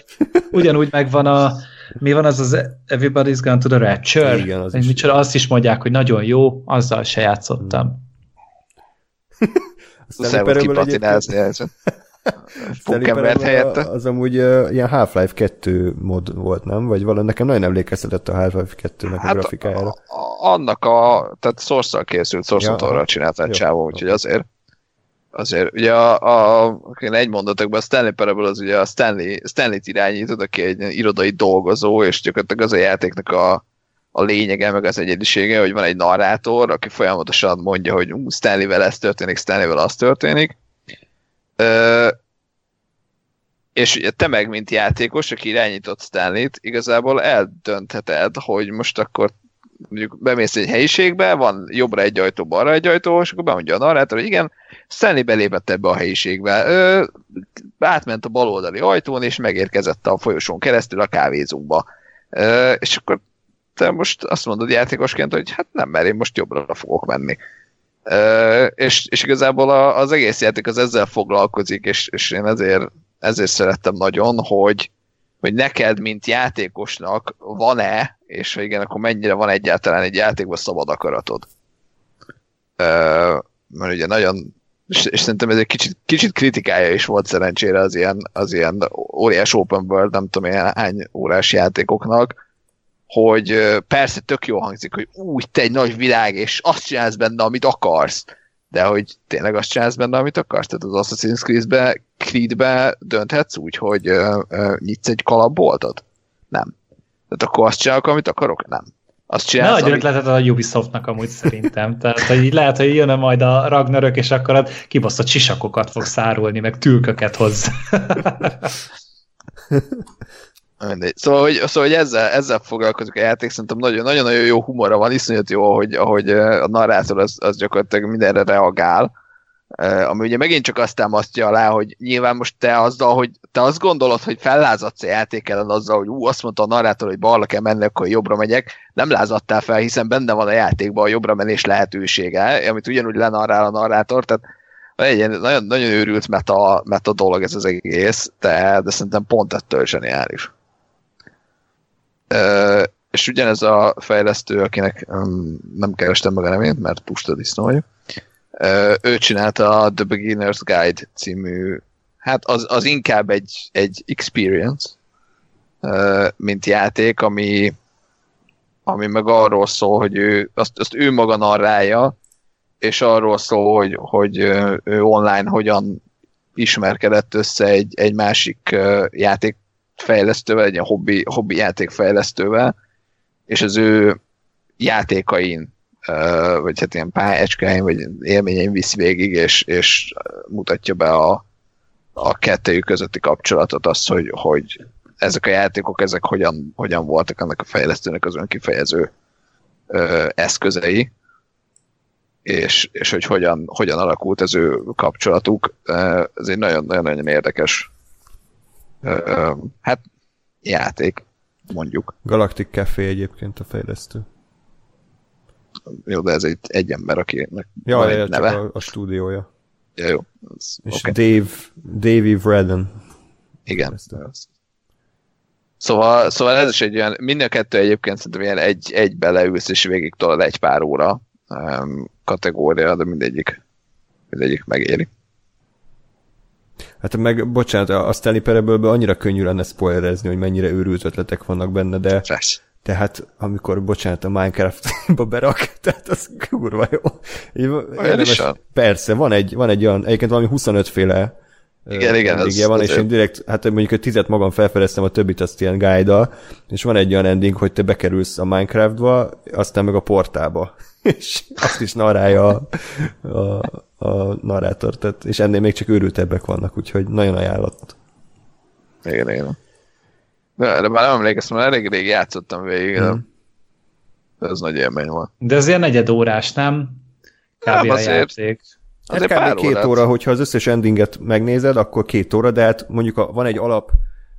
ugyanúgy megvan a, mi van az az Everybody's Gone to the Rapture? Igen, az is. micsoda, azt is mondják, hogy nagyon jó, azzal se játszottam. Volt Parable kipatinázni. Stanley *laughs* Funkembert helyette. Az amúgy uh, ilyen Half-Life 2 mod volt, nem? Vagy valami, nekem nagyon emlékeztetett a Half-Life 2-nek a Hát grafikájára. a, a, annak a, tehát source ckészült, source Ja, csinálta Jó. csávó, úgyhogy azért azért, ugye a, a én egy mondatokban a Stanley Parable az ugye a Stanley, Stanley-t irányítod, aki egy irodai dolgozó, és gyakorlatilag az a játéknak a, a lényege, meg az egyedisége, hogy van egy narrátor, aki folyamatosan mondja, hogy ú, Stanleyvel ez történik, Stanleyvel az történik. Ö, és ugye te meg, mint játékos, aki irányított Stanley-t, igazából eldöntheted, hogy most akkor mondjuk bemész egy helyiségbe, van jobbra egy ajtó, balra egy ajtó, és akkor bemondja a narrátor, hogy igen, Stanley belépett ebbe a helyiségbe. Ö, átment a baloldali ajtón, és megérkezett a folyosón keresztül a kávézóba. Ö, és akkor te most azt mondod játékosként, hogy hát nem, mert én most jobbra fogok menni. Ö, és, és igazából a, az egész játék az ezzel foglalkozik, és, és én ezért, ezért szerettem nagyon, hogy, hogy neked, mint játékosnak van-e, és ha igen, akkor mennyire van egyáltalán egy játékban szabad akaratod. Ö, mert ugye nagyon, és, és szerintem ez egy kicsit, kicsit kritikája is volt szerencsére az ilyen, az ilyen óriás open world, nem tudom én hány órás játékoknak, hogy persze tök jó hangzik, hogy úgy te egy nagy világ, és azt csinálsz benne, amit akarsz, de hogy tényleg azt csinálsz benne, amit akarsz. Tehát az Assassin's Creed-be, Creed-be dönthetsz úgy, hogy ö, ö, nyitsz egy kalapboltot? Nem. Tehát akkor azt csinálok, amit akarok? Nem. Azt csinálsz, adjon amit... ötletet a Ubisoftnak amúgy szerintem. *laughs* Tehát, hogy így lehet, hogy jön majd a Ragnarök, és akkor a kibaszott sisakokat fog szárulni, meg tülköket hozzá. *laughs* Mindegy. Szóval, hogy, szóval, hogy ezzel, ezzel foglalkozik a játék, szerintem nagyon- nagyon-nagyon jó humora van, iszonyat jó, hogy, ahogy a narrátor az, az gyakorlatilag mindenre reagál, ami ugye megint csak azt támasztja alá, hogy nyilván most te azzal, hogy te azt gondolod, hogy fellázadsz a játék ellen azzal, hogy ú, azt mondta a narrátor, hogy balra kell menni, akkor jobbra megyek, nem lázadtál fel, hiszen benne van a játékban a jobbra menés lehetősége, amit ugyanúgy lenarrál a narrátor, tehát egy nagyon, nagyon őrült meta, meta dolog ez az egész, de, de szerintem pont ettől zseniális. És ugyanez a fejlesztő, akinek nem kerestem meg a nevét, mert pusta disznó vagyok, ö, ő csinálta a The Beginner's Guide című, hát az, az inkább egy, egy experience, mint játék, ami, ami meg arról szól, hogy ő, azt, azt ő maga narrálja, és arról szól, hogy, hogy ő online hogyan ismerkedett össze egy, egy másik ö, játékfejlesztővel, egy ilyen hobbi, hobbi játékfejlesztővel, és az ő játékain, vagy hát ilyen pályácskáin, vagy élményein visz végig, és, és mutatja be a, a kettőjük közötti kapcsolatot, az, hogy, hogy ezek a játékok, ezek hogyan, hogyan voltak annak a fejlesztőnek az önkifejező ö, eszközei, és, és hogy hogyan, hogyan alakult az ő kapcsolatuk. Ez egy nagyon-nagyon érdekes hát játék, mondjuk. Galactic Café egyébként a fejlesztő. Jó, de ez egy, egy ember, akinek ja, van egy neve. A, a stúdiója. Ja, jó. Az, és okay. Dave, Davey Vreden. Igen. Szóval, szóval ez is egy olyan, mind a kettő egyébként szerintem ilyen egy, egy beleülsz és végig tolod egy pár óra um, kategória, de mindegyik, mindegyik megéri. Hát meg, bocsánat, a Stanley parable annyira könnyű lenne spoilerezni, hogy mennyire őrült ötletek vannak benne, de Persze. tehát amikor, bocsánat, a Minecraft-ba berak, *laughs* tehát az kurva jó. Érdemes, persze, van egy, van egy olyan, egyébként valami 25 féle igen, igen. Ez, van, és én direkt, hát mondjuk hogy tizet magam felfedeztem, a többit azt ilyen guide és van egy olyan ending, hogy te bekerülsz a Minecraftba, aztán meg a portába, *laughs* és azt is narálja a, a, a narrátor, tehát, és ennél még csak őrültebbek vannak, úgyhogy nagyon ajánlott. Igen, igen. De, de már nem emlékeztem, mert elég rég játszottam végig, mm. de ez nagy élmény volt. De ez ilyen negyed órás, nem? Kb. Nem, azért, játék. Azért hát kb. két órát. óra, hogyha az összes endinget megnézed, akkor két óra, de hát mondjuk a, van egy alap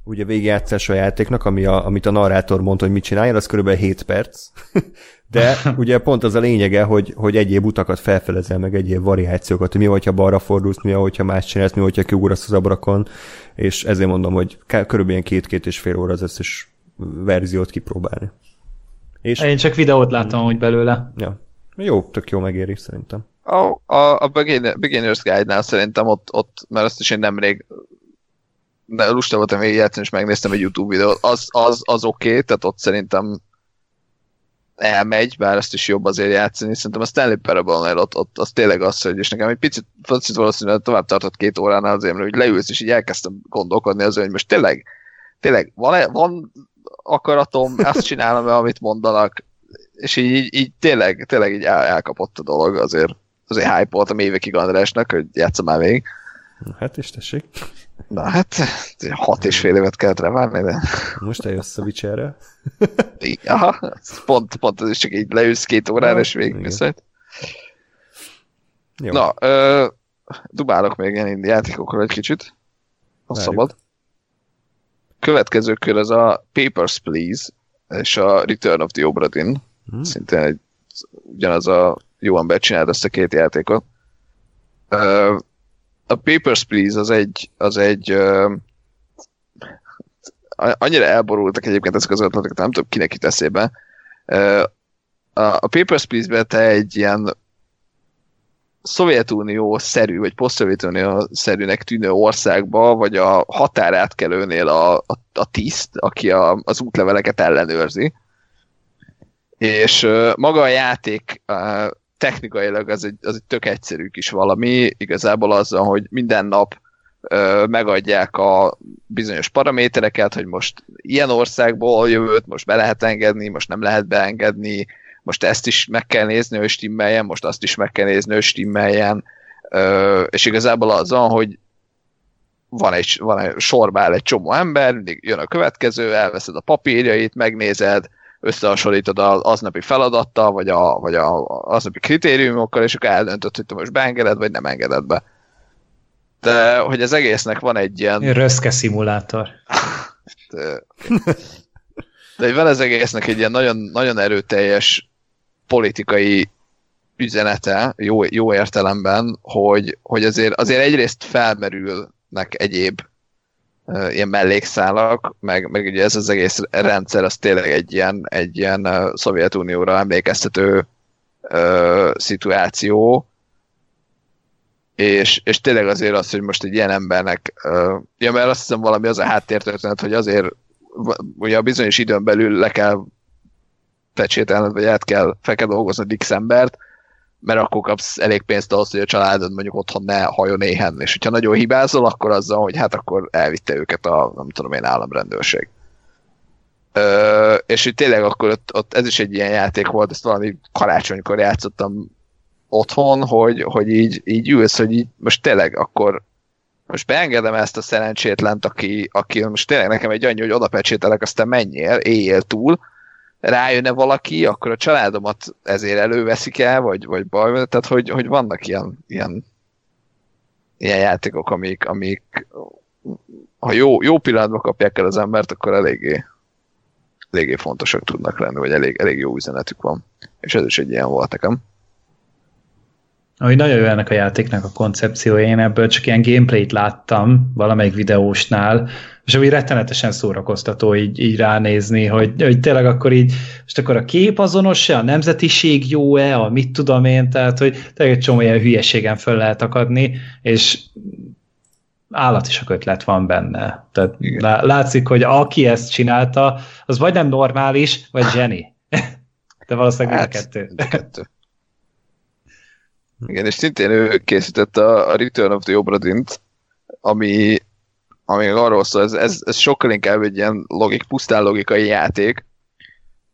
ugye végigjátszás a játéknak, ami a, amit a narrátor mondta, hogy mit csinálja, az körülbelül 7 perc. *laughs* De ugye pont az a lényege, hogy, hogy egyéb utakat felfelezel, meg egyéb variációkat, mi, hogyha balra fordulsz, mi, hogyha más csinálsz, mi, hogyha kiugrasz az abrakon, és ezért mondom, hogy körülbelül két-két és fél óra az összes verziót kipróbálni. És... Én csak videót láttam, hogy belőle. Ja. Jó, tök jó megéri szerintem. A, a, a Beginner's Guide-nál szerintem ott, ott, mert azt is én nemrég de lusta voltam végigjátszani, és megnéztem egy YouTube videót, az, az, az oké, okay, tehát ott szerintem elmegy, bár ezt is jobb azért játszani. Szerintem a Stanley Parable-nél ott, ott az tényleg az, hogy és nekem egy picit, picit valószínűleg tovább tartott két óránál azért, hogy leülsz, és így elkezdtem gondolkodni azért, hogy most tényleg, tényleg van, van akaratom, azt csinálom -e, amit mondanak, és így, így, így tényleg, tényleg így el, elkapott a dolog, azért, azért hype voltam évekig Andrásnak, hogy játszom már még. Hát is tessék. Na hát, hat és fél évet kellett rá várni, de... Most eljössz a Witcherre. Aha, pont, pont ez csak így leülsz két órára, és végigveszed. Na, ö, dubálok még ilyen játékokról egy kicsit, ha Várjuk. szabad. Következő kör az a Papers, Please, és a Return of the Obra Dinn. Hmm. Szintén egy, ugyanaz a jó ember csinált ezt a két játékot. Ö, a Papers, Please az egy, az egy uh, annyira elborultak egyébként ezek az ötletek, nem tudom kinek itt eszébe. Uh, a Papers, Please-ben te egy ilyen Szovjetunió-szerű, vagy poszt-Szovjetunió-szerűnek tűnő országba, vagy a határátkelőnél a, a, a tiszt, aki a, az útleveleket ellenőrzi. És uh, maga a játék uh, technikailag az egy, az egy tök egyszerű kis valami, igazából azzal, hogy minden nap ö, megadják a bizonyos paramétereket, hogy most ilyen országból jövőt most be lehet engedni, most nem lehet beengedni, most ezt is meg kell nézni, hogy stimmeljen, most azt is meg kell nézni, hogy stimmeljen, ö, és igazából azzal, hogy van egy, van egy sorba áll egy csomó ember, mindig jön a következő, elveszed a papírjait, megnézed, összehasonlítod az aznapi feladattal, vagy, a, vagy a, aznapi kritériumokkal, és akkor eldöntöd, hogy te most beengeded, vagy nem engeded be. De hogy az egésznek van egy ilyen... Röszke szimulátor. De, de hogy van az egésznek egy ilyen nagyon, nagyon erőteljes politikai üzenete, jó, jó értelemben, hogy, hogy azért, azért egyrészt felmerülnek egyéb ilyen mellékszálak, meg, meg ugye ez az egész rendszer, az tényleg egy ilyen, egy ilyen Szovjetunióra emlékeztető uh, szituáció, és, és tényleg azért az, hogy most egy ilyen embernek, uh, ja, mert azt hiszem valami az a háttértörténet, hogy azért ugye a bizonyos időn belül le kell pecsételned, vagy át kell, fel kell dolgozni X embert, mert akkor kapsz elég pénzt ahhoz, hogy a családod mondjuk otthon ne hajon éhen, és hogyha nagyon hibázol, akkor azzal, hogy hát akkor elvitte őket a, nem tudom én, államrendőrség. Ö, és hogy tényleg akkor ott, ott, ez is egy ilyen játék volt, ezt valami karácsonykor játszottam otthon, hogy, hogy így, így ülsz, hogy így most tényleg akkor most beengedem ezt a szerencsétlent, aki, aki most tényleg nekem egy annyi, hogy oda pecsételek, aztán menjél, éjjel túl, rájönne valaki, akkor a családomat ezért előveszik el, vagy, vagy baj, tehát hogy, hogy vannak ilyen, ilyen, ilyen játékok, amik, amik ha jó, jó pillanatban kapják el az embert, akkor eléggé, eléggé fontosak tudnak lenni, vagy elég, elég jó üzenetük van. És ez is egy ilyen volt nekem. Ahogy nagyon jó ennek a játéknak a koncepciója, én ebből csak ilyen gameplayt láttam valamelyik videósnál, és úgy rettenetesen szórakoztató így, így ránézni, hogy, hogy tényleg akkor így, most akkor a kép azonos-e, a nemzetiség jó-e, a mit tudom én, tehát hogy tényleg egy csomó ilyen hülyeségen föl lehet akadni, és állat is a ötlet van benne. Tehát Igen. látszik, hogy aki ezt csinálta, az vagy nem normális, vagy zseni. *laughs* De valószínűleg hát, a kettő. kettő. Igen, és szintén ő készítette a Return of the Obra ami, ami arról szól, ez, ez, ez sokkal inkább egy ilyen logik, pusztán logikai játék,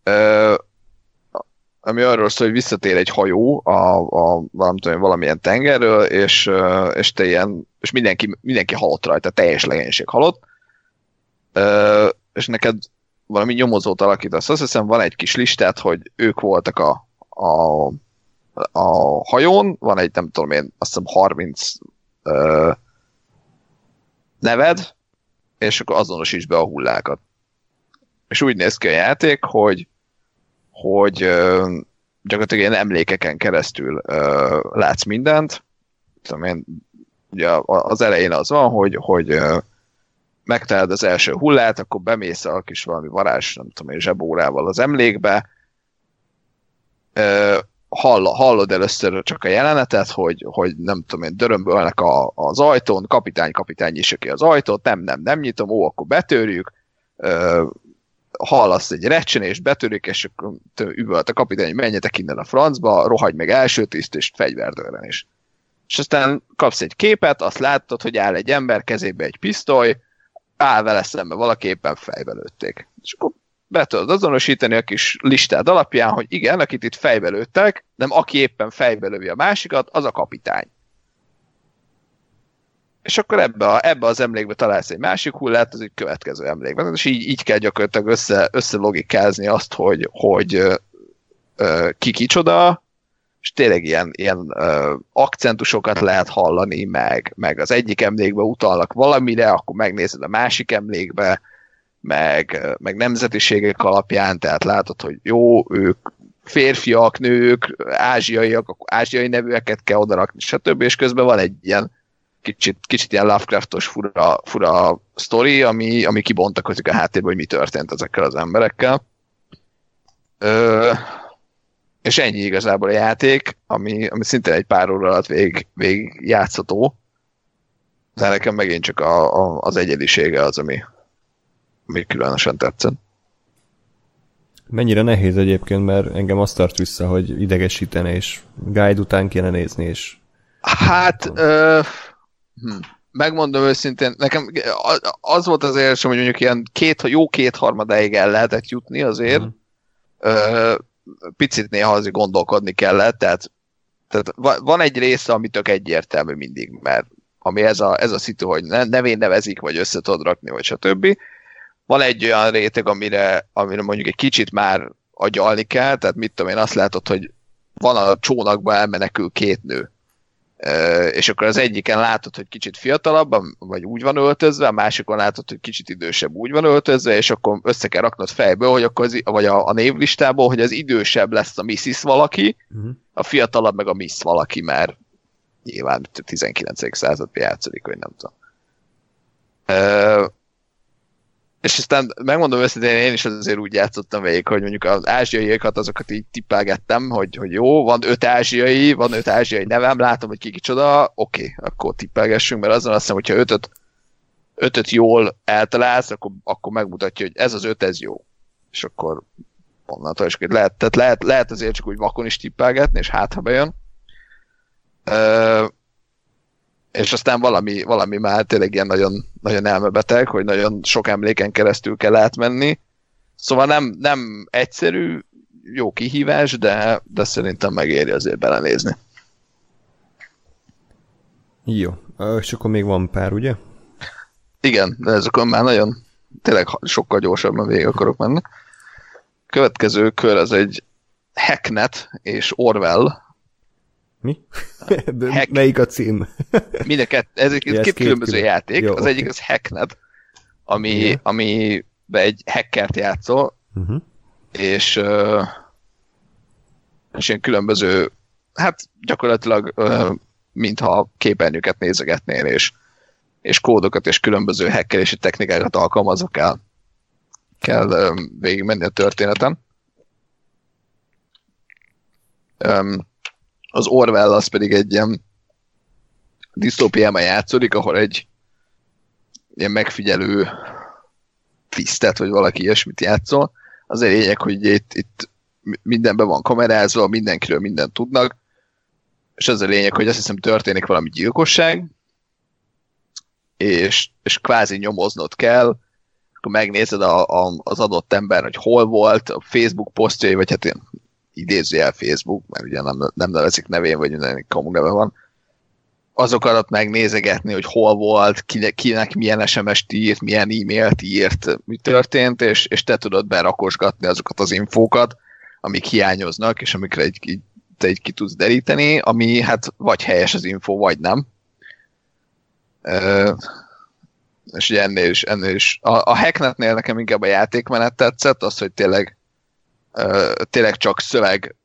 ö, ami arról szól, hogy visszatér egy hajó a, a nem tudom, valamilyen tengerről, és, és te ilyen, és mindenki, mindenki halott rajta, teljes legénység halott, ö, és neked valami nyomozót alakítasz. Azt hiszem van egy kis listát, hogy ők voltak a, a a hajón, van egy, nem tudom én, azt hiszem 30 ö, neved, és akkor azonosíts be a hullákat. És úgy néz ki a játék, hogy, hogy ö, gyakorlatilag ilyen emlékeken keresztül ö, látsz mindent. Tudom én, ugye az elején az van, hogy, hogy ö, megtalálod az első hullát, akkor bemész a kis valami varázs, nem tudom én, zsebórával az emlékbe, ö, hall, hallod először csak a jelenetet, hogy, hogy nem tudom én, dörömbölnek a, az ajtón, kapitány, kapitány nyissa ki az ajtót, nem, nem, nem nyitom, ó, akkor betörjük, ö, hallasz egy recsenést, betörik, és akkor üvölt a kapitány, hogy menjetek innen a francba, rohagy meg első tiszt, és fegyverdőren is. És aztán kapsz egy képet, azt látod, hogy áll egy ember, kezébe egy pisztoly, áll vele szembe valaki éppen fejbe lőtték. És akkor be tudod azonosítani a kis listád alapján, hogy igen, akit itt fejbe lőttek, nem aki éppen fejbe lövi a másikat, az a kapitány. És akkor ebbe, a, ebbe az emlékbe találsz egy másik hullát, az egy következő emlékben. És így, így kell gyakorlatilag össze, összelogikázni azt, hogy, hogy ö, ö, ki kicsoda, és tényleg ilyen, ilyen ö, akcentusokat lehet hallani, meg, meg az egyik emlékbe utalnak valamire, akkor megnézed a másik emlékbe, meg, meg nemzetiségek alapján, tehát látod, hogy jó, ők férfiak, nők, ázsiaiak, ázsiai nevűeket kell odarakni, stb. És közben van egy ilyen kicsit, kicsit ilyen Lovecraftos fura, fura sztori, ami, ami kibontakozik a háttérben, hogy mi történt ezekkel az emberekkel. Ö, és ennyi igazából a játék, ami, ami szinte egy pár óra alatt vég, vég játszható. De nekem megint csak a, a, az egyedisége az, ami, még különösen tetszett. Mennyire nehéz egyébként, mert engem azt tart vissza, hogy idegesítene, és guide után kéne nézni, és... Hát, ö, hm, megmondom őszintén, nekem az volt az érzésem, hogy mondjuk ilyen két, jó kétharmadáig el lehetett jutni azért, mm. ö, picit néha azért gondolkodni kellett, tehát, tehát van egy része, ami tök egyértelmű mindig, mert ami ez a, ez a szitu, hogy nevén nevezik, vagy össze tudod rakni, vagy stb van egy olyan réteg, amire, amire mondjuk egy kicsit már agyalni kell, tehát mit tudom én, azt látod, hogy van a csónakba elmenekül két nő. És akkor az egyiken látod, hogy kicsit fiatalabb, vagy úgy van öltözve, a másikon látod, hogy kicsit idősebb úgy van öltözve, és akkor össze kell raknod fejből, hogy akkor az, vagy a, a névlistából, hogy az idősebb lesz a Mrs. valaki, uh-huh. a fiatalabb meg a Miss valaki, mert nyilván 19. században játszik, vagy nem tudom. És aztán megmondom őszintén, én is azért úgy játszottam végig, hogy mondjuk az ázsiaiakat azokat így tippelgettem, hogy, hogy jó, van öt ázsiai, van öt ázsiai nevem, látom, hogy ki kicsoda, oké, okay, akkor tippelgessünk, mert azon azt hiszem, hogyha ötöt, ötöt jól eltalálsz, akkor, akkor megmutatja, hogy ez az öt, ez jó. És akkor onnantól is lehet, tehát lehet, lehet azért csak úgy vakon is tippelgetni, és hát ha bejön és aztán valami, valami már tényleg ilyen nagyon, nagyon elmebeteg, hogy nagyon sok emléken keresztül kell átmenni. Szóval nem, nem egyszerű, jó kihívás, de, de szerintem megéri azért belenézni. Jó, és akkor még van pár, ugye? Igen, de ezekon már nagyon, tényleg sokkal gyorsabban végig akarok menni. következő kör az egy Hacknet és Orwell. Mi? *laughs* De Hack. Melyik a cím? *laughs* Mind a kett, ez egy két, két különböző külön. játék. Jó, az oké. egyik az Hacknet, ami, Igen. ami egy hackert játszol, Uh-huh. és, ö, és ilyen különböző, hát gyakorlatilag ö, mintha képernyőket nézegetnél, és, és kódokat és különböző hackerési technikákat alkalmazva kell, kell ö, végigmenni a történeten. Öm, az Orwell az pedig egy ilyen disztópiában játszódik, ahol egy ilyen megfigyelő tisztet, vagy valaki ilyesmit játszol. Az a lényeg, hogy itt, itt mindenben van kamerázva, mindenkiről mindent tudnak, és az a lényeg, hogy azt hiszem történik valami gyilkosság, és, és kvázi nyomoznod kell, akkor megnézed a, a, az adott ember, hogy hol volt, a Facebook posztjai, vagy hát ilyen idézőjel Facebook, mert ugye nem, nem nevezik nevén, vagy minden kamu neve van, azok alatt megnézegetni, hogy hol volt, kinek, kinek milyen SMS-t írt, milyen e-mailt írt, mi történt, és, és te tudod berakosgatni azokat az infókat, amik hiányoznak, és amikre egy, így, te egy ki tudsz deríteni, ami hát vagy helyes az info, vagy nem. Ö, és ugye ennél is, ennél is a, a Hacknetnél nekem inkább a játékmenet tetszett, az, hogy tényleg tényleg csak szöveg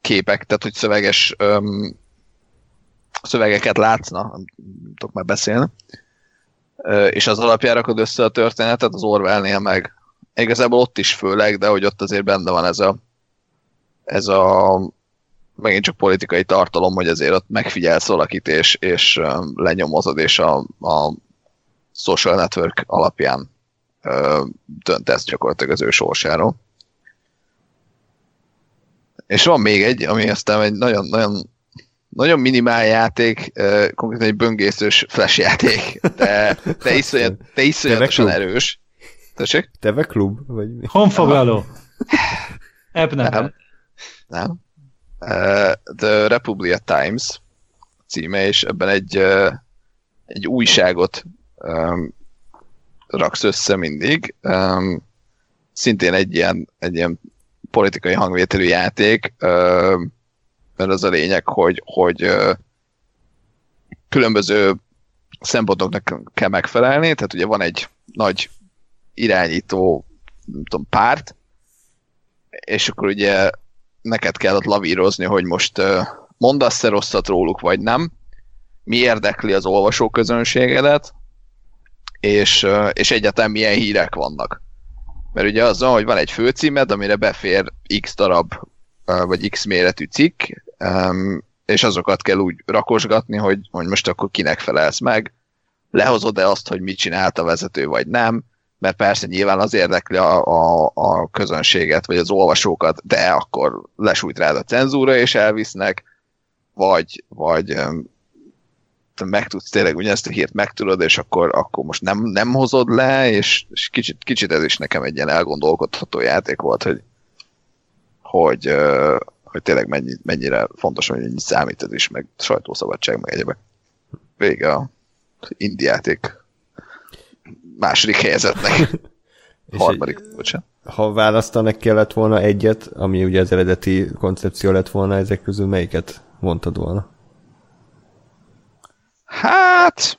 képek, tehát hogy szöveges szövegeket látszna, nem tudok már beszélni, és az alapján rakod össze a történetet, az Orwellnél meg igazából ott is főleg, de hogy ott azért benne van ez a ez a megint csak politikai tartalom, hogy azért ott megfigyelsz valakit, és, és lenyomozod, és a, a social network alapján ö, döntesz gyakorlatilag az ő sorsáról. És van még egy, ami aztán egy nagyon, nagyon, nagyon minimál játék, konkrétan egy böngészős flash játék, de, de, *laughs* iszonyat, de iszonyatosan erős. Tessék? Teve klub? Vagy mi? Honfoglaló. Ebb nem. Nem. Nem. Uh, The Republic Times címe, és ebben egy, uh, egy újságot um, raksz össze mindig. Um, szintén egy ilyen, egy ilyen politikai hangvételű játék, mert az a lényeg, hogy, hogy különböző szempontoknak kell megfelelni, tehát ugye van egy nagy irányító nem tudom, párt, és akkor ugye neked kell ott lavírozni, hogy most mondasz-e rosszat róluk, vagy nem, mi érdekli az olvasóközönségedet, és, és egyáltalán milyen hírek vannak. Mert ugye az hogy van egy főcímed, amire befér x darab, vagy x méretű cikk, és azokat kell úgy rakosgatni, hogy, hogy most akkor kinek felelsz meg, lehozod-e azt, hogy mit csinált a vezető, vagy nem, mert persze nyilván az érdekli a, a, a közönséget, vagy az olvasókat, de akkor lesújt rád a cenzúra, és elvisznek, vagy, vagy meg tudsz tényleg ugyanezt a hírt megtudod, és akkor, akkor most nem, nem hozod le, és, és kicsit, kicsit ez is nekem egy ilyen elgondolkodható játék volt, hogy, hogy, hogy tényleg mennyi, mennyire fontos, hogy mennyi számít ez is, meg sajtószabadság, meg egyebek. Vége a indie játék második helyezetnek. *laughs* És Harmadik, bocsánat. ha választanak kellett volna egyet, ami ugye az eredeti koncepció lett volna, ezek közül melyiket mondtad volna? Hát,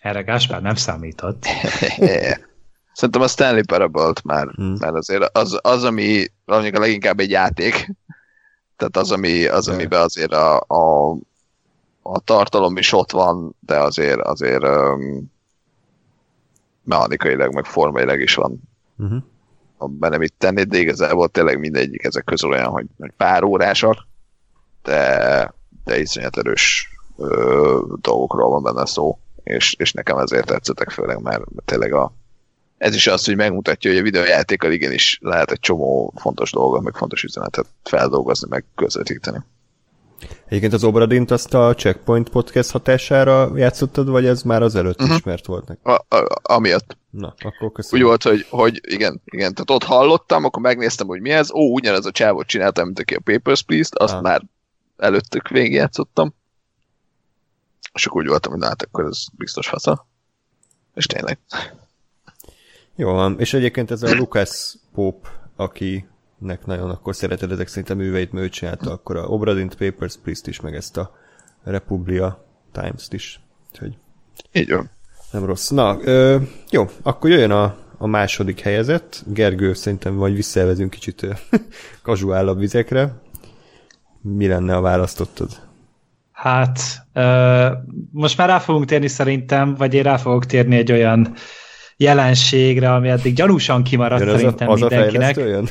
Erre Gáspár nem számított. *laughs* szerintem a Stanley Parable-t már, Hmm. mert azért az, az ami mondjuk a leginkább egy játék, tehát az, ami, az amiben azért a, a, a tartalom is ott van, de azért, azért um, mechanikailag, meg formailag is van Uh-huh. van benne mit tenni, de igazából tényleg mindegyik ezek közül olyan, hogy, hogy pár órásak, de, de iszonyat erős ö, dolgokról van benne szó, és, és nekem ezért tetszettek főleg, mert, tényleg a, ez is az, hogy megmutatja, hogy a videójátékkal igenis lehet egy csomó fontos dolgot, meg fontos üzenetet feldolgozni, meg közvetíteni. Egyébként az Obradint azt a Checkpoint podcast hatására játszottad, vagy ez már az előtt uh-huh. ismert volt neki? A, a, amiatt Na, akkor úgy köszönöm. volt, hogy, hogy igen, igen, tehát ott hallottam, akkor megnéztem, hogy mi ez, ó, ugyanez a csávot csináltam, mint aki a Papers, Please-t, azt Ah. már előttük végigjátszottam. És akkor úgy voltam, hogy hát akkor ez biztos fasza. És tényleg. Jó van, és egyébként ez a Lucas Pope, akinek nagyon akkor szereted ezek szerint a műveit, mert ő csinálta akkor a Obradint Papers, Priest is, meg ezt a Republia Times-t is. Úgyhogy Így van. nem rossz. Na, ö, jó, akkor jöjjön a, a második helyezett. Gergő, szerintem vagy visszaelvezünk kicsit *laughs* kazuálabb vizekre. Mi lenne a választottad? Hát, ö, most már rá fogunk térni szerintem, vagy én rá fogok térni egy olyan jelenségre, ami eddig gyanúsan kimaradt Jön az szerintem a, az a mindenkinek. fejlesztő jön?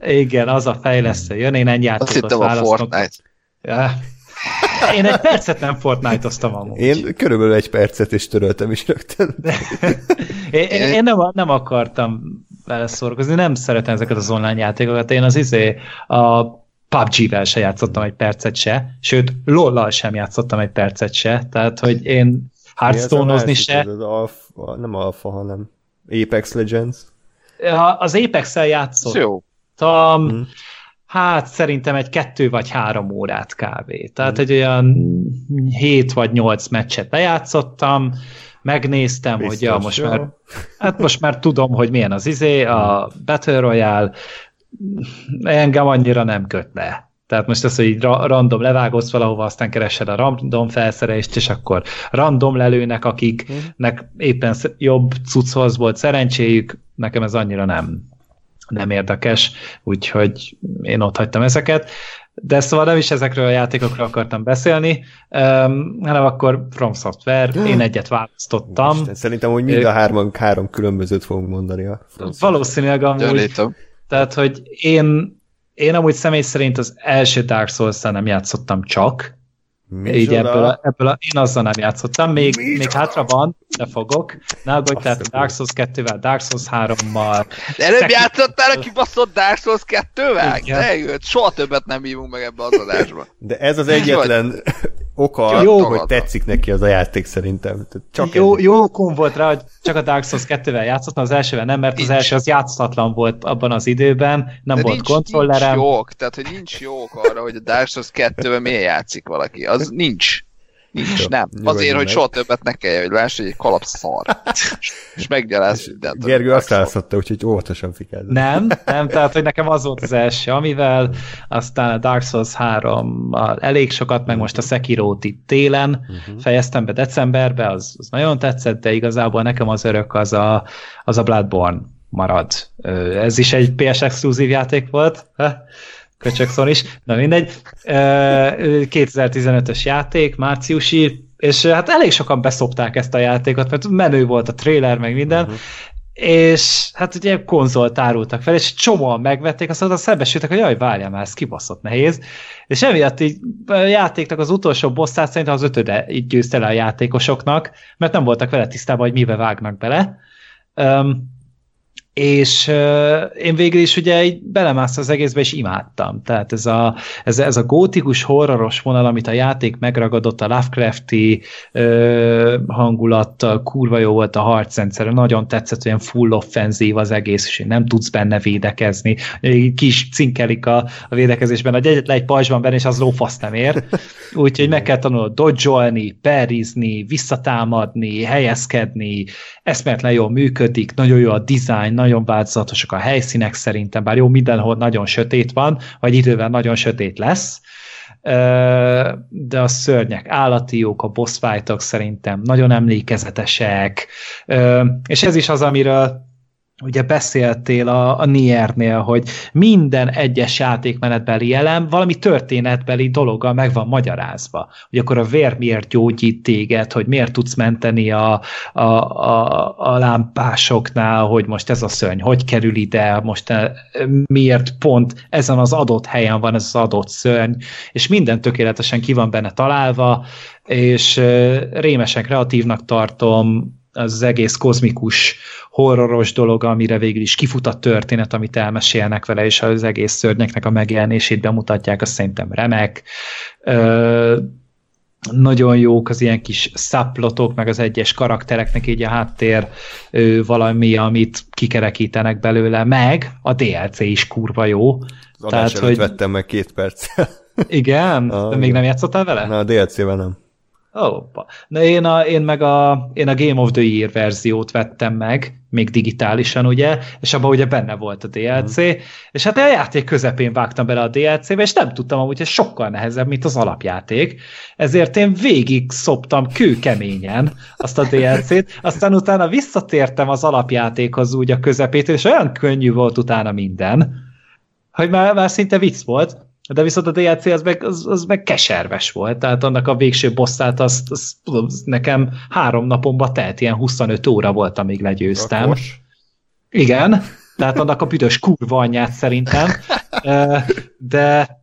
*laughs* Igen, az a fejlesztő jön, én egy játékot a választok. Fortnite. Ja. Én egy percet nem Fortnite-oztam amúgy. Én körülbelül egy percet is töröltem is rögtön. *laughs* Én, én, én nem, nem akartam vele szórakozni, nem szeretem ezeket az online játékokat. Én az izé a PUBG-vel se játszottam egy percet se, sőt, LOL-lal sem játszottam egy percet se, tehát, hogy én a se. Az alfa, nem alfa, hanem Apex Legends. Az Apex-el játszottam, jó. Mhm. hát szerintem egy kettő vagy három órát kávé. Tehát egy olyan hét vagy nyolc meccset lejátszottam, megnéztem, hogy ja, Biztos, most jó. már, hát most már tudom, hogy milyen az izé, a Battle Royale, engem annyira nem köt le. Tehát most az, hogy így ra- random levágolsz valahova, aztán keresed a random felszerelést, és akkor random lelőnek, akiknek éppen jobb cucchoz volt szerencséjük, nekem ez annyira nem, nem érdekes, úgyhogy én ott hagytam ezeket. De szóval nem is ezekről a játékokról akartam beszélni, um, hanem akkor From Software, én egyet választottam. Isten, Szerintem, hogy mind a hárman három különbözőt fogunk mondani. A Valószínűleg amúgy, Gyanítom. Tehát, hogy én, én amúgy személy szerint az első Dark souls nem játszottam csak, így Micsoda? ebből a, ebből a, én azzal nem játszottam, még, Micsoda? még hátra van, de fogok. Ne aggódj, tehát a Dark Souls 2-vel, Dark Souls 3-mal, De előbb Szekí- játszottál a kibaszott Dark Souls 2-vel? Igen. De jött, soha többet nem hívunk meg ebbe az adásba. De ez az egyetlen oka, Jó. hogy tetszik neki az a játék szerintem. Tehát Csak jó, ez. jó okom volt rá, hogy csak a Dark Souls 2-vel játszottam, az elsővel nem, mert az Nincs. első az játszhatatlan volt abban az időben, nem De volt nincs, kontrollerem. nincs jog, tehát hogy nincs jog arra, hogy a Dark Souls 2-ben miért játszik valaki. Az nincs. Nincs, nem. Azért, hogy soha többet ne kelljen, hogy láss, hogy egy kalap szar. És meggyaláz mindent. Gergő azt Souls. választotta, úgyhogy óvatosan fikáld. Nem, nem, tehát hogy nekem az volt az első, amivel aztán a Dark Souls 3 elég sokat, meg most a Sekiro-t itt télen Mhm. fejeztem be decemberbe, az, az nagyon tetszett, de igazából nekem az örök az a, az a Bloodborne marad. Ez is egy PS exkluzív játék volt, Ha? köcsökszon is, na mindegy. Ö, 2015-ös játék, márciusi, és hát elég sokan beszopták ezt a játékot, mert menő volt a trailer, meg minden, Mhm. és hát ugye konzolt árultak fel, és csomóan megvették, azt mondta, szembesültek, hogy jaj, várjál már, ez kibaszott nehéz, és emiatt így a játéknak az utolsó bosszát szerintem az ötöde így győzte le a játékosoknak, mert nem voltak vele tisztában, hogy mibe vágnak bele. Um, és uh, én végül is ugye így belemásztam az egészbe, és imádtam. Tehát ez a, ez, ez a gótikus, horroros vonal, amit a játék megragadott, a Lovecrafti uh, hangulattal, kurva jó volt a harcrendszer, nagyon tetszett, olyan full offenzív az egész, és nem tudsz benne védekezni. Kis cinkelik a, a védekezésben, hogy egyetlen egy pajzsban benne, és az lófasz nem ér. *laughs* Úgyhogy meg kell tanulnod dodge perizni, visszatámadni, helyezkedni, eszméletlen jól működik, nagyon jó a design, nagyon változatosak a helyszínek szerintem, bár jó, mindenhol nagyon sötét van, vagy idővel nagyon sötét lesz, de a szörnyek állati jók, a boss fightok szerintem nagyon emlékezetesek, és ez is az, amiről ugye beszéltél a, a Niernél, hogy minden egyes játékmenetbeli elem valami történetbeli dologgal meg van magyarázva. Hogy akkor a vér miért gyógyít téged, hogy miért tudsz menteni a, a, a, a lámpásoknál, hogy most ez a szörny hogy kerül ide, most e, miért pont ezen az adott helyen van ez az adott szörny, és minden tökéletesen ki van benne találva, és e, rémesen kreatívnak tartom, az, az egész kozmikus, horroros dolog, amire végül is kifut a történet, amit elmesélnek vele, és az egész szörnyeknek a megjelenését bemutatják, azt szerintem remek. Ö, nagyon jók az ilyen kis szapplotok, meg az egyes karaktereknek így a háttér ö, valami, amit kikerekítenek belőle, meg a DLC is kurva jó. Az Tehát, hogy- vettem meg két perccel. Igen? *laughs* Ah, De még nem játszottál vele? Na, a DLC-vel nem. Hoppa. Na én, a, én meg a, én a Game of the Year verziót vettem meg, még digitálisan, ugye, és abban ugye benne volt a DLC, mm. és hát a játék közepén vágtam bele a DLC-be, és nem tudtam amúgy, hogy sokkal nehezebb, mint az alapjáték, ezért én végig szoptam kőkeményen azt a DLC-t, aztán utána visszatértem az alapjátékhoz úgy a közepét, és olyan könnyű volt utána minden, hogy már, már szinte vicc volt, de viszont a DLC az meg, az, az meg keserves volt, tehát annak a végső bosszát azt, azt tudom, nekem három napomba telt, ilyen 25 óra volt, amíg legyőztem. Rakos. Igen, tehát annak a büdös kurva anyját szerintem, *laughs* de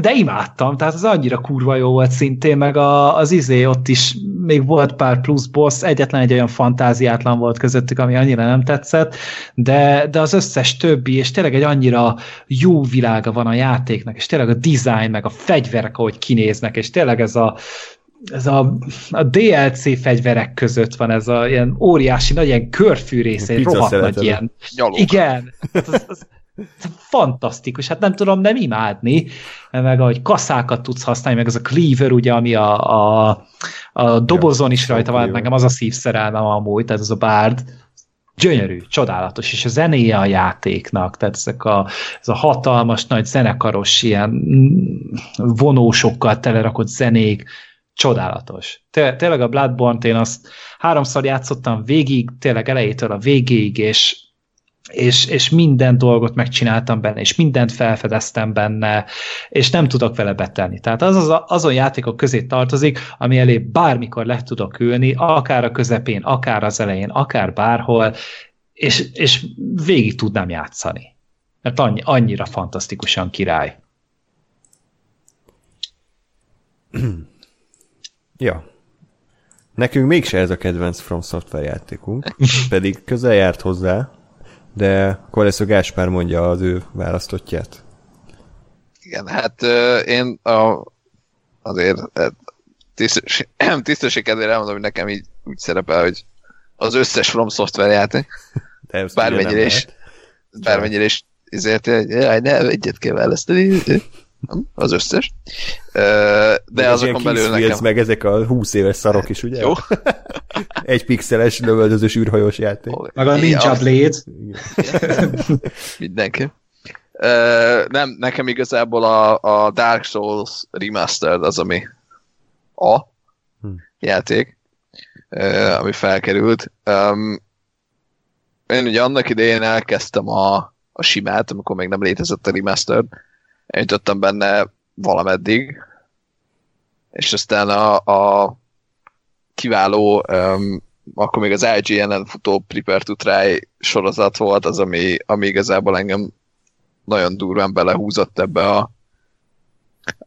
de imádtam, tehát az annyira kurva jó volt szintén, meg a, az izé ott is még volt pár plusz boss, egyetlen egy olyan fantáziátlan volt közöttük, ami annyira nem tetszett, de, de az összes többi, és tényleg egy annyira jó világa van a játéknak, és tényleg a design, meg a fegyverek, ahogy kinéznek, és tényleg ez a, ez a, a DLC fegyverek között van ez a ilyen óriási, nagy ilyen körfűrész, egy rohadt nagy ilyen. Gyalog. Igen. Az, az, fantasztikus, hát nem tudom nem imádni, meg ahogy kaszákat tudsz használni, meg ez a cleaver, ugye, ami a, a, a dobozon is rajta van, nekem az a szívszerelmem amúgy, tehát az a bárd, gyönyörű, csodálatos, és a zenéje a játéknak, tehát ezek a, ez a hatalmas, nagy zenekaros, ilyen vonósokkal telerakott zenék, csodálatos. Té- tényleg a Bloodborne-t én azt háromszor játszottam végig, tényleg elejétől a végéig, és és, és minden dolgot megcsináltam benne, és mindent felfedeztem benne, és nem tudok vele betelni. Tehát az, az azon játékok közé tartozik, ami elé bármikor le tudok ülni, akár a közepén, akár az elején, akár bárhol, és, és végig tudnám játszani. Mert annyi, annyira fantasztikusan király. *clears throat* ja. Nekünk mégse ez a kedvenc From Software játékunk, *laughs* pedig közel járt hozzá, de a Gáspár mondja az ő választottját. Igen, hát én a, azért tisztesség, *clears throat* tisztesség kedvére elmondom, hogy nekem így úgy szerepel, hogy az összes From Software játék, *laughs* bármennyire is, bármennyire is ezért, jaj, ne, egyet kell választani, az összes. De azokon belül nekem... meg ezek a 20 éves szarok is, ugye? Jó. *laughs* Egy pixeles, lövöldözős űrhajós játék. Meg a Ninja Blade. *laughs* Mindenki. Nem, nekem igazából a, a Dark Souls Remastered az, ami a hmm. játék, ami felkerült. Én ugye annak idején elkezdtem a, a simát, amikor még nem létezett a Remastered, eljutottam benne valameddig, és aztán a, a kiváló, um, akkor még az IGN-en futó Prepare to Try sorozat volt az, ami, ami igazából engem nagyon durván belehúzott ebbe a,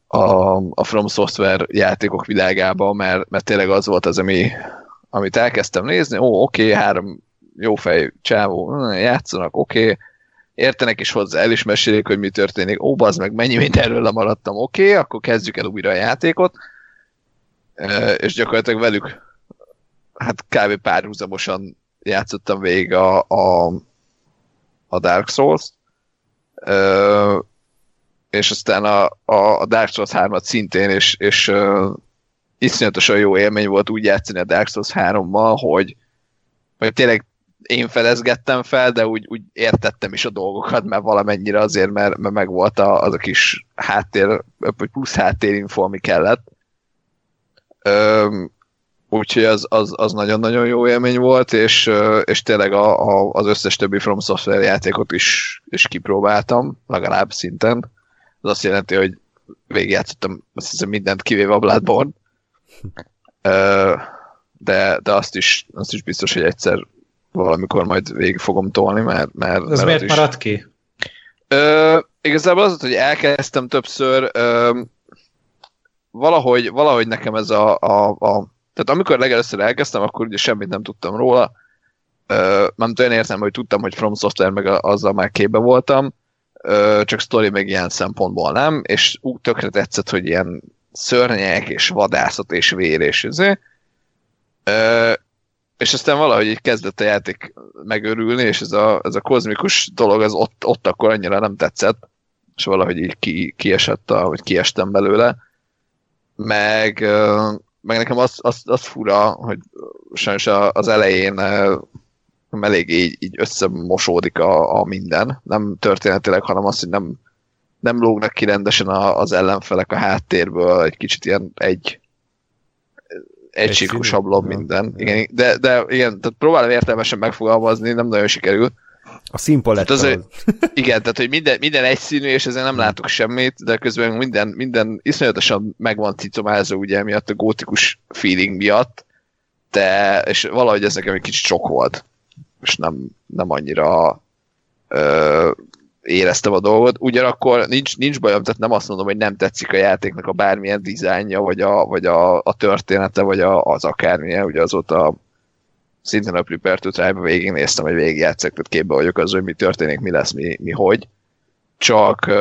a, a From Software játékok világába, mert, mert tényleg az volt az, ami, amit elkezdtem nézni, ó, oké, okay, három jó fej csávó, játszanak, oké, okay, értenek is hozzá, el is mesélik, hogy mi történik, ó, bazd meg, mennyi mindenről lemaradtam, oké, okay, akkor kezdjük el újra a játékot, és gyakorlatilag velük hát kb. párhuzamosan játszottam végig a, a, a Dark Souls, és aztán a, a Dark Souls 3-at szintén, és, és iszonyatosan jó élmény volt úgy játszani a Dark Souls 3-mal, hogy, hogy tényleg én felezgettem fel, de úgy, úgy értettem is a dolgokat, mert valamennyire azért, mert, mert meg volt a, az a kis háttér, vagy plusz háttérinfo, ami kellett. Üm, úgyhogy az, az, az nagyon-nagyon jó élmény volt, és, és tényleg a, a, az összes többi From Software játékot is, is kipróbáltam, legalább szinten. Az azt jelenti, hogy végigjátszottam azt hiszem mindent kivéve a Bloodborne. *laughs* de, de azt is, azt is biztos, hogy egyszer valamikor majd végig fogom tolni, mert... mert Ez mert miért is... maradt ki? Ö, igazából az, hogy elkezdtem többször, ö, valahogy, valahogy nekem ez a, a, a tehát amikor legelőször elkezdtem, akkor ugye semmit nem tudtam róla. Ö, nem olyan értem, hogy tudtam, hogy From Software meg azzal már képbe voltam, ö, csak story meg ilyen szempontból nem, és úgy tökre tetszett, hogy ilyen szörnyek és vadászat és vér és ezért. És aztán valahogy így kezdett a játék megörülni, és ez a, ez a kozmikus dolog az ott, ott akkor annyira nem tetszett, és valahogy így ki, kiesett, a, vagy kiestem belőle. Meg, meg nekem az, az, az fura, hogy sajnos az elején elég így, így összemosódik a, a minden. Nem történetileg, hanem az, hogy nem, nem lógnak ki rendesen a, az ellenfelek a háttérből, egy kicsit ilyen egy egységes sablon minden. Igen, de, de igen, tehát próbálom értelmesen megfogalmazni, nem nagyon sikerül. A színpaletta. Tehát az, *laughs* igen, tehát hogy minden, minden egyszínű, és ezen nem látok semmit, de közben minden, minden iszonyatosan meg van cicomázva, ugye, miatt a gótikus feeling miatt, de, és valahogy ez nekem egy kicsit sok volt, és nem, nem annyira ö, éreztem a dolgot. Ugyanakkor nincs, nincs bajom, tehát nem azt mondom, hogy nem tetszik a játéknak a bármilyen dizájnja, vagy a, vagy a, a története, vagy a, az akármilyen, ugye azóta szintén a Prepare to Try-ba végignéztem, hogy végigjátszok, tehát képbe vagyok az, hogy mi történik, mi lesz, mi, mi hogy. Csak,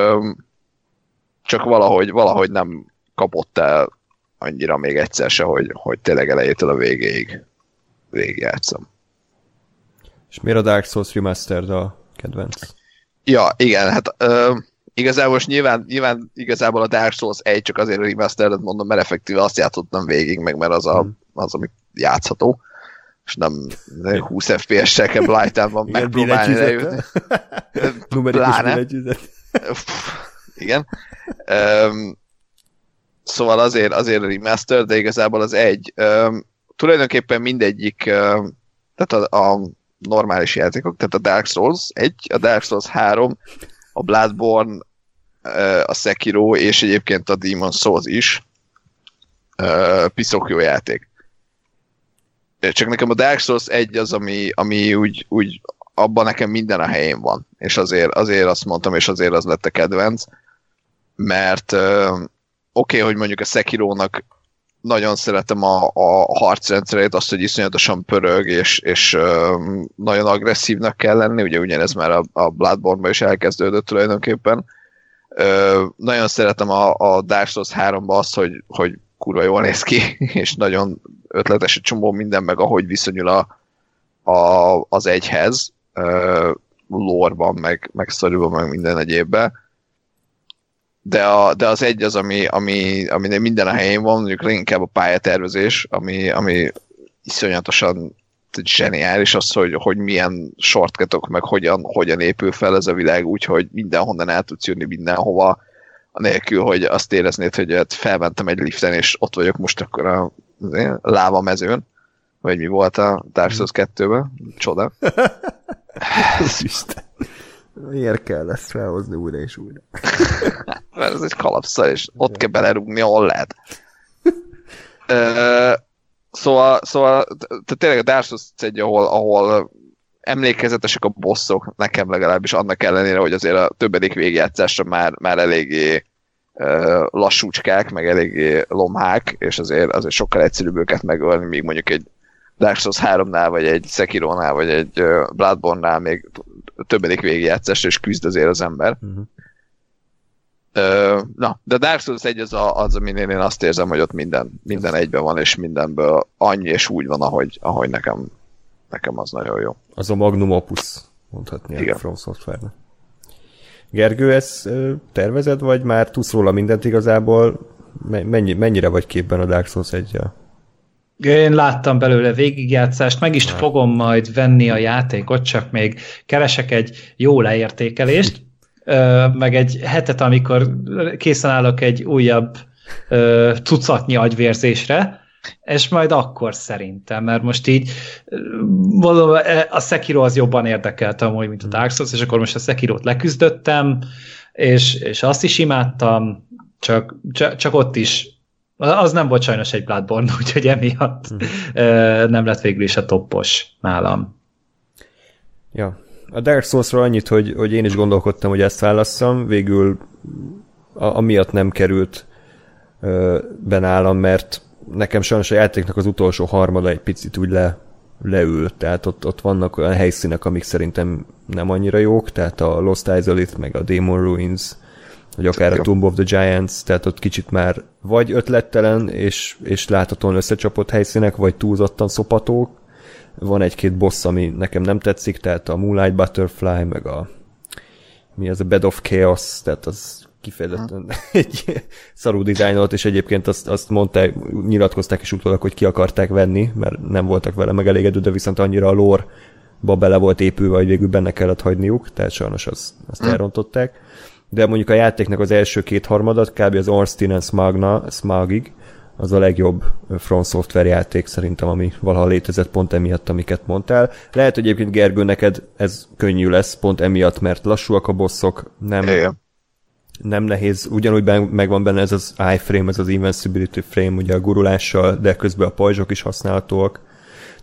csak valahogy, valahogy nem kapott el annyira még egyszer se, hogy, hogy tényleg elejétől a végéig végigjátszom. És miért a Dark Souls Remastered a kedvenc? Ja, igen, hát ö, igazából most nyilván, nyilván igazából a Dark Souls 1 csak azért a remastered mondom, mert effektíve azt játszottam végig, meg mert az, a, hmm. az ami játszható és nem 20 FPS-sel kell Blight-ban megpróbálni lejutni. *laughs* Pláne. Igen. Um, szóval azért, azért a remaster, de igazából az egy. Um, tulajdonképpen mindegyik, um, tehát a, a normális játékok, tehát a Dark Souls 1, a Dark Souls 3, a Bloodborne, a Sekiro és egyébként a Demon Souls is piszok jó játék csak nekem a Dark Souls egy az, ami, ami úgy, úgy abban nekem minden a helyén van. És azért, azért azt mondtam, és azért az lett a kedvenc, mert oké, okay, hogy mondjuk a Sekirónak nagyon szeretem a, a harcrendszerét, azt, hogy iszonyatosan pörög, és, és uh, nagyon agresszívnak kell lenni, ugye ugyanez már a, a Bloodborne-ban is elkezdődött tulajdonképpen. Uh, nagyon szeretem a, a Dark Souls 3-ba azt, hogy, hogy kurva jól néz ki, *laughs* és nagyon ötletes egy csomó minden, meg ahogy viszonyul a, a, az egyhez, lórban, meg, meg szorúban, meg minden egyébben. De, a, de az egy az, ami, ami, ami minden a helyén van, mondjuk leginkább a pályatervezés, ami, ami iszonyatosan zseniális az, hogy, hogy milyen shortcutok, meg hogyan, hogyan épül fel ez a világ úgy, hogy mindenhonnan el tudsz jönni mindenhova, anélkül, hogy azt éreznéd, hogy hát felmentem egy liften, és ott vagyok most akkor a láva mezőn, vagy mi volt a Dark Souls 2-ben. Csoda. *laughs* Miért kell ezt felhozni újra és újra? *laughs* Mert ez egy kalapsza, és ott kell belerúgni, ahol lehet. *laughs* Szóval, szóval tehát tényleg a Dark Souls egy, ahol, ahol emlékezetesek a bosszok, nekem legalábbis annak ellenére, hogy azért a többedik végjátszásra már, már eléggé lassúcskák, meg eléggé lomhák, és azért, azért sokkal egyszerűbb őket megölni, míg mondjuk egy Dark Souls 3-nál, vagy egy Sekiro-nál, vagy egy Bloodborne-nál még többedik végjátszásra is küzd azért az ember. Uh-huh. Uh, na, de Dark Souls 1 az, a, az, aminél én azt érzem, hogy ott minden, minden egyben van, és mindenből annyi és úgy van, ahogy, ahogy nekem nekem az nagyon jó. Az a magnum opus, mondhatni Igen. a From Software-nek. Gergő, ezt tervezed, vagy már tudsz róla mindent igazából? Mennyi, mennyire vagy képben a Dark Souls 1 -jel? Én láttam belőle végigjátszást, meg is fogom majd venni a játékot, csak még keresek egy jó leértékelést, meg egy hetet, amikor készen állok egy újabb tucatnyi agyvérzésre, és majd akkor szerintem, mert most így valóban a Sekiro az jobban érdekelt amúgy, mint a Dark Souls, és akkor most a Sekiro-t leküzdöttem, és, és azt is imádtam, csak, csak, csak ott is az nem volt sajnos egy Bloodborne, *laughs* úgyhogy emiatt hmm. nem lett végül is a toppos nálam. Ja. A Dark Souls-ról annyit, hogy, hogy én is gondolkodtam, hogy ezt válasszam, végül a, amiatt nem került be nálam, mert nekem sajnos a játéknak az utolsó harmada egy picit úgy le, leül, tehát ott, ott vannak olyan helyszínek, amik szerintem nem annyira jók, tehát a Lost Isolith, meg a Demon Ruins, vagy akár a Tomb of the Giants, tehát ott kicsit már vagy ötlettelen és, és láthatóan összecsapott helyszínek, vagy túlzottan szopatók. Van egy-két boss, ami nekem nem tetszik, tehát a Moonlight Butterfly, meg a mi az a Bed of Chaos, tehát az kifejezetten *laughs* egy szarú dizájnolt, és egyébként azt, azt mondták, nyilatkozták is utólag, hogy ki akarták venni, mert nem voltak vele megelégedő, de viszont annyira a lore ba bele volt épülve, hogy végül benne kellett hagyniuk, tehát sajnos az, azt elrontották. De mondjuk a játéknak az első két harmadat, kb. az Ornstein Smagna, Smagig, az a legjobb From Software játék szerintem, ami valaha létezett pont emiatt, amiket mondtál. Lehet, hogy egyébként Gergő, neked ez könnyű lesz pont emiatt, mert lassúak a bosszok, nem, Igen. nem nehéz, ugyanúgy megvan benne ez az iframe, ez az invincibility frame, ugye a gurulással, de közben a pajzsok is használhatóak.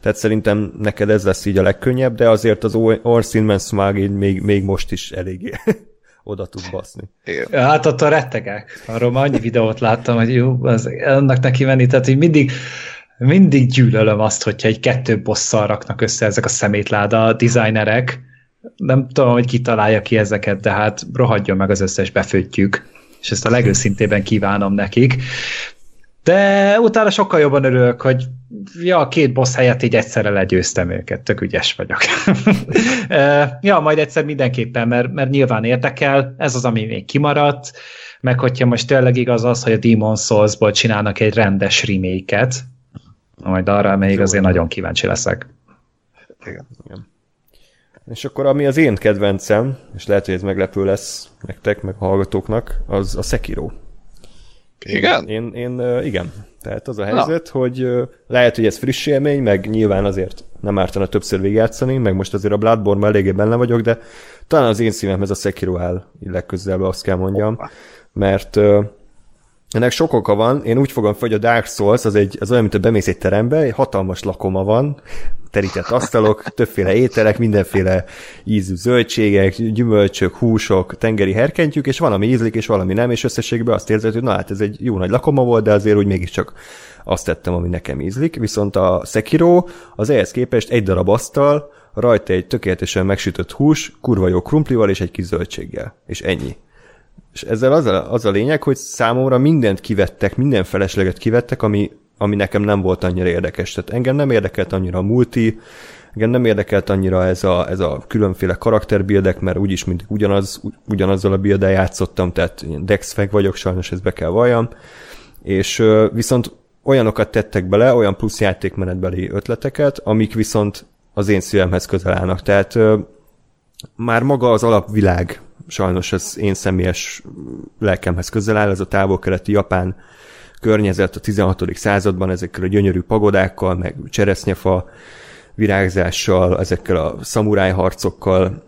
Tehát szerintem neked ez lesz így a legkönnyebb, de azért az Orsin Smag még, még most is eléggé *laughs* oda tud baszni. Igen. Hát attól rettegek. Arról már annyi videót láttam, hogy jó, az, annak neki menni, tehát hogy mindig, mindig gyűlölöm azt, hogyha egy kettő bosszal raknak össze ezek a szemétláda designerek. Nem tudom, hogy ki találja ki ezeket, de hát rohadjon meg az összes befőtjük, és ezt a legőszintében kívánom nekik. De utána sokkal jobban örülök, hogy ja, a két boss helyett így egyszerre legyőztem őket, tök ügyes vagyok. *laughs* ja, majd egyszer mindenképpen, mert, mert nyilván érdekel, ez az, ami még kimaradt, meg hogyha most tényleg igaz az, hogy a Demon Souls-ból csinálnak egy rendes remake-et, majd arra még Jó, azért nagyon kíváncsi leszek. Igen. Igen. És akkor ami az én kedvencem, és lehet, hogy ez meglepő lesz nektek, meg a hallgatóknak, az a Sekiro. Igen? Én, én, igen. Tehát az a helyzet, Na. hogy lehet, hogy ez friss élmény, meg nyilván azért nem ártana többször végigjátszani, meg most azért a bloodborne eléggé benne vagyok, de talán az én szívemhez a Sekiro áll legközelebb, azt kell mondjam, Opa. mert ennek sok oka van, én úgy fogom fel, hogy a Dark Souls az, egy, az olyan, mint a bemész egy terembe, egy hatalmas lakoma van, terített asztalok, *laughs* többféle ételek, mindenféle ízű zöldségek, gyümölcsök, húsok, tengeri herkentjük, és valami ízlik, és valami nem, és összességben azt érzed, hogy na hát ez egy jó nagy lakoma volt, de azért úgy mégiscsak azt tettem, ami nekem ízlik. Viszont a Sekiro az ehhez képest egy darab asztal, rajta egy tökéletesen megsütött hús, kurva jó krumplival és egy kis zöldséggel. És ennyi. És ezzel az a, az a lényeg, hogy számomra mindent kivettek, minden felesleget kivettek, ami, ami nekem nem volt annyira érdekes. Tehát engem nem érdekelt annyira a multi, engem nem érdekelt annyira ez a, ez a különféle karakterbuildek, mert úgyis mindig ugyanaz, ugyanazzal a build játszottam, tehát dexfeg vagyok, sajnos ezt be kell valljam. És viszont olyanokat tettek bele, olyan plusz játékmenetbeli ötleteket, amik viszont az én szívemhez közel állnak. Tehát már maga az alapvilág sajnos ez én személyes lelkemhez közel áll, ez a távol-keleti japán környezet a 16. században ezekkel a gyönyörű pagodákkal, meg cseresznyefa virágzással, ezekkel a szamuráj harcokkal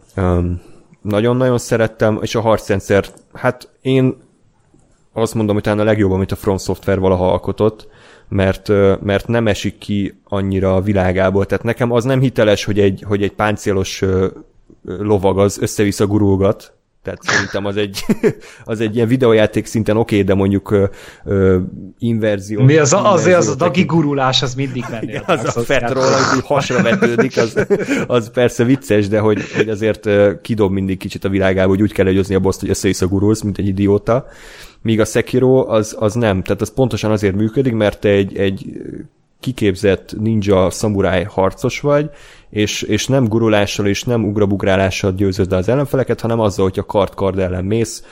nagyon-nagyon szerettem, és a harcrendszer, hát én azt mondom, hogy talán a legjobb, amit a Front Software valaha alkotott, mert, mert nem esik ki annyira a világából. Tehát nekem az nem hiteles, hogy egy, hogy egy páncélos lovag az össze-vissza gurulgat, tehát szerintem az egy, *laughs* az egy ilyen videójáték szinten oké, okay, de mondjuk ö, ö, inverzió. Mi az, azért az a dagi gurulás, az mindig menni. az a fetról, hogy hasra vetődik, az, az persze vicces, de hogy, hogy azért kidob mindig kicsit a világába, hogy úgy kell legyőzni a boszt, hogy össze-vissza gurulsz, mint egy idióta. Míg a Sekiro az, az nem. Tehát az pontosan azért működik, mert te egy, egy kiképzett ninja szamuráj harcos vagy, és, és nem gurulással és nem ugrabugrálással győzöd le az ellenfeleket, hanem azzal, hogy a kard-kard ellen mész,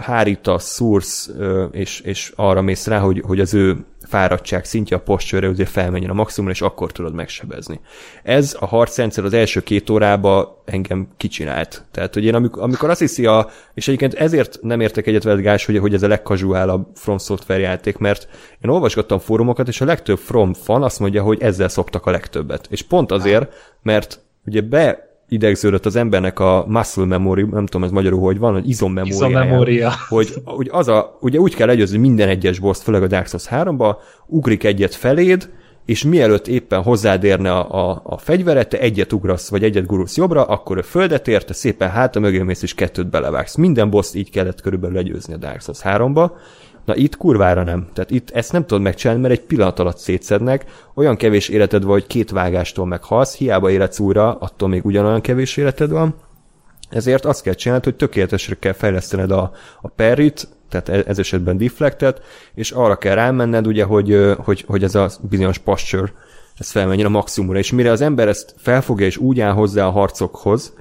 hárítasz, szúrsz, és, és arra mész rá, hogy, hogy az ő fáradtság szintje a posture azért felmenjen a maximum, és akkor tudod megsebezni. Ez a harcrendszer az első két órába engem kicsinált. Tehát, hogy én amikor, amikor azt hiszi a, és egyébként ezért nem értek egyet veled, Gás, hogy, hogy ez a legkazuálabb From Software játék, mert én olvasgattam fórumokat, és a legtöbb From fan azt mondja, hogy ezzel szoktak a legtöbbet. És pont azért, mert ugye be idegződött az embernek a muscle memory, nem tudom ez magyarul, hogy van, hogy izommemória. Hogy, hogy az a, ugye úgy kell legyőzni minden egyes boss, főleg a Dark Souls 3-ba, ugrik egyet feléd, és mielőtt éppen hozzád érne a, a, a fegyvere, te egyet ugrasz, vagy egyet gurulsz jobbra, akkor a földet érte, szépen hátra mögé mész, és kettőt belevágsz. Minden boss így kellett körülbelül legyőzni a Dark Souls 3-ba, Na itt kurvára nem. Tehát itt ezt nem tudod megcsinálni, mert egy pillanat alatt szétszednek, olyan kevés életed van, hogy két vágástól meghalsz, hiába életsz újra, attól még ugyanolyan kevés életed van. Ezért azt kell csinálni, hogy tökéletesre kell fejlesztened a, a perrit, tehát e- ez esetben deflectet, és arra kell rámenned, ugye, hogy, hogy, hogy ez a bizonyos posture, ez felmenjen a maximumra, és mire az ember ezt felfogja és úgy áll hozzá a harcokhoz,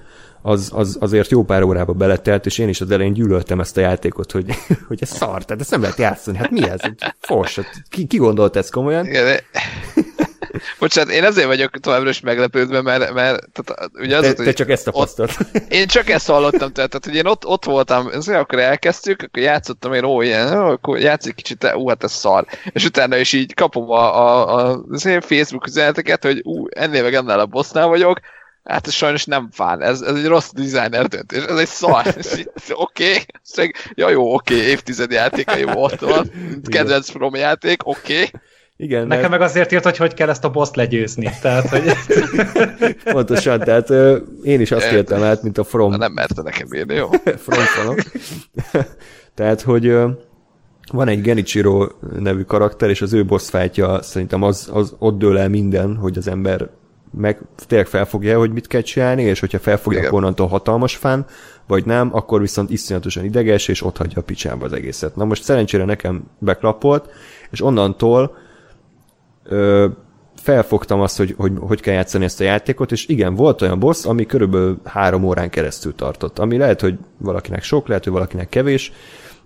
az, az azért jó pár órába beletelt, és én is az elején gyűlöltem ezt a játékot, hogy, *laughs* hogy ez szar, tehát ezt nem lehet játszani. Hát mi ez? Fos, hát ki, ki gondolt ezt komolyan? Igen. *laughs* Bocsánat, én ezért vagyok továbbra is meglepődve, mert, mert tehát, ugye az te, te csak ezt tapasztalt. *laughs* Én csak ezt hallottam, tehát, tehát hogy én ott, ott voltam, azért akkor elkezdtük, akkor játszottam én, ó, ilyen, ó, akkor játszik kicsit, ú, hát ez szar. És utána is így kapom a, a, a, a Facebook üzeneteket, hogy ú, ennél meg ennél a bossnál vagyok, Hát ez sajnos nem fán, ez, ez egy rossz designer döntés, ez egy szar. *laughs* Oké, okay. ja jó, oké, okay, évtized játékai volt, van, kedvenc From játék, oké. Okay. Igen, Nekem mert... meg azért írt, hogy hogy kell ezt a boss legyőzni. Tehát, hogy... *laughs* Pontosan, tehát ö, én is azt kértem át, mint a From. Na, nem merte nekem írni, jó? *laughs* from fanok. tehát, hogy ö, van egy Genichiro nevű karakter, és az ő boss fightja szerintem az, az ott dől el minden, hogy az ember meg tényleg felfogja, hogy mit kell csinálni, és hogyha felfogja, Igen. akkor onnantól hatalmas fán, vagy nem, akkor viszont iszonyatosan ideges, és ott hagyja a picsába az egészet. Na most szerencsére nekem beklapolt, és onnantól ö, felfogtam azt, hogy, hogy hogy kell játszani ezt a játékot, és igen, volt olyan boss, ami körülbelül három órán keresztül tartott, ami lehet, hogy valakinek sok, lehet, hogy valakinek kevés,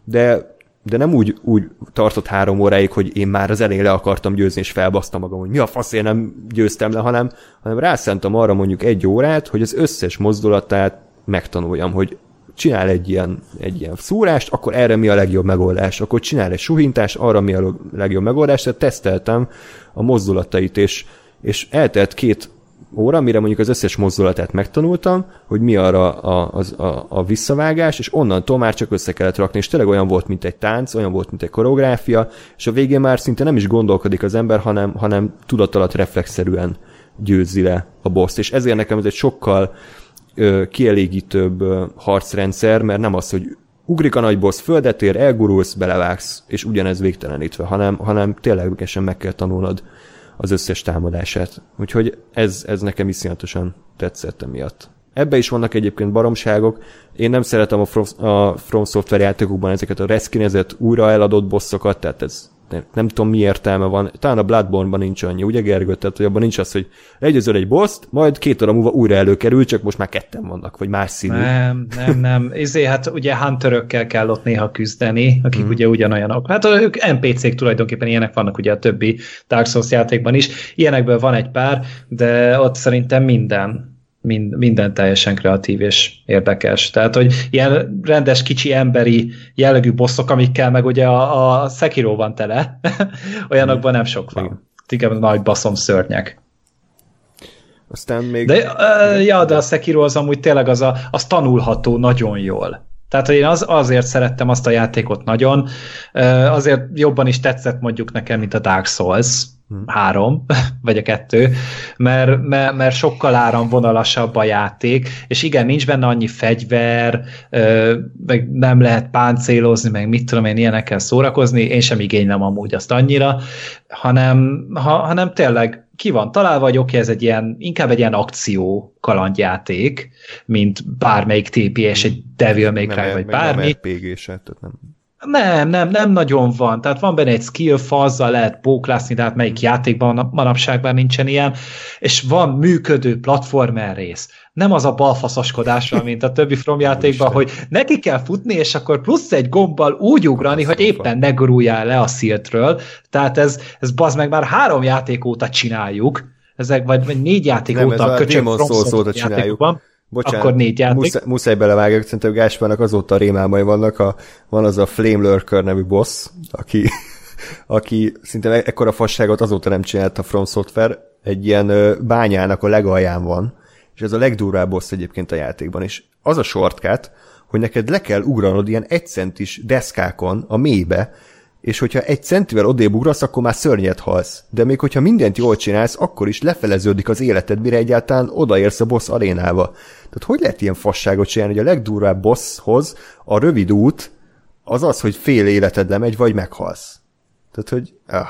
de de nem úgy, úgy tartott három óráig, hogy én már az elején le akartam győzni, és felbasztam magam, hogy mi a fasz, én nem győztem le, hanem, hanem rászántam arra mondjuk egy órát, hogy az összes mozdulatát megtanuljam, hogy csinál egy ilyen, egy ilyen szúrást, akkor erre mi a legjobb megoldás, akkor csinál egy suhintást, arra mi a legjobb megoldás, tehát teszteltem a mozdulatait, és, és eltelt két óra, mire mondjuk az összes mozdulatát megtanultam, hogy mi arra a, a, a, a visszavágás, és onnantól már csak össze kellett rakni, és tényleg olyan volt, mint egy tánc, olyan volt, mint egy koreográfia, és a végén már szinte nem is gondolkodik az ember, hanem, hanem tudatalat reflexzerűen győzi le a boss és ezért nekem ez egy sokkal ö, kielégítőbb ö, harcrendszer, mert nem az, hogy ugrik a nagy boss, földet ér, elgurulsz, belevágsz, és ugyanez végtelenítve, hanem, hanem ténylegesen meg kell tanulnod az összes támadását. Úgyhogy ez, ez nekem iszonyatosan tetszett emiatt. Ebbe is vannak egyébként baromságok. Én nem szeretem a From, a From Software játékokban ezeket a reskinezett, újra eladott bosszokat, tehát ez nem, nem tudom mi értelme van. Talán a Bloodborne-ban nincs annyi, ugye Gergő? Tehát, hogy abban nincs az, hogy legyőzöl egy boss majd két óra múlva újra előkerül, csak most már ketten vannak, vagy más színű. Nem, nem, nem. Izé, hát ugye hunterökkel kell ott néha küzdeni, akik mm. ugye ugyanolyanok. Hát ők NPC-k tulajdonképpen ilyenek vannak ugye a többi Dark Souls játékban is. Ilyenekből van egy pár, de ott szerintem minden mind, minden teljesen kreatív és érdekes. Tehát, hogy ilyen rendes, kicsi, emberi jellegű bosszok, amikkel meg ugye a, a Sekiro van tele, *laughs* olyanokban nem sok van. Igen, nagy baszom szörnyek. Aztán még... De, uh, ja, de a Sekiro az amúgy tényleg az, a, az tanulható nagyon jól. Tehát, hogy én az, azért szerettem azt a játékot nagyon, uh, azért jobban is tetszett mondjuk nekem, mint a Dark Souls. Három, *laughs* vagy a kettő, mert, mert, mert sokkal áramvonalasabb a játék, és igen, nincs benne annyi fegyver, meg nem lehet páncélozni, meg mit tudom én, ilyenekkel szórakozni, én sem igénylem amúgy azt annyira, hanem, ha, hanem tényleg ki van találva, hogy oké, ez egy ilyen, inkább egy ilyen akció kalandjáték, mint bármelyik TPS, egy Devil May Cry, vagy bármi. Nem RPG-se, tehát nem nem, nem, nem nagyon van. Tehát van benne egy skill fa, azzal lehet póklászni, de hát melyik játékban manapságban nincsen ilyen, és van működő platformer rész. Nem az a balfaszoskodásra, *laughs* mint a többi From játékban, hogy neki kell futni, és akkor plusz egy gombbal úgy ugrani, hogy éppen ne guruljál le a sziltről. Tehát ez, ez bazd meg már három játék óta csináljuk, ezek, vagy, vagy négy játék nem, óta a köcsög From csináljuk. Bocsánat, akkor négy játék. Muszáj, muszáj belevágok, szerintem Gáspárnak azóta rémálmai vannak, a, van az a Flame Lurker nevű boss, aki, *laughs* aki szinte e- ekkora fasságot azóta nem csinált a From Software, egy ilyen bányának a legalján van, és ez a legdurvább boss egyébként a játékban, és az a shortcut, hogy neked le kell ugranod ilyen egy centis deszkákon a mélybe, és hogyha egy centivel odébb ugrasz, akkor már szörnyet halsz. De még hogyha mindent jól csinálsz, akkor is lefeleződik az életed, mire egyáltalán odaérsz a boss arénába. Tehát hogy lehet ilyen fasságot csinálni, hogy a legdurvább bosshoz a rövid út az az, hogy fél életed lemegy, vagy meghalsz. Tehát, hogy... Ah.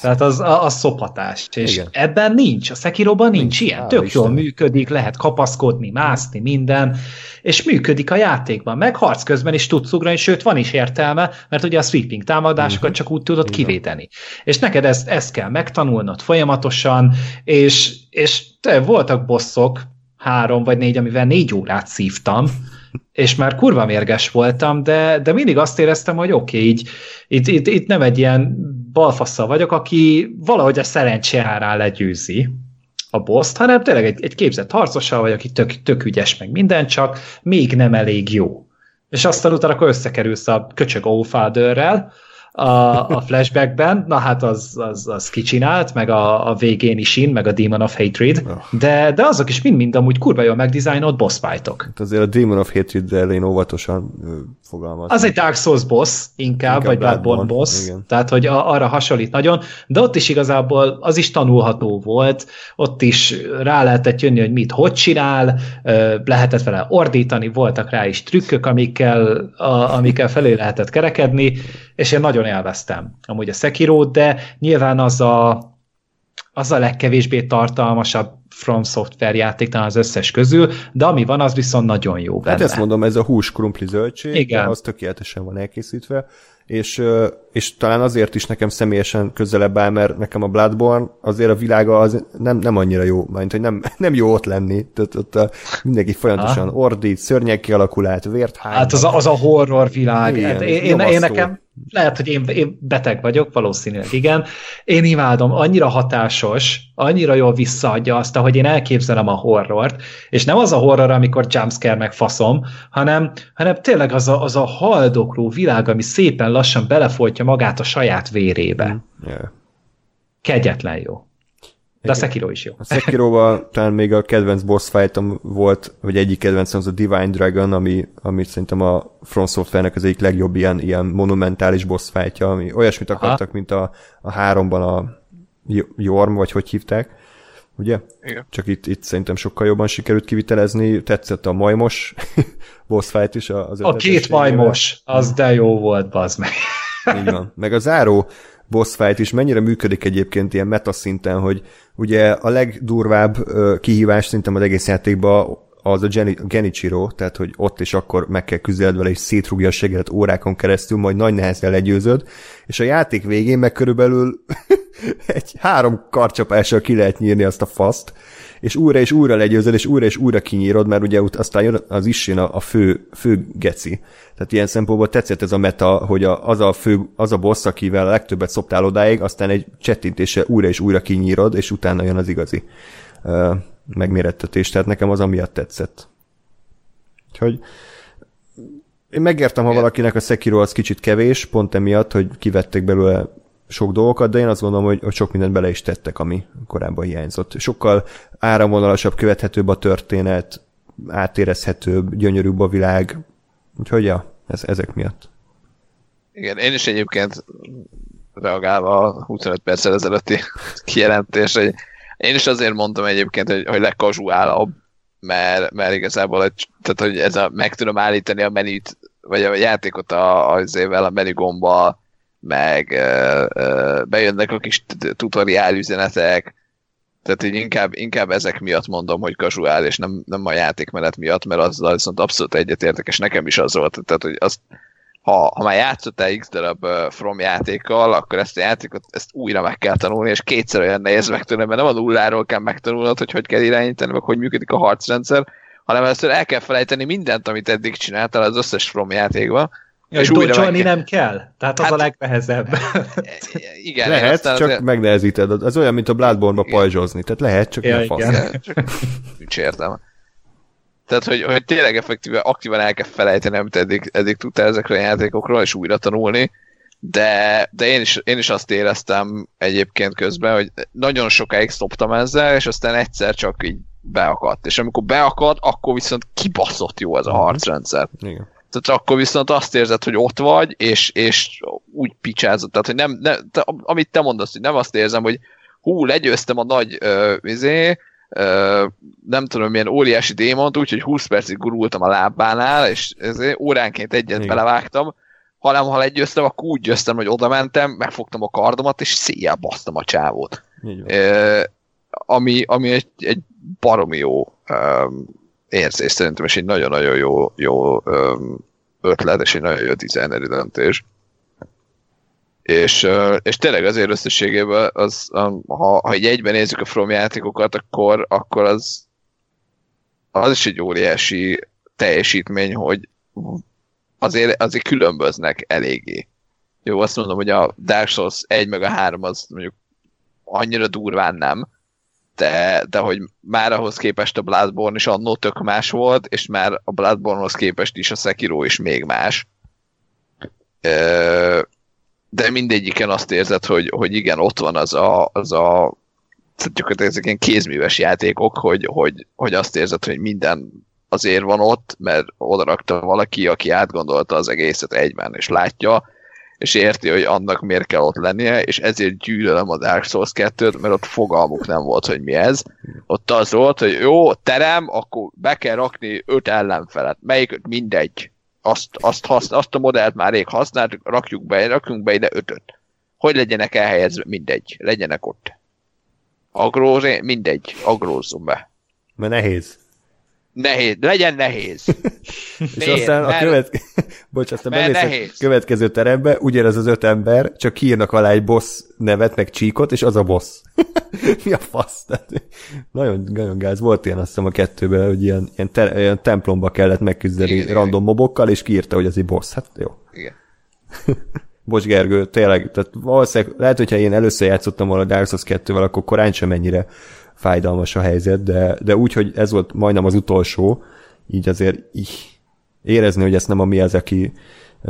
Tehát az, az szopatás. És Igen. ebben nincs, a Sekiroban nincs, nincs ilyen. Tök Isten. jól működik, lehet kapaszkodni, mászni, minden, és működik a játékban. Meg harc közben is tudsz ugrani, sőt van is értelme, mert ugye a sweeping támadásokat uh-huh. csak úgy tudod Igen. kivéteni. És neked ezt, ezt kell megtanulnod folyamatosan, és, és te voltak bosszok, három vagy négy, amivel négy órát szívtam, és már kurva mérges voltam, de, de mindig azt éreztem, hogy oké, okay, így, itt, itt, itt nem egy ilyen balfasszal vagyok, aki valahogy a szerencsé árán legyőzi a boszt, hanem tényleg egy, egy képzett harcossal vagy, aki tök, tök ügyes meg minden, csak még nem elég jó. És aztán utána akkor összekerülsz a köcsög Allfatherrel, a, a flashbackben, na hát az, az, az kicsinált, meg a, a végén is in, meg a Demon of Hatred, oh. de, de azok is mind-mind amúgy kurva jól megdizájnolt boss fightok. Hát azért a Demon of Hatred-del én óvatosan fogalmazom. Az egy Dark Souls boss inkább, inkább vagy Bloodborne boss, igen. tehát hogy a, arra hasonlít nagyon, de ott is igazából az is tanulható volt, ott is rá lehetett jönni, hogy mit, hogy csinál, lehetett vele ordítani, voltak rá is trükkök, amikkel, a, amikkel felé lehetett kerekedni, és én nagyon élveztem amúgy a sekiro de nyilván az a, az a legkevésbé tartalmasabb From Software játék talán az összes közül, de ami van, az viszont nagyon jó benne. Hát ezt mondom, ez a hús krumpli zöldség, Igen. az tökéletesen van elkészítve, és, és talán azért is nekem személyesen közelebb áll, mert nekem a Bloodborne azért a világa az nem, nem annyira jó, mert hogy nem, nem jó ott lenni. Tehát ott a, mindenki folyamatosan ha? ordít, szörnyek kialakulát, vért hány. Hát az a, az a horror világ. Igen, hát én, én, én, nekem, lehet, hogy én, én beteg vagyok, valószínűleg igen. Én imádom, annyira hatásos, annyira jól visszaadja azt, ahogy én elképzelem a horrort, és nem az a horror, amikor jumpscare meg faszom, hanem, hanem tényleg az a, az a haldokló világ, ami szépen lassan belefolytja magát a saját vérébe. Yeah. Kegyetlen jó. De a Sekiro is jó. A Sekiroval talán még a kedvenc boss fightom volt, vagy egyik kedvencem az a Divine Dragon, ami, ami szerintem a From Software-nek az egyik legjobb ilyen, ilyen monumentális boss fightja, ami olyasmit akartak, Aha. mint a, a háromban a Jorm, vagy hogy hívták, ugye? Igen. Csak itt, itt szerintem sokkal jobban sikerült kivitelezni, tetszett a majmos *laughs* boss fight is. Az a két majmos, az de jó volt, bazd meg. Így van. Meg a záró boss fight is. Mennyire működik egyébként ilyen meta szinten, hogy ugye a legdurvább kihívás szerintem az egész játékban az a Genichiro, tehát hogy ott és akkor meg kell küzdeled vele, és szétrúgja a segedet órákon keresztül, majd nagy nehezen legyőzöd, és a játék végén meg körülbelül *laughs* egy három karcsapással ki lehet nyírni azt a faszt, és újra és újra legyőzöd, és újra és újra kinyírod, mert ugye aztán jön az Issin a, a fő, fő geci. Tehát ilyen szempontból tetszett ez a meta, hogy a, az, a fő, az a boss, akivel a legtöbbet szoptál odáig, aztán egy csettintése újra és újra kinyírod, és utána jön az igazi uh, megmérettetés. Tehát nekem az amiatt tetszett. Úgyhogy én megértem, ha valakinek a Sekiro az kicsit kevés, pont emiatt, hogy kivették belőle sok dolgokat, de én azt gondolom, hogy, sok mindent bele is tettek, ami korábban hiányzott. Sokkal áramvonalasabb, követhetőbb a történet, átérezhetőbb, gyönyörűbb a világ. Úgyhogy ja, ez, ezek miatt. Igen, én is egyébként reagálva a 25 perccel ezelőtti *laughs* kijelentésre, hogy én is azért mondtam egyébként, hogy, hogy legkazuálabb, mert, mert igazából egy, tehát, hogy ez a, meg tudom állítani a menüt, vagy a játékot a, azért a menü gomba, meg bejönnek a kis tutoriál üzenetek, tehát így inkább, inkább ezek miatt mondom, hogy casual, és nem, nem a játékmenet miatt, mert azzal viszont abszolút egyetértek, és nekem is az volt, tehát hogy azt, ha, ha már játszottál x darab From játékkal, akkor ezt a játékot ezt újra meg kell tanulni, és kétszer olyan nehéz megtanulni, mert nem a nulláról kell megtanulnod, hogy hogy kell irányítani, vagy hogy működik a harcrendszer, hanem először el kell felejteni mindent, amit eddig csináltál az összes From játékban, Ja, és újra meg... nem kell? Tehát az hát, a legnehezebb. *laughs* Igen. Lehet, csak azért... megnehezíted. Ez olyan, mint a Bloodborne-ba pajzsozni. Tehát lehet, csak ja, nem fasz. Nincs értelme. Tehát, hogy, hogy tényleg effektíve aktívan el kell felejteni, amit eddig, eddig tudtál ezekről a játékokról, és újra tanulni. De, de én, is, én is azt éreztem egyébként közben, hogy nagyon sokáig szoptam ezzel, és aztán egyszer csak így beakadt. És amikor beakadt, akkor viszont kibaszott jó ez a mhm. harcrendszer. Igen. Tehát akkor viszont azt érzed, hogy ott vagy, és, és úgy picsázott. Tehát, hogy nem, nem te, amit te mondasz, hogy nem azt érzem, hogy hú, legyőztem a nagy uh, izé, uh, nem tudom, milyen óriási démont, úgyhogy 20 percig gurultam a lábánál, és ezért óránként egyet Igen. belevágtam, hanem ha legyőztem, akkor úgy győztem, hogy oda mentem, megfogtam a kardomat, és széjjel basztam a csávót. Uh, ami, ami egy, egy baromi jó um, érzés szerintem, és egy nagyon-nagyon jó, jó ötlet, és egy nagyon jó designeri döntés. És, és tényleg azért összességében, az, ha, ha egy egyben nézzük a From játékokat, akkor, akkor az az is egy óriási teljesítmény, hogy azért, azért különböznek eléggé. Jó, azt mondom, hogy a Dark Souls 1 meg a 3 az mondjuk annyira durván nem, de, de hogy már ahhoz képest a Bloodborne is annó tök más volt, és már a Bloodborne-hoz képest is a Sekiro is még más. De mindegyiken azt érzed, hogy, hogy igen, ott van az a, az a gyakorlatilag ezek ilyen kézműves játékok, hogy, hogy, hogy azt érzed, hogy minden azért van ott, mert odarakta valaki, aki átgondolta az egészet egyben, és látja, és érti, hogy annak miért kell ott lennie, és ezért gyűlölöm a Dark Souls 2-t, mert ott fogalmuk nem volt, hogy mi ez. Ott az volt, hogy jó, terem, akkor be kell rakni öt ellenfelet. Melyik mindegy. Azt, azt, használ, azt a modellt már rég használtuk, rakjuk be, rakjunk be ide ötöt. Hogy legyenek elhelyezve? Mindegy. Legyenek ott. Agróz, mindegy. Agrózzunk be. Mert nehéz. Nehéz, legyen nehéz. *laughs* És Miért? aztán a követke... *laughs* Bocs, aztán bemész a következő terembe, ugyanez az öt ember, csak kiírnak alá egy boss nevet, meg csíkot, és az a boss. *laughs* Mi a fasz? Tehát, nagyon, nagyon gáz. Volt ilyen azt hiszem a kettőben, hogy ilyen, ilyen, te, ilyen templomba kellett megküzdeni igen, random igen. mobokkal, és kiírta, hogy ez egy boss. Hát jó. Igen. Bocs Gergő, tényleg, tehát valószínűleg lehet, hogyha én először játszottam volna Dark Souls 2-vel, akkor korán sem ennyire fájdalmas a helyzet, de, de úgy, hogy ez volt majdnem az utolsó, így azért így érezni, hogy ezt nem a mi az, aki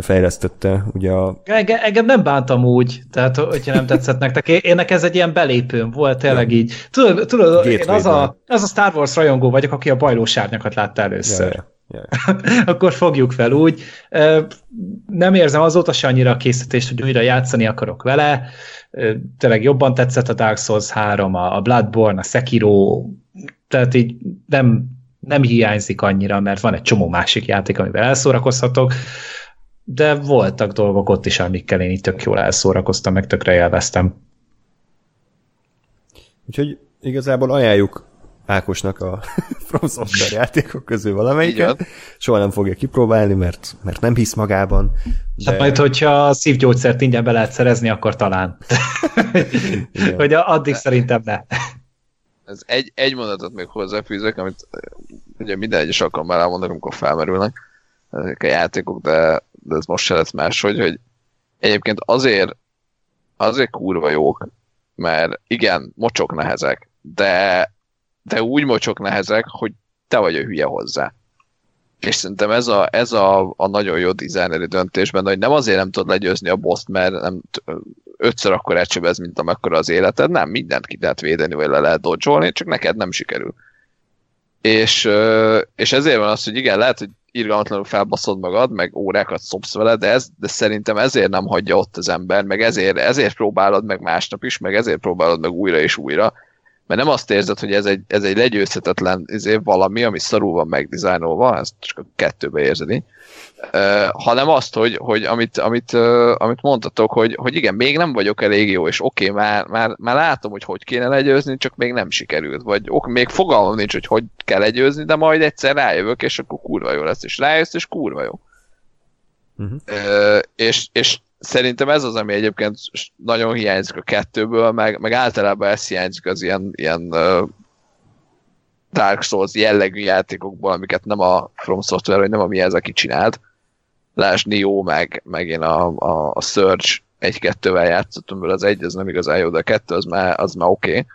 fejlesztette. Ugye a... Engem, engem nem bántam úgy, tehát hogyha nem tetszett nektek. Én, ez egy ilyen belépőm volt, tényleg ja. így. Tudod, tudod én az a, az a Star Wars rajongó vagyok, aki a bajlósárnyakat látta először. Ja, ja. *laughs* Akkor fogjuk fel úgy. Nem érzem azóta se annyira a készítést, hogy újra játszani akarok vele tényleg jobban tetszett a Dark Souls 3, a Bloodborne, a Sekiro, tehát így nem, nem hiányzik annyira, mert van egy csomó másik játék, amivel elszórakozhatok, de voltak dolgok ott is, amikkel én itt tök jól elszórakoztam, meg tökre élveztem. Úgyhogy igazából ajánljuk Ákosnak a *laughs* From Software játékok közül valamelyiket. Soha nem fogja kipróbálni, mert, mert nem hisz magában. De... Hát majd, hogyha a szívgyógyszert ingyen be lehet szerezni, akkor talán. hogy addig szerintem ne. Ez egy, egy mondatot még hozzáfűzök, amit ugye minden egyes alkalommal elmondok, amikor felmerülnek ezek a játékok, de, de ez most se lesz máshogy, hogy egyébként azért azért kurva jók, mert igen, mocsok nehezek, de de úgy mocsok nehezek, hogy te vagy a hülye hozzá. És szerintem ez a, ez a, a nagyon jó designeri döntésben, hogy nem azért nem tudod legyőzni a boss mert nem ötször akkor elcsebez, mint amekkora az életed, nem, mindent ki lehet védeni, vagy le lehet dodge csak neked nem sikerül. És, és ezért van az, hogy igen, lehet, hogy irgalmatlanul felbaszod magad, meg órákat szopsz vele, de, ez, de szerintem ezért nem hagyja ott az ember, meg ezért, ezért próbálod meg másnap is, meg ezért próbálod meg újra és újra, mert nem azt érzed, hogy ez egy, ez egy legyőzhetetlen izé, valami, ami szarul van megdizájnolva, ezt csak a kettőbe érzed így, uh, hanem azt, hogy, hogy amit, amit, uh, amit mondtatok, hogy, hogy igen, még nem vagyok elég jó, és oké, okay, már, már, már látom, hogy hogy kéne legyőzni, csak még nem sikerült, vagy ok, még fogalmam nincs, hogy hogy kell legyőzni, de majd egyszer rájövök, és akkor kurva jó lesz, és rájössz, és kurva jó. Uh-huh. Uh, és, és szerintem ez az, ami egyébként nagyon hiányzik a kettőből, meg, meg általában ez hiányzik az ilyen, ilyen uh, Dark Souls jellegű játékokból, amiket nem a From Software, vagy nem a mi ez, aki csinált. Lásd Nio, meg, meg én a, a, a Surge egy-kettővel játszottam, mert az egy, az nem igazán jó, de a kettő az már, az már oké. Okay.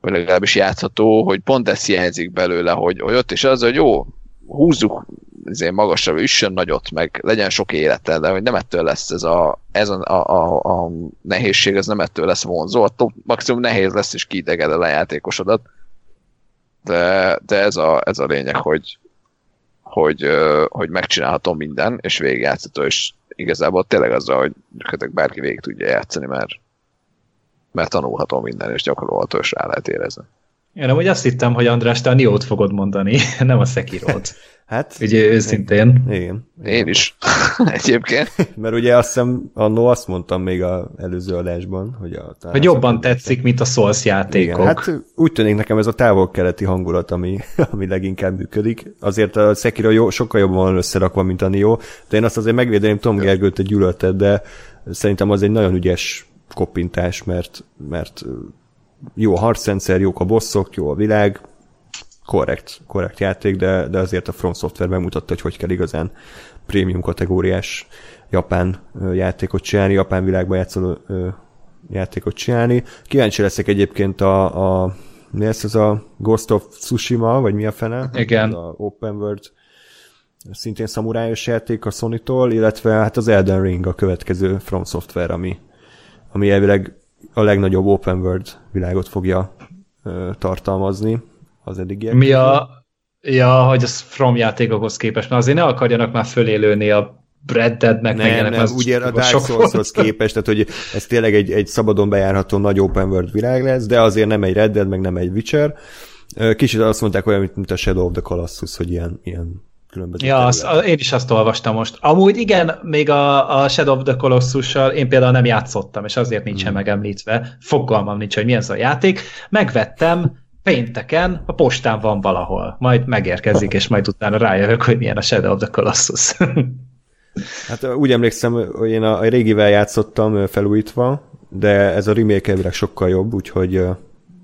Vagy legalábbis játszható, hogy pont ez hiányzik belőle, hogy, hogy ott is az, hogy jó, húzzuk izé, magasabb, üssön nagyot, meg legyen sok élete, de hogy nem ettől lesz ez a, ez a, a, a, a nehézség, ez nem ettől lesz vonzó, attól maximum nehéz lesz, és kiideged a játékosodat. De, de ez, a, ez a lényeg, hogy, hogy, hogy megcsinálhatom minden, és végigjátszható, és igazából tényleg az, hogy bárki végig tudja játszani, mert, mert tanulhatom minden, és gyakorolható, és rá lehet érezni. Én amúgy azt hittem, hogy András, te a Niót fogod mondani, *laughs* nem a Sekirot. *laughs* Hát, ugye őszintén. Igen. Én is. *laughs* Egyébként. Mert ugye azt hiszem, annó azt mondtam még az előző adásban, hogy a Hogy jobban tetszik, mint a Souls játékok. Igen, hát úgy tűnik nekem ez a távol-keleti hangulat, ami, ami leginkább működik. Azért a Sekiro jó, sokkal jobban van összerakva, mint a Nio, de én azt azért megvédeném Tom Gergőt egy gyűlöltet, de szerintem az egy nagyon ügyes koppintás, mert, mert jó a harcrendszer, jók a bosszok, jó a világ, korrekt, korrekt játék, de, de azért a From Software megmutatta, hogy hogy kell igazán prémium kategóriás japán játékot csinálni, japán világban játszó játékot csinálni. Kíváncsi leszek egyébként a, a mi lesz ez a Ghost of Tsushima, vagy mi a fene? Igen. A Open World szintén szamurájos játék a Sony-tól, illetve hát az Elden Ring a következő From Software, ami, ami elvileg a legnagyobb Open World világot fogja ö, tartalmazni az eddigiek. Mi a, ja, hogy az From játékokhoz képest, mert azért ne akarjanak már fölélőni a Red Dead meg nem, nem, nem, ugye a Dark Souls-hoz *laughs* képest, tehát hogy ez tényleg egy, egy szabadon bejárható nagy open world világ lesz, de azért nem egy Red Dead, meg nem egy Witcher. Kicsit azt mondták olyan, mint a Shadow of the Colossus, hogy ilyen, ilyen különböző Ja, az, én is azt olvastam most. Amúgy igen, még a, a Shadow of the Colossus-sal én például nem játszottam, és azért nincsen hmm. megemlítve. Fogalmam nincs, hogy milyen az a játék. Megvettem, pénteken a postán van valahol. Majd megérkezik, és majd utána rájövök, hogy milyen a Shadow of the Colossus. *laughs* Hát úgy emlékszem, hogy én a, a régivel játszottam felújítva, de ez a remake elvileg sokkal jobb, úgyhogy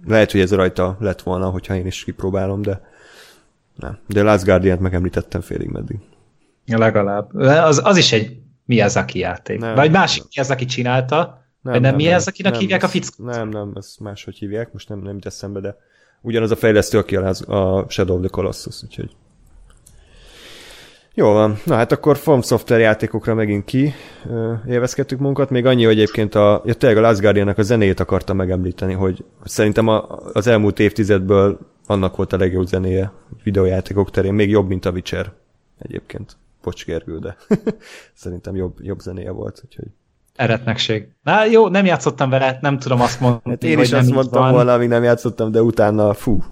lehet, hogy ez rajta lett volna, hogyha én is kipróbálom, de nem. De Last Guardian-t megemlítettem félig meddig. Legalább. Az, az is egy Miyazaki játék. Nem, Vagy másik Miyazaki csinálta, nem, vagy nem, nem Miyazakinak hívják a fickót? Nem, nem, ezt máshogy hívják, most nem, nem jut eszembe, de ugyanaz a fejlesztő, aki a, a Shadow of the Colossus, úgyhogy jó van. Na hát akkor From Software játékokra megint ki élvezkedtük munkat. Még annyi, hogy egyébként a, ja, tényleg a Last Guardian-nak a zenét akartam megemlíteni, hogy szerintem a, az elmúlt évtizedből annak volt a legjobb zenéje videójátékok terén, még jobb, mint a Witcher egyébként. Bocs, Gergő, de *laughs* szerintem jobb, jobb zenéje volt, úgyhogy eretnekség. Na jó, nem játszottam vele, nem tudom azt mondani, hát én is hogy azt mondtam van. volna, amíg nem játszottam, de utána fú,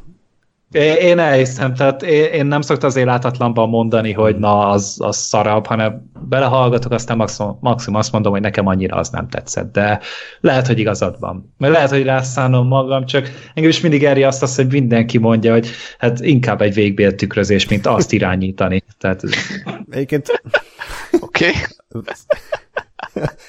én elhiszem, tehát én nem szoktam az láthatatlanban mondani, hogy na, az, az szarabb, hanem belehallgatok, aztán maximum, maximum azt mondom, hogy nekem annyira az nem tetszett, de lehet, hogy igazad van. Mert lehet, hogy rászánom magam, csak engem is mindig eri azt, azt, hogy mindenki mondja, hogy hát inkább egy végbél tükrözés, mint azt irányítani. Tehát... Egyébként... Oké. Okay. *laughs*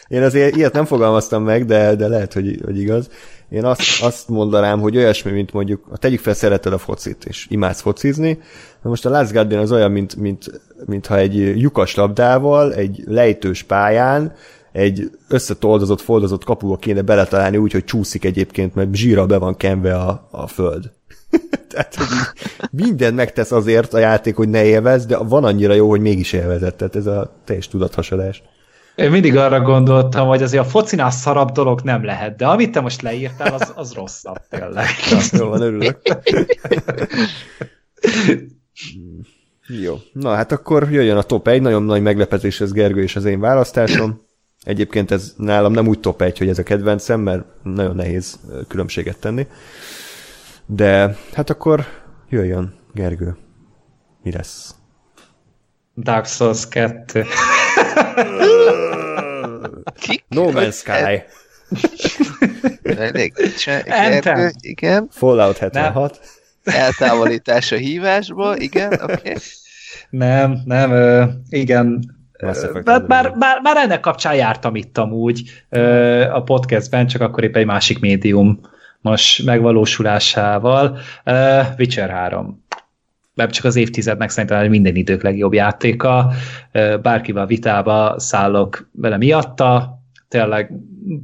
Én azért ilyet nem fogalmaztam meg, de, de lehet, hogy, hogy igaz. Én azt, azt mondanám, hogy olyasmi, mint mondjuk, tegyük fel, szereted a focit, és imádsz focizni, na most a Last Guardian az olyan, mint, mint, mintha egy lyukas labdával, egy lejtős pályán, egy összetoldozott, foldozott kapuba kéne beletalálni úgy, hogy csúszik egyébként, mert zsíra be van kenve a, a föld. *laughs* Tehát, hogy mindent megtesz azért a játék, hogy ne élvez, de van annyira jó, hogy mégis élvezett. Tehát ez a teljes tudathasadás. Én mindig arra gondoltam, hogy azért a focinál szarabb dolog nem lehet, de amit te most leírtál, az, az rosszabb tényleg. *laughs* Jó van, örülök. *laughs* Jó. Na hát akkor jöjjön a top 1, nagyon nagy meglepetés ez Gergő és az én választásom. Egyébként ez nálam nem úgy top 1, hogy ez a kedvencem, mert nagyon nehéz különbséget tenni. De hát akkor jöjjön Gergő. Mi lesz? Dark Souls 2. Ki? No Man's Sky. Elég igen, igen. Fallout 76. Nem. Eltávolítás a hívásból, igen, oké. Okay. *laughs* Nem, nem, ö, igen. Bár, bár, bár, bár ennek kapcsán jártam itt amúgy ö, a podcastben, csak akkor épp egy másik médium most megvalósulásával. Ö, Witcher 3 nem csak az évtizednek szerintem minden idők legjobb játéka, bárkivel vitába szállok vele miatta, tényleg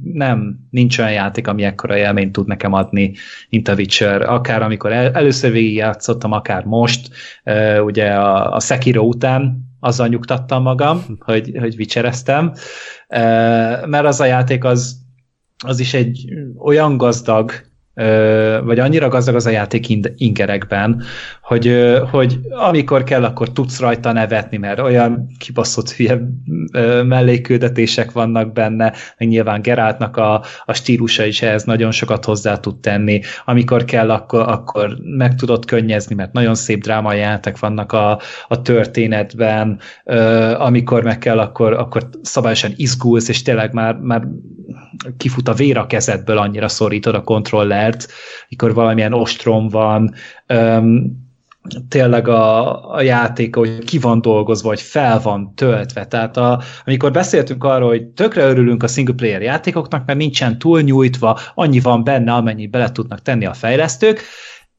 nem, nincs olyan játék, ami ekkora élményt tud nekem adni, mint a Witcher. Akár amikor el, először játszottam, akár most, ugye a, a Sekiro után azzal nyugtattam magam, *laughs* hogy, hogy Witchereztem, mert az a játék az, az is egy olyan gazdag vagy annyira gazdag az a játék ingerekben, hogy, hogy amikor kell, akkor tudsz rajta nevetni, mert olyan kibaszott hülye mellékküldetések vannak benne, meg nyilván Geráltnak a, a stílusa is ehhez nagyon sokat hozzá tud tenni. Amikor kell, akkor, akkor meg tudod könnyezni, mert nagyon szép drámai játék vannak a, a történetben, amikor meg kell, akkor, akkor szabályosan izgulsz, és tényleg már, már kifut a vér a kezedből, annyira szorítod a kontrollert, mikor valamilyen ostrom van, um, tényleg a, a játék, hogy ki van dolgozva, vagy fel van töltve. Tehát a, amikor beszéltünk arról, hogy tökre örülünk a single player játékoknak, mert nincsen túl nyújtva, annyi van benne, amennyi bele tudnak tenni a fejlesztők,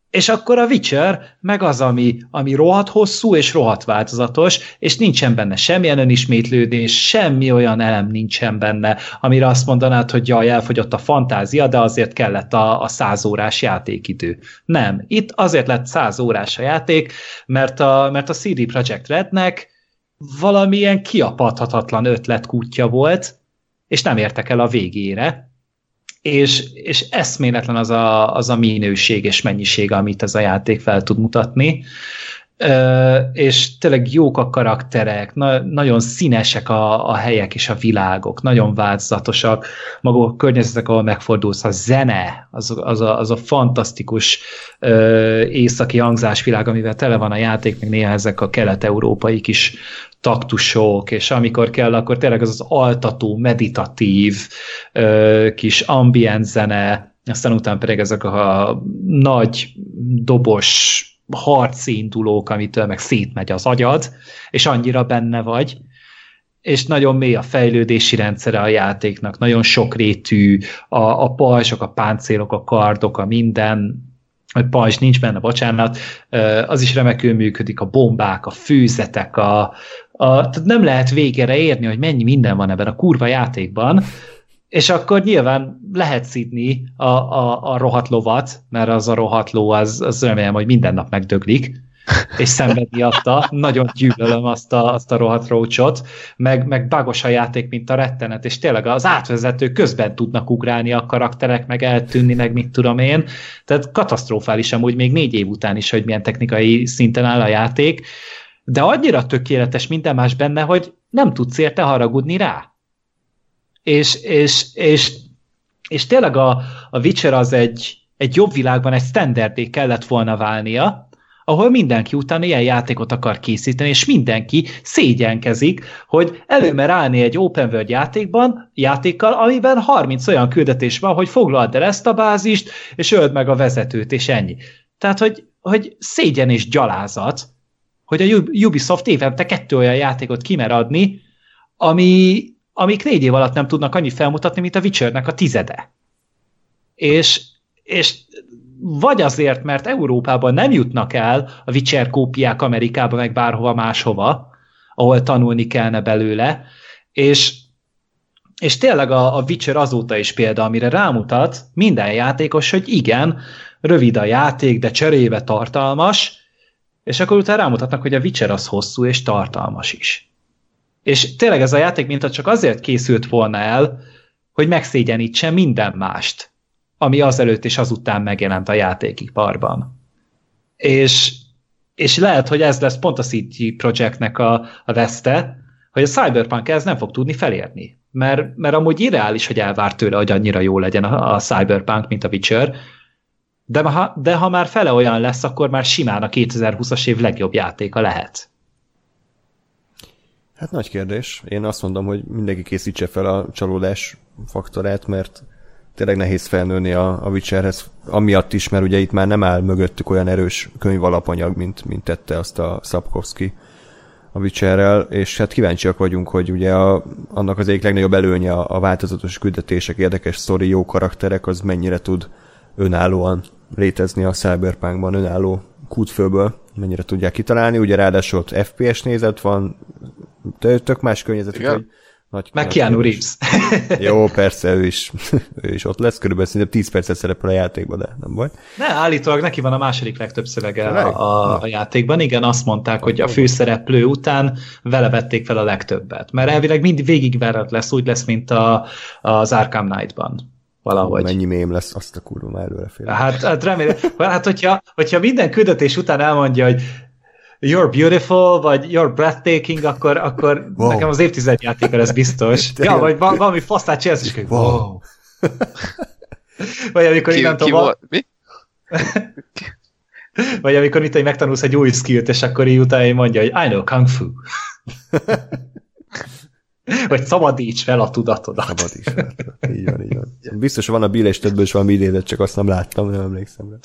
És akkor a Witcher meg az, ami, ami rohadt hosszú és rohadt változatos, és nincsen benne semmilyen önismétlődés, semmi olyan elem nincsen benne, amire azt mondanád, hogy jaj, elfogyott a fantázia, de azért kellett a, a száz órás játékidő. Nem, itt azért lett száz órás a játék, mert a, mert a CD Projekt Rednek valamilyen kiapadhatatlan ötletkútja volt, és nem értek el a végére, és, és eszméletlen az a, az a minőség és mennyiség, amit ez a játék fel tud mutatni. Ö, és tényleg jók a karakterek, na, nagyon színesek a, a helyek és a világok, nagyon változatosak, maguk a környezetek, ahol megfordulsz, a zene, az, az, a, az a fantasztikus ö, északi hangzásvilág, amivel tele van a játék, meg néha ezek a kelet-európai kis taktusok, és amikor kell, akkor tényleg az az altató, meditatív kis ambient zene, aztán utána pedig ezek a nagy dobos harcindulók, amitől meg szétmegy az agyad, és annyira benne vagy, és nagyon mély a fejlődési rendszere a játéknak, nagyon sokrétű, a, a pajzsok, a páncélok, a kardok, a minden, a pajzs nincs benne, bocsánat, az is remekül működik, a bombák, a főzetek, a, a, tehát nem lehet végére érni, hogy mennyi minden van ebben a kurva játékban, és akkor nyilván lehet szidni a, a, a rohadt lovat, mert az a rohadt ló, az, az remélem, hogy minden nap megdöglik, és szenvedni adta. Nagyon gyűlölöm azt a, azt a rohadt rócsot, meg, meg bagos a játék, mint a rettenet, és tényleg az átvezető közben tudnak ugrálni a karakterek, meg eltűnni, meg mit tudom én. Tehát katasztrofális amúgy még négy év után is, hogy milyen technikai szinten áll a játék, de annyira tökéletes minden más benne, hogy nem tudsz érte haragudni rá. És, és, és, és tényleg a, a Witcher az egy, egy jobb világban egy standardé kellett volna válnia, ahol mindenki utána ilyen játékot akar készíteni, és mindenki szégyenkezik, hogy előmer állni egy open world játékban, játékkal, amiben 30 olyan küldetés van, hogy foglald el ezt a bázist, és öld meg a vezetőt, és ennyi. Tehát, hogy, hogy szégyen és gyalázat, hogy a Ubisoft évente kettő olyan játékot kimer adni, ami, amik négy év alatt nem tudnak annyit felmutatni, mint a Witchernek a tizede. És, és vagy azért, mert Európában nem jutnak el a Witcher kópiák Amerikába, meg bárhova máshova, ahol tanulni kellene belőle, és, és tényleg a, a Witcher azóta is példa, amire rámutat minden játékos, hogy igen, rövid a játék, de cserébe tartalmas, és akkor utána rámutatnak, hogy a Witcher az hosszú és tartalmas is. És tényleg ez a játék mint csak azért készült volna el, hogy megszégyenítse minden mást, ami azelőtt és azután megjelent a játékiparban. És, és lehet, hogy ez lesz pont a City Projectnek a, a veszte, hogy a Cyberpunk ez nem fog tudni felérni. Mert, mert amúgy ideális, hogy elvár tőle, hogy annyira jó legyen a, a Cyberpunk, mint a Witcher, de ha, de ha már fele olyan lesz, akkor már simán a 2020-as év legjobb játéka lehet. Hát nagy kérdés. Én azt mondom, hogy mindenki készítse fel a csalódás faktorát, mert tényleg nehéz felnőni a, a Witcherhez, amiatt is, mert ugye itt már nem áll mögöttük olyan erős könyvalapanyag, mint, mint tette azt a Szapkovszki a Witcherrel, és hát kíváncsiak vagyunk, hogy ugye a, annak az egyik legnagyobb előnye a, a változatos küldetések, érdekes sztori, jó karakterek, az mennyire tud önállóan létezni a Cyberpunkban, önálló kútfőből, mennyire tudják kitalálni. Ugye ráadásul ott FPS nézet van, tök más környezet, hogy nagy Meg Keanu Reeves. *laughs* Jó, persze, ő is, *laughs* ő is ott lesz, körülbelül szinte 10 percet szerepel a játékban, de nem baj. Ne, állítólag neki van a második legtöbb szövege a, a, a játékban. Igen, azt mondták, hogy a főszereplő után vele vették fel a legtöbbet. Mert elvileg mind végigverett lesz, úgy lesz, mint a, az Arkham Knight-ban valahogy. Mennyi mém lesz, azt a kurva már előrefél. Hát, hát remélem, hát hogyha, hogyha minden küldetés után elmondja, hogy you're beautiful, vagy you're breathtaking, akkor, akkor wow. nekem az évtized játéka lesz biztos. *laughs* ja, vagy valami faszát csinálsz, és wow. wow. vagy amikor ki, ki volt? Mi? *laughs* vagy amikor itt megtanulsz egy új skillt, és akkor így utána mondja, hogy I know Kung Fu. *laughs* Vagy szabadíts fel a tudatodat. Szabadíts fel. Így van, így van. Biztos van a Bill és többől is valami idézet, csak azt nem láttam, nem emlékszem rá.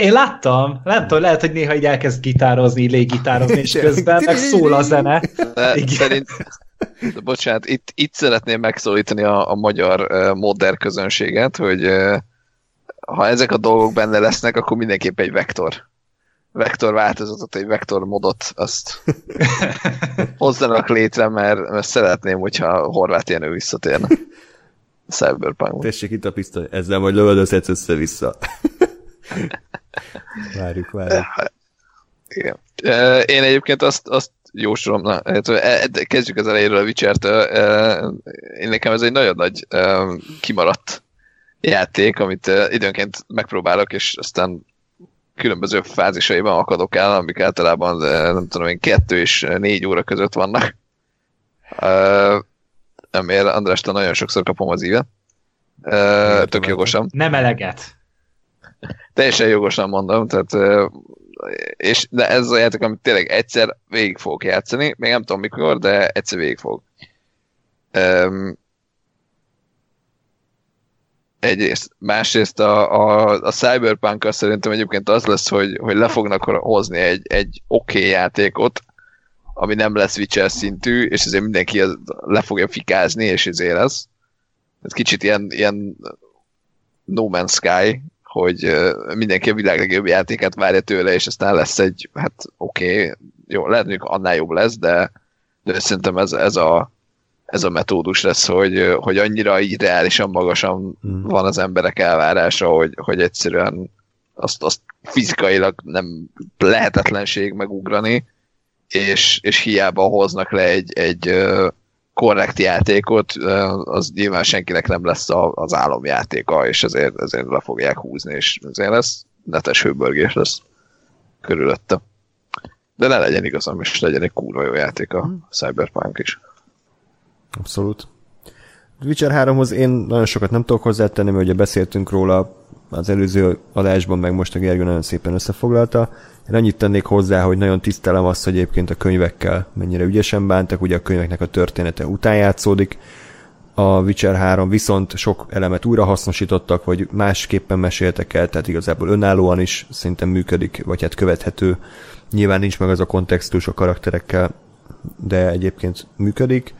Én láttam, nem tudom, lehet, hogy néha így elkezd gitározni, léggitározni, és közben meg szól a zene. De, szerint, de bocsánat, itt, itt szeretném megszólítani a, a magyar uh, modern közönséget, hogy uh, ha ezek a dolgok benne lesznek, akkor mindenképp egy vektor. Vektor változatot, egy vektor modot, azt *laughs* hozzanak létre, mert, mert szeretném, hogyha Horváth Jenő visszatérne. Cyberpunk. Tessék itt a pisztoly, ezzel majd lövöldözhetsz össze-vissza. *laughs* várjuk, várjuk. Igen. Én egyébként azt, azt jósolom, na, hát, e, kezdjük az elejéről a witcher Én nekem ez egy nagyon nagy kimaradt játék, amit időnként megpróbálok, és aztán különböző fázisaiban akadok el, amik általában nem tudom én, kettő és négy óra között vannak. Amiért Andrástól nagyon sokszor kapom az ívet. Tök jogosan. Nem eleget. Teljesen jogosan mondom, tehát és de ez a játék, amit tényleg egyszer végig fogok játszani, még nem tudom mikor, de egyszer végig fog. Um, egyrészt. Másrészt a, a, a cyberpunk szerintem egyébként az lesz, hogy, hogy le fognak hozni egy, egy oké okay játékot, ami nem lesz Witcher szintű, és ezért mindenki az, le fogja fikázni, és ezért lesz. Ez kicsit ilyen, ilyen No Man's Sky, hogy mindenki a világ legjobb játékát várja tőle, és aztán lesz egy, hát oké, okay, jó, lehet, hogy annál jobb lesz, de, de szerintem ez, ez, a, ez a metódus lesz, hogy, hogy annyira ideálisan magasan mm. van az emberek elvárása, hogy, hogy egyszerűen azt, azt fizikailag nem lehetetlenség megugrani, és, és hiába hoznak le egy, egy korrekt játékot, az nyilván senkinek nem lesz az álomjátéka, és ezért, ezért le fogják húzni, és ezért lesz netes hőbörgés lesz körülötte. De ne legyen igazam, és legyen egy kurva jó játék a Cyberpunk is. Abszolút. Witcher 3-hoz én nagyon sokat nem tudok hozzátenni, mert ugye beszéltünk róla az előző adásban, meg most a Gergő nagyon szépen összefoglalta. Én annyit tennék hozzá, hogy nagyon tisztelem azt, hogy egyébként a könyvekkel mennyire ügyesen bántak, ugye a könyveknek a története után játszódik, a Witcher 3 viszont sok elemet újra hasznosítottak, vagy másképpen meséltek el, tehát igazából önállóan is szerintem működik, vagy hát követhető. Nyilván nincs meg az a kontextus a karakterekkel, de egyébként működik.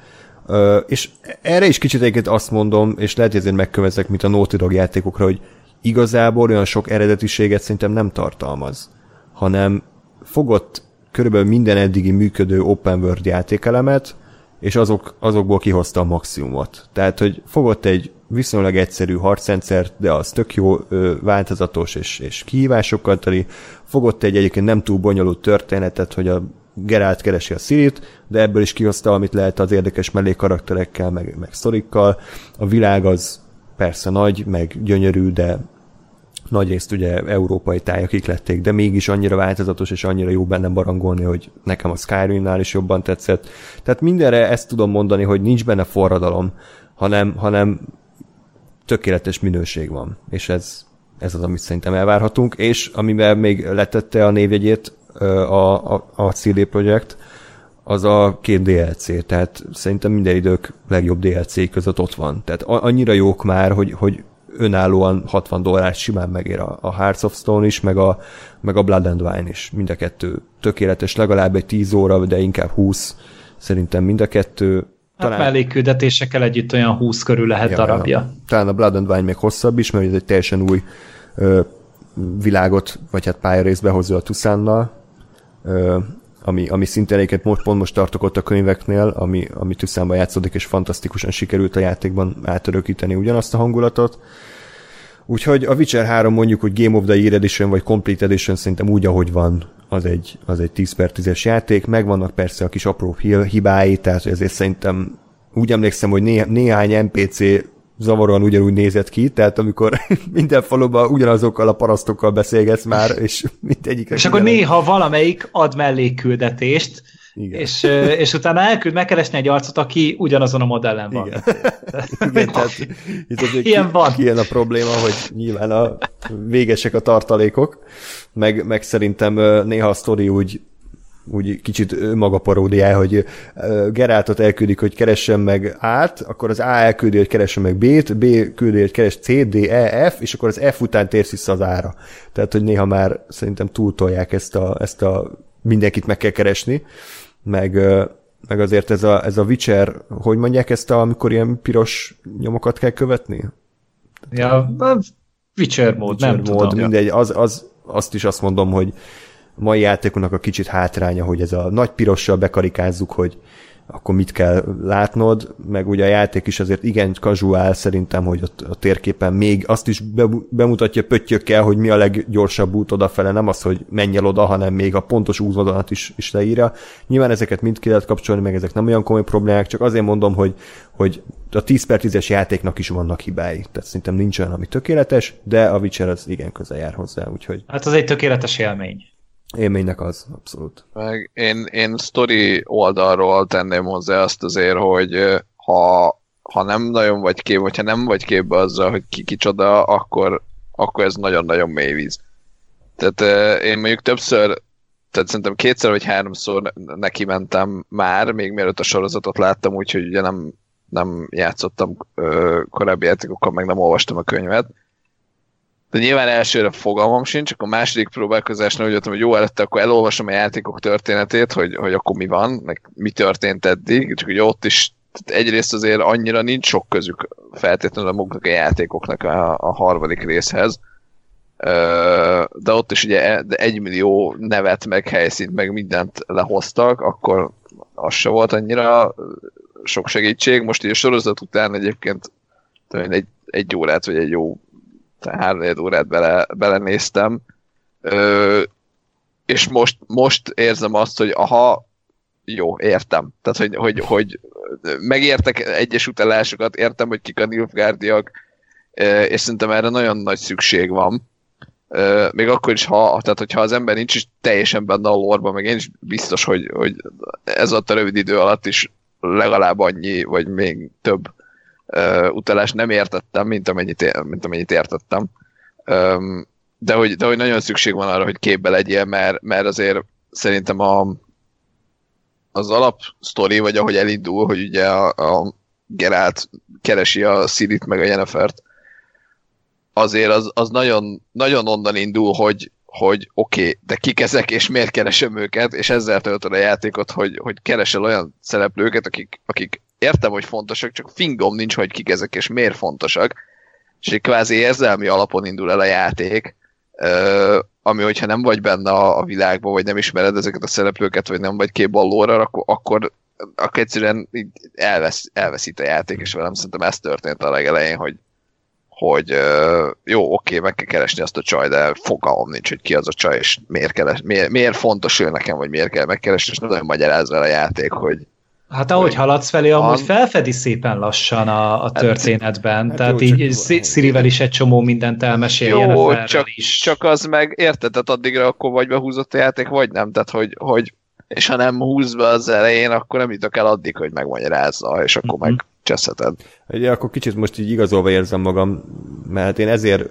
És erre is kicsit egyébként azt mondom, és lehet, hogy ezért megkövezek, mint a Naughty Dog játékokra, hogy igazából olyan sok eredetiséget szerintem nem tartalmaz hanem fogott körülbelül minden eddigi működő open world játékelemet, és azok, azokból kihozta a maximumot. Tehát, hogy fogott egy viszonylag egyszerű harcrendszert, de az tök jó, változatos és, és kihívásokkal teli. Fogott egy egyébként nem túl bonyolult történetet, hogy a Gerált keresi a Sirit, de ebből is kihozta, amit lehet az érdekes mellékarakterekkel, meg, meg sztorikkal. A világ az persze nagy, meg gyönyörű, de nagyrészt ugye európai tájakik lették, de mégis annyira változatos és annyira jó benne barangolni, hogy nekem a Skyrimnál is jobban tetszett. Tehát mindenre ezt tudom mondani, hogy nincs benne forradalom, hanem, hanem tökéletes minőség van, és ez, ez az, amit szerintem elvárhatunk, és amivel még letette a névjegyét a, a, a CD Projekt, az a két DLC, tehát szerintem minden idők legjobb DLC között ott van. Tehát annyira jók már, hogy, hogy önállóan 60 dollár simán megér a, a Hearts of Stone is, meg a, meg a Blood and Wine is. Mind a kettő tökéletes, legalább egy 10 óra, de inkább 20. Szerintem mind a kettő. Hát talán... Hát melléküldetésekkel együtt olyan 20 körül lehet ja, darabja. Ja. Talán a Blood and Wine még hosszabb is, mert ez egy teljesen új ö, világot, vagy hát pályarészbe hozza a Tuszánnal, ami, ami szintén egyébként most, pont most tartok ott a könyveknél, ami, ami Tuszánban játszódik, és fantasztikusan sikerült a játékban átörökíteni ugyanazt a hangulatot. Úgyhogy a Witcher 3 mondjuk, hogy Game of the Year Edition vagy Complete Edition szerintem úgy, ahogy van, az egy, az egy 10 per 10-es játék. Megvannak persze a kis apró hibái, tehát ezért szerintem úgy emlékszem, hogy né- néhány NPC zavaróan ugyanúgy nézett ki, tehát amikor *laughs* minden faluban ugyanazokkal a parasztokkal beszélgetsz már, és *laughs* mindegyik. És akkor néha valamelyik ad mellékküldetést, igen. És, és utána elküld megkeresni egy arcot, aki ugyanazon a modellen van. Igen, *laughs* Igen tehát itt azért Ilyen ki, van. Ilyen a probléma, hogy nyilván a végesek a tartalékok, meg, meg szerintem néha a sztori úgy úgy kicsit maga paródiá, hogy Geráltot elküldik, hogy keressen meg át, akkor az A elküldi, hogy keressen meg B-t, B küldi, hogy keres C, D, E, F, és akkor az F után térsz vissza az A-ra. Tehát, hogy néha már szerintem túltolják ezt a, ezt a mindenkit meg kell keresni, meg, meg azért ez a, ez a Witcher, hogy mondják ezt, a, amikor ilyen piros nyomokat kell követni? Ja, Witcher mód, Witcher nem mód, tudom. mindegy, az, az, azt is azt mondom, hogy mai játékunknak a kicsit hátránya, hogy ez a nagy pirossal bekarikázzuk, hogy akkor mit kell látnod, meg ugye a játék is azért igen casual szerintem, hogy ott a térképen még azt is be, bemutatja pöttyökkel, hogy mi a leggyorsabb út odafele, nem az, hogy menj el oda, hanem még a pontos útvonalat is, is leírja. Nyilván ezeket mind ki lehet kapcsolni, meg ezek nem olyan komoly problémák, csak azért mondom, hogy, hogy a 10 per 10-es játéknak is vannak hibái. Tehát szerintem nincs olyan, ami tökéletes, de a Witcher az igen közel jár hozzá, úgyhogy Hát az egy tökéletes élmény. Élménynek az, abszolút. Meg én, én story oldalról tenném hozzá azt azért, hogy ha, ha nem nagyon vagy kép, vagy ha nem vagy képbe azzal, hogy ki kicsoda, akkor, akkor ez nagyon-nagyon mély víz. Tehát én mondjuk többször, tehát szerintem kétszer vagy háromszor neki mentem már, még mielőtt a sorozatot láttam, úgyhogy ugye nem, nem játszottam ö, korábbi játékokkal, meg nem olvastam a könyvet. De nyilván elsőre fogalmam sincs, akkor második próbálkozásnál úgy jöttem, hogy jó, előtte akkor elolvasom a játékok történetét, hogy, hogy akkor mi van, meg mi történt eddig, csak ugye ott is tehát egyrészt azért annyira nincs sok közük feltétlenül a maguknak a játékoknak a, a harmadik részhez, de ott is ugye e- egy millió nevet, meg helyszínt, meg mindent lehoztak, akkor az se volt annyira sok segítség. Most így a sorozat után egyébként egy, egy órát, vagy egy jó három órát bele, belenéztem, Ö, és most, most érzem azt, hogy aha, jó, értem. Tehát, hogy, hogy, hogy megértek egyes utalásokat, értem, hogy kik a Nilfgaardiak, és szerintem erre nagyon nagy szükség van. Még akkor is, ha, tehát, hogyha az ember nincs is teljesen benne a lorba, meg én is biztos, hogy, hogy ez a rövid idő alatt is legalább annyi, vagy még több utalást nem értettem, mint amennyit, mint amennyit értettem. De, hogy, de hogy nagyon szükség van arra, hogy képbe legyél, mert, mert azért szerintem a, az alap sztori, vagy ahogy elindul, hogy ugye a, a Geralt keresi a Sirit meg a Jennifert, azért az, az nagyon, nagyon onnan indul, hogy, hogy oké, okay, de kik ezek, és miért keresem őket, és ezzel töltöd a játékot, hogy, hogy keresel olyan szereplőket, akik, akik értem, hogy fontosak, csak fingom nincs, hogy kik ezek, és miért fontosak. És egy kvázi érzelmi alapon indul el a játék, ami, hogyha nem vagy benne a, világban, vagy nem ismered ezeket a szereplőket, vagy nem vagy képbe a lore akkor, akkor, akkor egyszerűen így elvesz, elveszít a játék, és velem szerintem ez történt a legelején, hogy, hogy jó, oké, meg kell keresni azt a csaj, de fogalmam nincs, hogy ki az a csaj, és miért, keres, miért, miért fontos ő nekem, vagy miért kell megkeresni, és nagyon magyaráz el a játék, hogy Hát ahogy Hogy haladsz felé, amúgy van. felfedi szépen lassan a, a történetben. hát Tehát jó, így Sz- Szirivel is egy csomó mindent elmesél, jó, csak, is. csak az meg, érted, tehát addigra akkor vagy behúzott a játék, vagy nem, tehát hogy, hogy és ha nem húz be az elején, akkor nem jutok el addig, hogy megmagyarázza, és akkor Mhm. meg cseszheted. Ugye akkor kicsit most így igazolva érzem magam, mert én ezért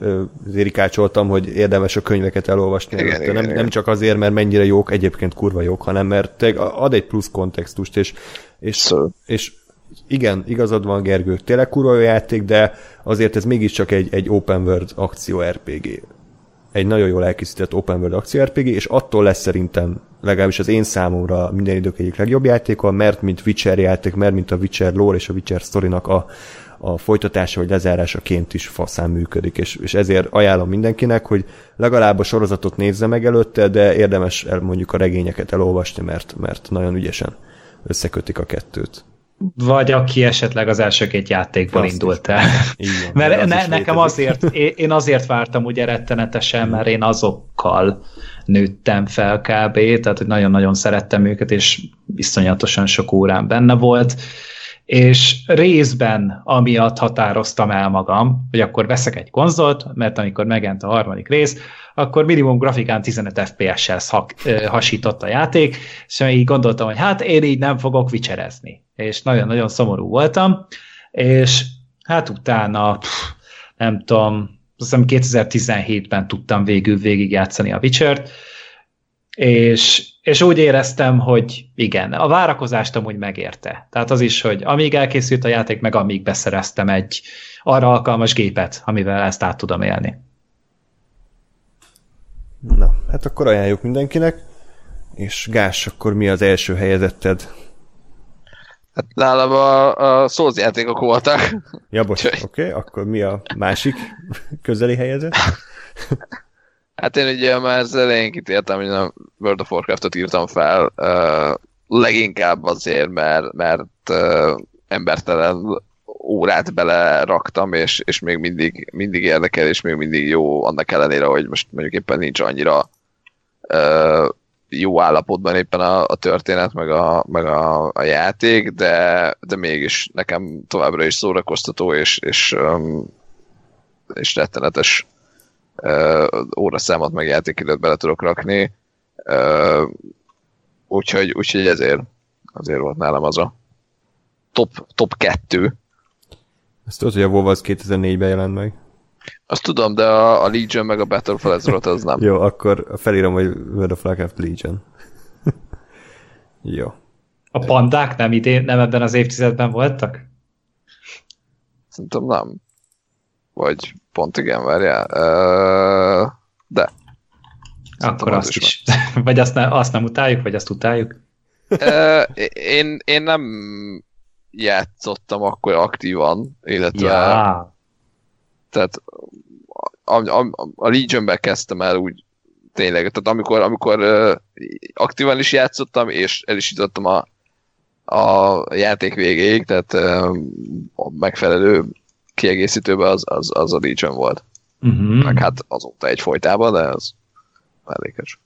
zérikácsoltam, hogy érdemes a könyveket elolvasni. Igen, előtte. igen, nem, igen. nem csak azért, mert mennyire jók, egyébként kurva jók, hanem mert ad egy plusz kontextust, és, és, és igen, igazad van, Gergő, tényleg kurva játék, de azért ez mégiscsak egy, egy open world akció RPG. Egy nagyon jól elkészített open world akció RPG, és attól lesz szerintem legalábbis az én számomra minden idők egyik legjobb játéka, mert mint Witcher játék, mert mint a Witcher lore és a Witcher storynak a, a folytatása vagy lezárásaként is faszán működik, és, és ezért ajánlom mindenkinek, hogy legalább a sorozatot nézze meg előtte, de érdemes el, mondjuk a regényeket elolvasni, mert, mert nagyon ügyesen összekötik a kettőt. Vagy aki esetleg az első két játékból Azt indult el. Van, *laughs* Mert az ne, nekem azért, én azért vártam ugye rettenetesen, mert én azokkal nőttem fel kb. Tehát, hogy nagyon-nagyon szerettem őket, és iszonyatosan sok órán benne volt. És részben amiatt határoztam el magam, hogy akkor veszek egy konzolt, mert amikor megjelent a harmadik rész, akkor minimum grafikán 15 FPS-sel hasított a játék, és így gondoltam, hogy hát én így nem fogok vicserezni. És nagyon-nagyon szomorú voltam, és hát utána, pff, nem tudom, azt hiszem 2017-ben tudtam végül végigjátszani a Witcher-t, és, és úgy éreztem, hogy igen, a várakozást amúgy megérte. Tehát az is, hogy amíg elkészült a játék, meg amíg beszereztem egy arra alkalmas gépet, amivel ezt át tudom élni. Na, hát akkor ajánljuk mindenkinek, és Gás, akkor mi az első helyezetted? Hát nálam a, a Souls játékok voltak. Ja, bocs, oké, okay, akkor mi a másik közeli helyezet? *laughs* Hát én ugye már az elején kitértem, hogy a World of Warcraft-ot írtam fel, uh, leginkább azért, mert, mert uh, embertelen órát beleraktam, és, és még mindig, mindig érdekel, és még mindig jó, annak ellenére, hogy most mondjuk éppen nincs annyira uh, jó állapotban éppen a, a történet, meg a, meg a, a játék, de, de mégis nekem továbbra is szórakoztató, és, és, um, és rettenetes óraszámot meg játékidőt bele tudok rakni. Úgyhogy, úgyhogy ezért, azért volt nálam az a top, top 2. Ezt tudod, hogy a WoW az 2004-ben jelent meg? Azt tudom, de a, a Legion meg a Battle for Azeroth az nem. *laughs* Jó, akkor felírom, hogy World of Warcraft Legion. *laughs* Jó. A pandák nem, idén, nem ebben az évtizedben voltak? Szerintem nem. Vagy pont igen, várjál. Uh, de. Akkor azt is. is. *laughs* vagy azt, ne, azt nem utáljuk, vagy azt utáljuk? uh, én, én nem játszottam akkor aktívan, illetve ja. tehát a, a, a Legion-ben kezdtem el úgy tényleg, tehát amikor, amikor uh, aktívan is játszottam, és el is jutottam a, a játék végéig, tehát uh, a megfelelő kiegészítőben az, az, az a Legion volt. Uh-huh. Meg hát azóta egy folytában, de az mellékes.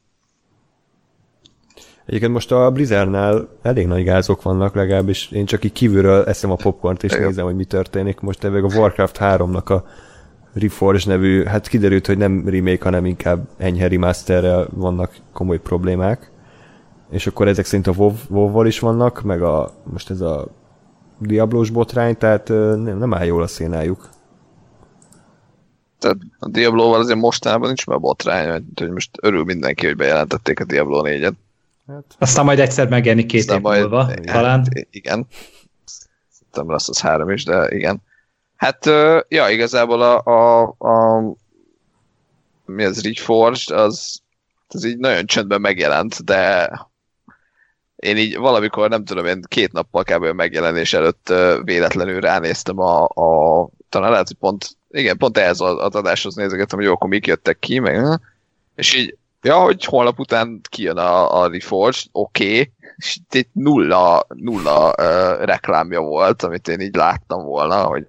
Egyébként most a Blizzardnál elég nagy gázok vannak, legalábbis én csak így kívülről eszem a popcornt és Igen. nézem, hogy mi történik. Most ebben a Warcraft 3-nak a Reforge nevű, hát kiderült, hogy nem remake, hanem inkább enyhe remasterrel vannak komoly problémák. És akkor ezek szerint a WoW, WoW-val is vannak, meg a, most ez a Diablos botrány, tehát nem, nem áll jól a szénájuk. Tehát a Diablo-val azért mostanában nincs már botrány, hogy most örül mindenki, hogy bejelentették a Diablo 4-et. Hát. Aztán majd egyszer megjelenik két év múlva, hát, talán. Igen. Szerintem lesz az három is, de igen. Hát, ja, igazából a, a, a mi az Reforged, az, az így nagyon csöndben megjelent, de én így valamikor, nem tudom, én két nappal kb. megjelenés előtt véletlenül ránéztem a, a talán lehet, hogy pont, igen, pont ehhez az adáshoz nézegettem, hogy jó, akkor mik jöttek ki, meg, és így, ja, hogy holnap után kijön a, a Reforged, oké, okay, és itt nulla, nulla uh, reklámja volt, amit én így láttam volna, hogy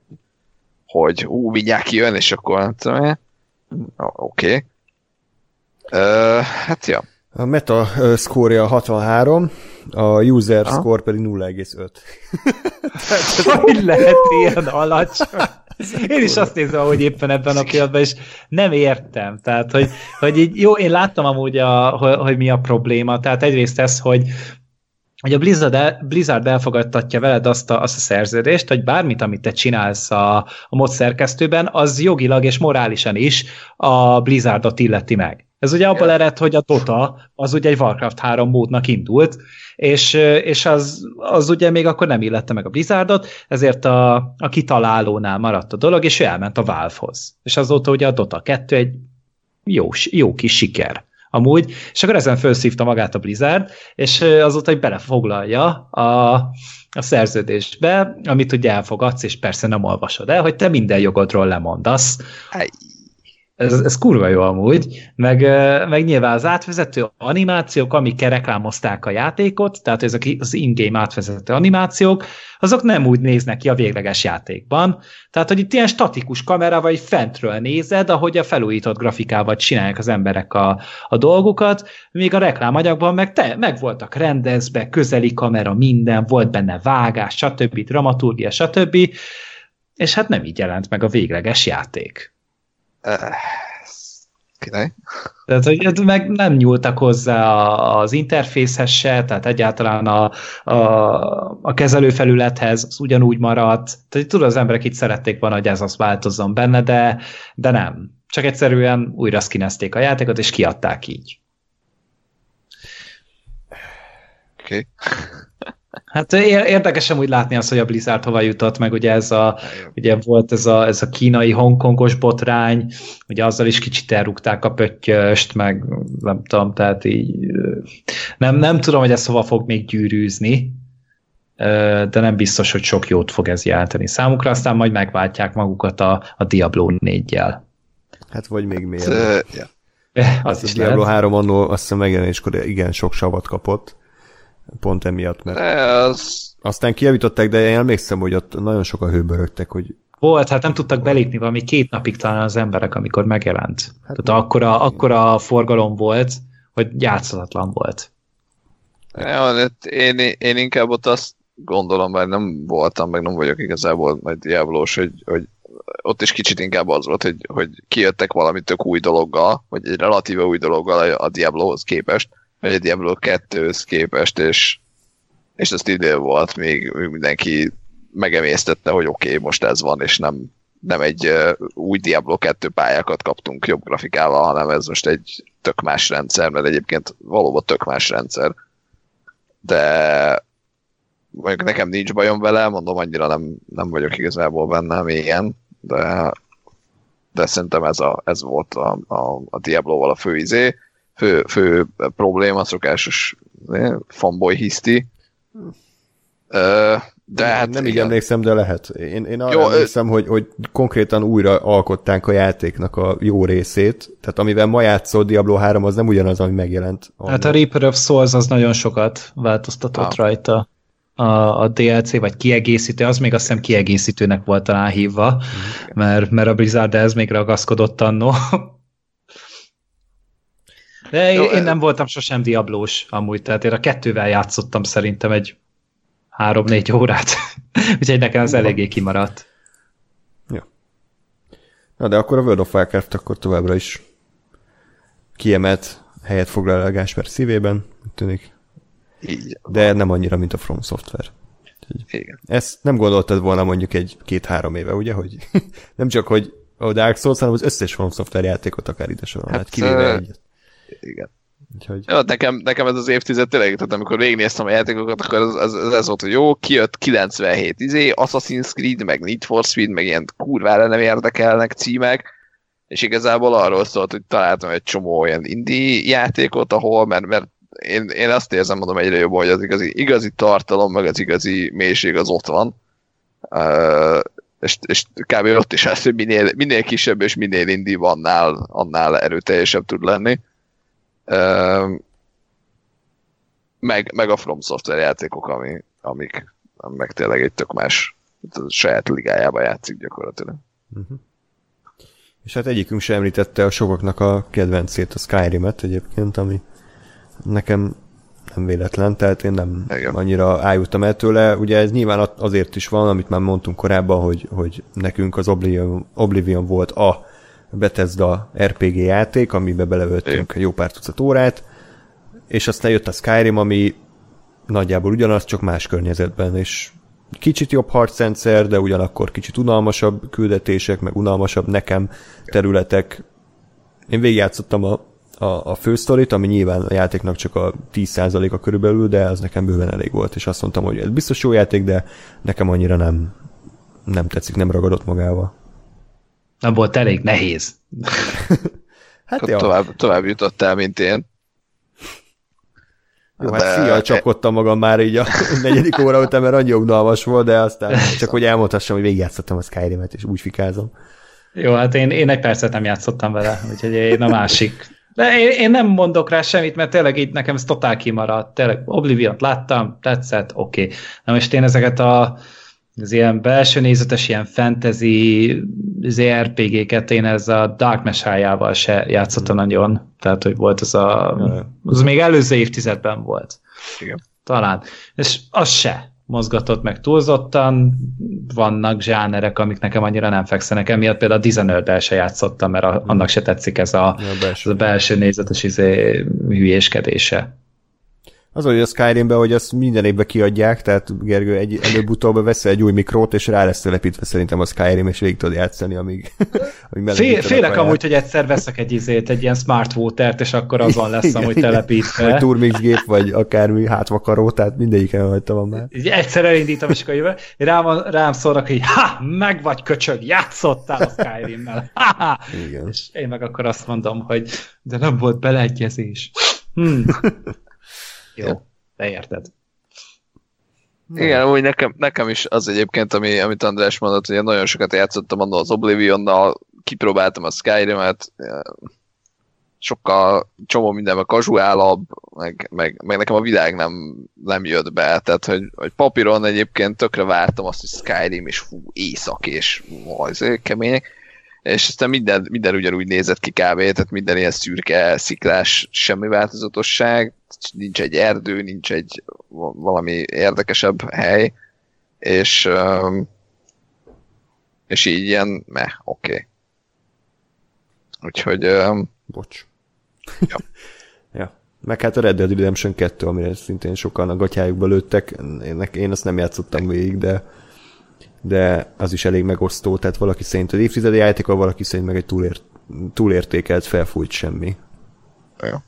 hogy ú, mindjárt kijön, és akkor nem tudom én. Oké. Okay. Uh, hát ja. A meta score 63, a user Aha. score pedig 0,5. *laughs* hogy lehet ilyen alacsony? Én is azt nézem, hogy éppen ebben a pillanatban, és nem értem. Tehát, hogy, hogy így, jó, én láttam amúgy, a, hogy, hogy mi a probléma. Tehát egyrészt ez, hogy hogy a Blizzard, el, Blizzard elfogadtatja veled azt a, azt a szerződést, hogy bármit, amit te csinálsz a, a mod szerkesztőben, az jogilag és morálisan is a Blizzardot illeti meg. Ez ugye abból ered, hogy a Dota az ugye egy Warcraft 3 módnak indult, és, és az, az ugye még akkor nem illette meg a Blizzardot, ezért a, a kitalálónál maradt a dolog, és ő elment a Valve-hoz. És azóta ugye a Dota 2 egy jó, jó kis siker amúgy, és akkor ezen felszívta magát a Blizzard, és azóta hogy belefoglalja a, a szerződésbe, amit ugye elfogadsz, és persze nem olvasod el, hogy te minden jogodról lemondasz. Ez, ez kurva jó amúgy, meg, meg nyilván az átvezető animációk, amik reklámozták a játékot, tehát ezek az in-game átvezető animációk, azok nem úgy néznek ki a végleges játékban. Tehát, hogy itt ilyen statikus kamera, vagy fentről nézed, ahogy a felújított grafikával csinálják az emberek a, a dolgukat, míg a reklámanyagban meg, te, meg voltak rendezve, közeli kamera, minden, volt benne vágás, stb., dramaturgia, stb., és hát nem így jelent meg a végleges játék. Király. Tehát, hogy meg nem nyúltak hozzá az interfészhez se, tehát egyáltalán a, a, a kezelőfelülethez az ugyanúgy maradt. Tehát tudod, az emberek itt szerették volna, hogy ez az változzon benne, de, de nem. Csak egyszerűen újra szkinezték a játékot, és kiadták így. Oké. Okay. Hát érdekesen úgy látni azt, hogy a Blizzard hova jutott, meg ugye ez a, ugye volt ez a, ez a kínai hongkongos botrány, ugye azzal is kicsit elrúgták a pöttyöst, meg nem tudom, tehát így nem, nem tudom, hogy ez hova fog még gyűrűzni, de nem biztos, hogy sok jót fog ez jelenteni számukra, aztán majd megváltják magukat a, a Diablo 4-jel. Hát vagy még miért. Ja. Az is a Diablo lehet. 3 annól azt hiszem megjelenéskor igen sok savat kapott. Pont emiatt, mert Az, aztán kijavították, de én emlékszem, hogy ott nagyon sokan hőbörögtek, hogy Volt, hát nem tudtak belépni valami két napig talán az emberek, amikor megjelent. Hát Tehát akkora, akkora forgalom volt, hogy játszhatatlan volt. ja, hát én, én inkább ott azt gondolom, mert nem voltam, meg nem vagyok igazából majd diablós, hogy, hogy ott is kicsit inkább az volt, hogy, hogy kijöttek valami tök új dologgal, vagy egy relatíve új dologgal a Diablohoz képest, a Diablo 2-höz képest, és, és azt idő volt, még, még mindenki megemésztette, hogy oké, okay, most ez van, és nem, nem egy uh, új Diablo 2 pályákat kaptunk jobb grafikával, hanem ez most egy tök más rendszer, mert egyébként valóban tök más rendszer. De mondjuk nekem nincs bajom vele, mondom, annyira nem, nem vagyok igazából benne mélyen, de, de szerintem ez, a, ez volt a, a, a Diablo-val a fő izé, fő, fő probléma, szokásos fanboy hiszti. De nem, hát nem így igen. emlékszem, de lehet. Én, én arra Jó, jó, ö- emlékszem, hogy, hogy konkrétan újra alkották a játéknak a jó részét, tehát amivel ma játszol Diablo 3, az nem ugyanaz, ami megjelent. Hát a Reaper of Souls az nagyon sokat változtatott Ah. rajta. A, a DLC, vagy kiegészítő, az még azt hiszem kiegészítőnek volt talán hívva, mert, mert a Blizzard ez még ragaszkodott annó. De én, Jó, én nem voltam sosem diablós amúgy, tehát én a kettővel játszottam szerintem egy három-négy órát. *laughs* Úgyhogy nekem ez eléggé kimaradt. Na de akkor a World of Warcraft akkor továbbra is kiemelt helyet foglal el Gásper szívében, tűnik, Így, de nem annyira, mint a From Software. igen. Ezt nem gondoltad volna mondjuk egy két-három éve, ugye, hogy *laughs* nem csak, hogy a Dark Souls, hanem az összes From Software játékot akár ide sorolnád, hát, kivéve egyet. Igen. Úgyhogy, Jó, nekem, nekem ez az évtized tényleg, tehát amikor végignéztem a játékokat, akkor ez, ez, ez, ez volt, hogy jó, kijött 97 izé, Assassin's Creed, meg Need for Speed, meg ilyen kurvára nem érdekelnek címek, és igazából arról szólt, hogy találtam egy csomó olyan indie játékot, ahol, mert, mert én, én azt érzem, mondom egyre jobban, hogy az igazi, igazi tartalom, meg az igazi mélység az ott van. Uh, és, és kb. ott is az, hogy minél, minél kisebb és minél indie annál, annál erőteljesebb tud lenni. Meg, meg a From Software játékok, ami, amik meg tényleg egy tök más saját ligájába játszik gyakorlatilag. és hát egyikünk sem említette a sokaknak a kedvencét, a Skyrim-et egyébként, ami nekem nem véletlen, tehát én nem Igen. annyira ájultam el tőle. Ugye ez nyilván azért is van, amit már mondtunk korábban, hogy, hogy nekünk az Oblivion, Oblivion volt a Bethesda RPG játék, amiben beleöltünk jó pár tucat órát, és aztán jött a Skyrim, ami nagyjából ugyanaz, csak más környezetben, és kicsit jobb harcrendszer, de ugyanakkor kicsit unalmasabb küldetések, meg unalmasabb nekem területek. Én végigjátszottam a, a, a fősztorit, ami nyilván a játéknak csak a 10%-a körülbelül, de az nekem bőven elég volt, és azt mondtam, hogy ez biztos jó játék, de nekem annyira nem, nem tetszik, nem ragadott magával. Nem volt elég nehéz. *laughs* Hát Akkor ja, tovább, tovább jutottál, mint én. jó, hát de- szíjjal csapkodtam magam már így a *laughs* negyedik óra után, mert annyi unalmas volt, de aztán *laughs* csak hogy elmondhassam, hogy végigjátszottam a Skyrim-et, és úgy fikázom. Jó, hát én, én egy percet nem játszottam vele, úgyhogy én a másik. De én, én nem mondok rá semmit, mert tényleg így nekem ez totál kimaradt. Tényleg Oblivion-t láttam, tetszett, oké. Okay. Na most én ezeket a az ilyen belső nézetes, ilyen fantasy RPG-ket én ez a Dark Messiah-jával se játszottam nagyon. Tehát, hogy volt az a... Az még előző évtizedben volt. Igen. Talán. És az se mozgatott meg túlzottan, vannak zsánerek, amik nekem annyira nem fekszenek, emiatt például a Dishonored-el se játszottam, mert a, annak se tetszik ez a, Ja, a ez belső. a belső nézetes izé, hülyéskedése. Az, hogy a Skyrimben, hogy azt minden évben kiadják, tehát Gergő egy, előbb-utóbb veszel egy új mikrót, és rá lesz telepítve szerintem a Skyrim, és végig tudod játszani, amíg, *laughs* amíg Fél, félek amúgy, hogy egyszer veszek egy izét, egy ilyen smart water és akkor azon lesz *laughs* Igen, amúgy igen. telepítve. Vagy turmix gép, vagy akármi hátvakaró, tehát mindegyiken rajta van már. Egyszer elindítom, és akkor jövő, rám, rám szólnak, hogy ha, meg vagy köcsög, játszottál a Skyrimmel. *laughs* Ha, ha. Igen. És én meg akkor azt mondom, hogy de nem volt beleegyezés. Hmm. Jó, te érted. Igen, úgy nekem, nekem is az egyébként, ami, amit András mondott, hogy én nagyon sokat játszottam annól az Oblivionnal, kipróbáltam a Skyrim-et, sokkal csomó mindenben kazuálabb, meg, meg, meg, nekem a világ nem, nem jött be, tehát hogy, hogy papíron egyébként tökre vártam azt, hogy Skyrim, és fú, éjszak, és majd kemények, és aztán minden, minden ugyanúgy nézett ki kb. Tehát minden ilyen szürke, sziklás, semmi változatosság, nincs egy erdő, nincs egy valami érdekesebb hely, és és így ilyen, meh, oké. Okay. Úgyhogy... Bocs. Ja. *laughs* ja. Meg hát a Red Dead Redemption 2, amire szintén sokan a gatyájukba lőttek, én, én azt nem játszottam végig, de de az is elég megosztó, tehát valaki szerint az évtizedi játék, valaki szerint meg egy túlért, túlértékelt, felfújt semmi. Ja.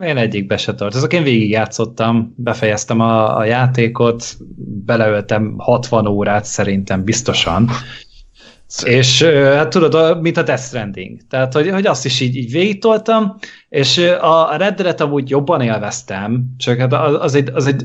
Én egyikbe se tartozok. Én végig játszottam, befejeztem a, a játékot, beleöltem 60 órát szerintem biztosan, és hát tudod, mint a Death Stranding. Tehát, hogy, hogy azt is így, így végigtoltam, és a Red Dead-et amúgy jobban élveztem, csak hát az egy, az egy,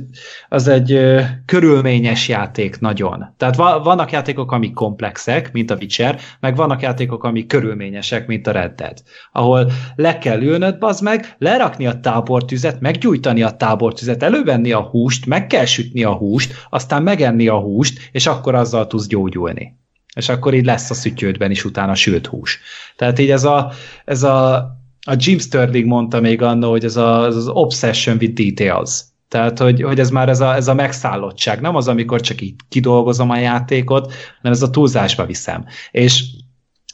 az egy körülményes játék nagyon. Tehát vannak játékok, amik komplexek, mint a Witcher, meg vannak játékok, amik körülményesek, mint a Red Dead, ahol le kell ülnöd, bazd meg, lerakni a tábortüzet, meggyújtani a tábortüzet, elővenni a húst, meg kell sütni a húst, aztán megenni a húst, és akkor azzal tudsz gyógyulni és akkor így lesz a szütyődben is utána sült hús. Tehát így ez a, ez a, a Jim Sterling mondta még annó, hogy ez, a, az obsession with details. Tehát, hogy, hogy ez már ez a, ez a megszállottság, nem az, amikor csak így kidolgozom a játékot, hanem ez a túlzásba viszem. És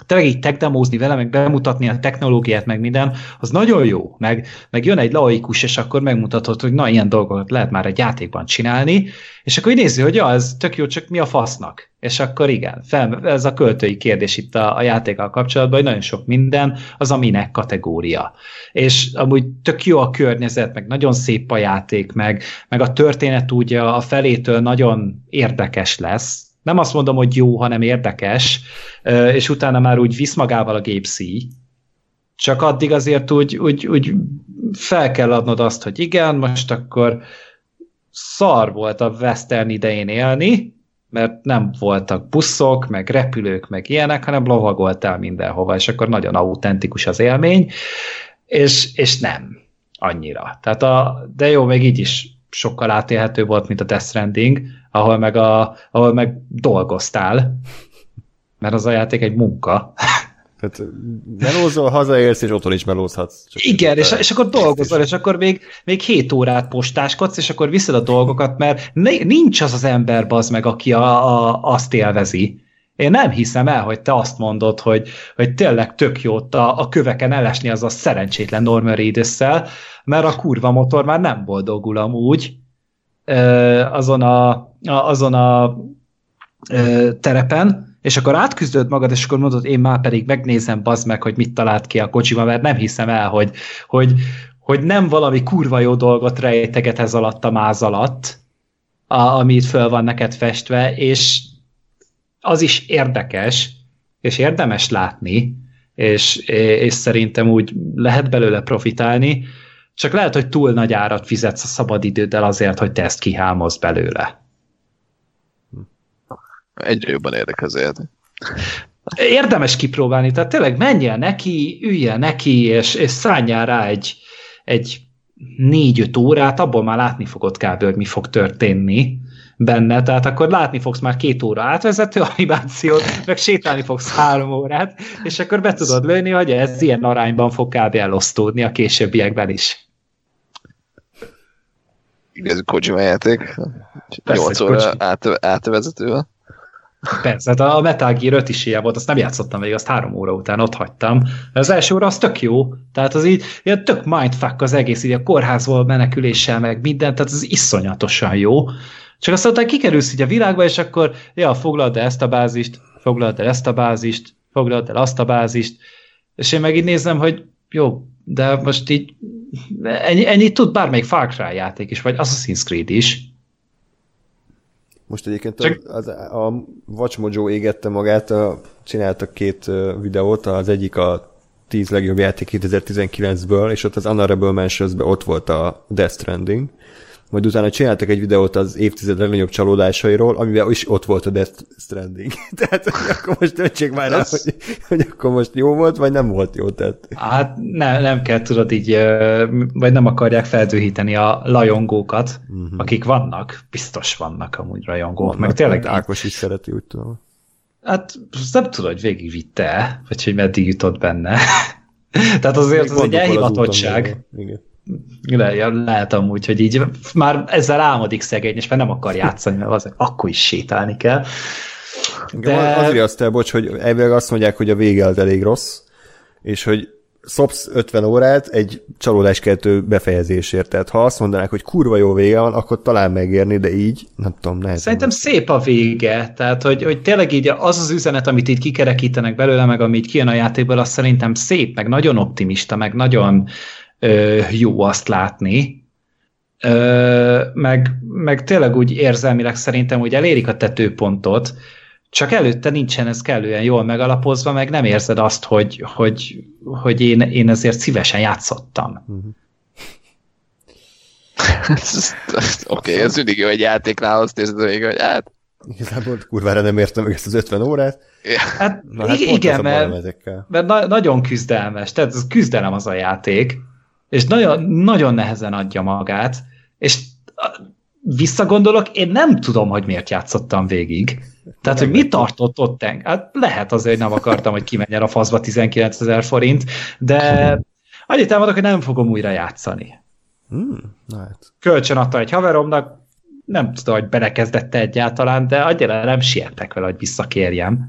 tényleg így techdemózni vele, meg bemutatni a technológiát, meg minden, az nagyon jó. Meg, meg jön egy laikus, és akkor megmutatod, hogy na, ilyen dolgokat lehet már egy játékban csinálni, és akkor így nézi, hogy ja, ez tök jó, csak mi a fasznak? És akkor igen, fel, ez a költői kérdés itt a, a játékkal kapcsolatban, hogy nagyon sok minden az a minek kategória. És amúgy tök jó a környezet, meg nagyon szép a játék, meg, meg a történet úgy a felétől nagyon érdekes lesz, nem azt mondom, hogy jó, hanem érdekes, és utána már úgy visz magával a gépszi, csak addig azért úgy, úgy, úgy fel kell adnod azt, hogy igen, most akkor szar volt a western idején élni, mert nem voltak buszok, meg repülők, meg ilyenek, hanem lovagoltál mindenhova, és akkor nagyon autentikus az élmény, és, és nem annyira. Tehát a, de jó, még így is sokkal átélhető volt, mint a Death Stranding, ahol meg, a, ahol meg dolgoztál, mert az a játék egy munka. Tehát melózol, hazaérsz, és otthon is melózhatsz. Csak Igen, és, és akkor dolgozol, és akkor még, még hét órát postáskodsz, és akkor viszed a dolgokat, mert nincs az az ember, bazd meg, aki a, a, azt élvezi. Én nem hiszem el, hogy te azt mondod, hogy, hogy tényleg tök jót a, a köveken elesni az a szerencsétlen Norman reedus mert a kurva motor már nem boldogul amúgy azon a, azon a terepen, és akkor átküzdöd magad, és akkor mondod, én már pedig megnézem, bazd meg, hogy mit talált ki a kocsiba, mert nem hiszem el, hogy, hogy, hogy nem valami kurva jó dolgot rejteget ez alatt a máz alatt, a, amit föl van neked festve, és az is érdekes, és érdemes látni, és, és szerintem úgy lehet belőle profitálni, csak lehet, hogy túl nagy árat fizetsz a szabadidőddel azért, hogy te ezt kihámozd belőle. Egyre jobban érdekel az Érdemes kipróbálni, tehát tényleg menjél neki, üljél neki, és, és szálljál rá egy, egy négy-öt órát, abból már látni fogod kb. hogy mi fog történni benne, tehát akkor látni fogsz már két óra átvezető animációt, meg sétálni fogsz három órát, és akkor be tudod lőni, hogy ez ilyen arányban fog kb. elosztódni a későbbiekben is. Igazi Kojima játék. 8 óra át, átvezetővel. Persze, hát a Metal Gear 5 is ilyen volt, azt nem játszottam végig, azt három óra után ott hagytam. Az első óra az tök jó, tehát az így ilyen tök mindfuck az egész, így a kórházból meneküléssel, meg minden, tehát az iszonyatosan jó. Csak aztán kikerülsz így a világba, és akkor, ja, foglald el ezt a bázist, foglald el ezt a bázist, foglald el azt a bázist, és én meg így nézem, hogy jó, de most így ennyi, ennyi tud bármelyik Far Cry játék is, vagy Assassin's Creed is. Most egyébként Csak... az, a Watch Mojo égette magát, a, csináltak két videót, az egyik a 10 legjobb játék 2019-ből, és ott az Honorable mentions ott volt a Death Stranding, majd utána csináltak egy videót az évtized legnagyobb csalódásairól, amivel is ott volt a Death Stranding. *laughs* tehát hogy akkor most döntsék már el, hogy, hogy akkor most jó volt, vagy nem volt jó. Tehát. Hát ne, nem kell tudod így, vagy nem akarják feldühíteni a lajongókat, uh-huh. akik vannak, biztos vannak amúgy rajongók, vannak, meg tényleg... Ákos is szereti, úgy tudom. Hát nem tudod, hogy végigvitte, vagy hogy meddig jutott benne. *laughs* Tehát azért ez egy elhivatottság. Igen. Le, lehet amúgy, hogy így már ezzel álmodik szegény, és már nem akar játszani, mert az, akkor is sétálni kell. De... Azért azt el, bocs, hogy elvileg azt mondják, hogy a vége az elég rossz, és hogy szopsz 50 órát egy csalódáskeltő befejezésért. Tehát ha azt mondanák, hogy kurva jó vége van, akkor talán megérni, de így, nem tudom, nehezen. Szerintem szép a vége. Tehát, hogy, hogy tényleg így az az üzenet, amit így kikerekítenek belőle, meg amit kijön a játékból, az szerintem szép, meg nagyon optimista, meg nagyon jó azt látni. Ö, meg, meg tényleg úgy érzelmileg szerintem, hogy elérik a tetőpontot, csak előtte nincsen ez kellően jól megalapozva, meg nem érzed azt, hogy, hogy, hogy én, én ezért szívesen játszottam. *laughs* Oké, okay, ez mindig jó egy játéknál, azt érzed még, hogy hát... Igazából kurvára nem értem meg ezt az 50 órát. Hát, Na, hát igen, mert, mert na- nagyon küzdelmes, tehát ez küzdelem az a játék, és nagyon, nagyon nehezen adja magát, és visszagondolok, én nem tudom, hogy miért játszottam végig. Tehát, hogy mi tartott ott engem? Hát lehet azért, hogy nem akartam, hogy kimenjen a faszba 19 ezer forint, de annyit elmondok, hogy nem fogom újra játszani. Hmm, hát. Kölcsön adta egy haveromnak, nem tudom, hogy belekezdette egyáltalán, de annyira nem siettek vele, hogy visszakérjem.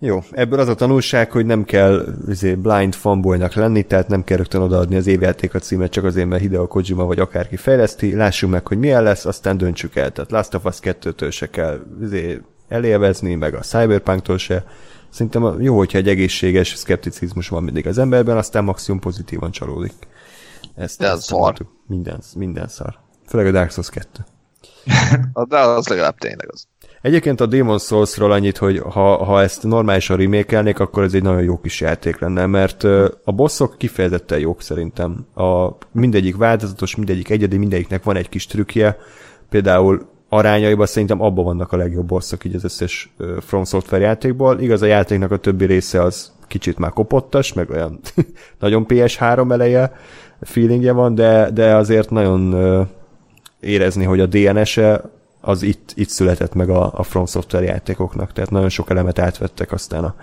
Jó, ebből az a tanulság, hogy nem kell izé, blind fanboynak lenni, tehát nem kell rögtön odaadni az évjáték címet csak azért, mert Hideo Kojima vagy akárki fejleszti, lássuk meg, hogy milyen lesz, aztán döntsük el. Tehát Last of Us 2-től se kell izé, elélvezni, meg a Cyberpunk-tól se. Szerintem jó, hogyha egy egészséges szkepticizmus van mindig az emberben, aztán maximum pozitívan csalódik. Ezt, De az szar. Minden, minden szar. Főleg a Dark Souls 2. *laughs* De az legalább tényleg az. Egyébként a Demon Souls-ról annyit, hogy ha, ha ezt normálisan remékelnék, akkor ez egy nagyon jó kis játék lenne, mert a bosszok kifejezetten jók szerintem. A, mindegyik változatos, mindegyik egyedi, mindegyiknek van egy kis trükkje. Például arányaiban szerintem abban vannak a legjobb bosszok így az összes From Software játékból. Igaz, a játéknak a többi része az kicsit már kopottas, meg olyan *laughs* nagyon PS3 eleje feelingje van, de, de azért nagyon érezni, hogy a DNS-e az itt, itt született meg a, a From Software játékoknak, tehát nagyon sok elemet átvettek aztán a,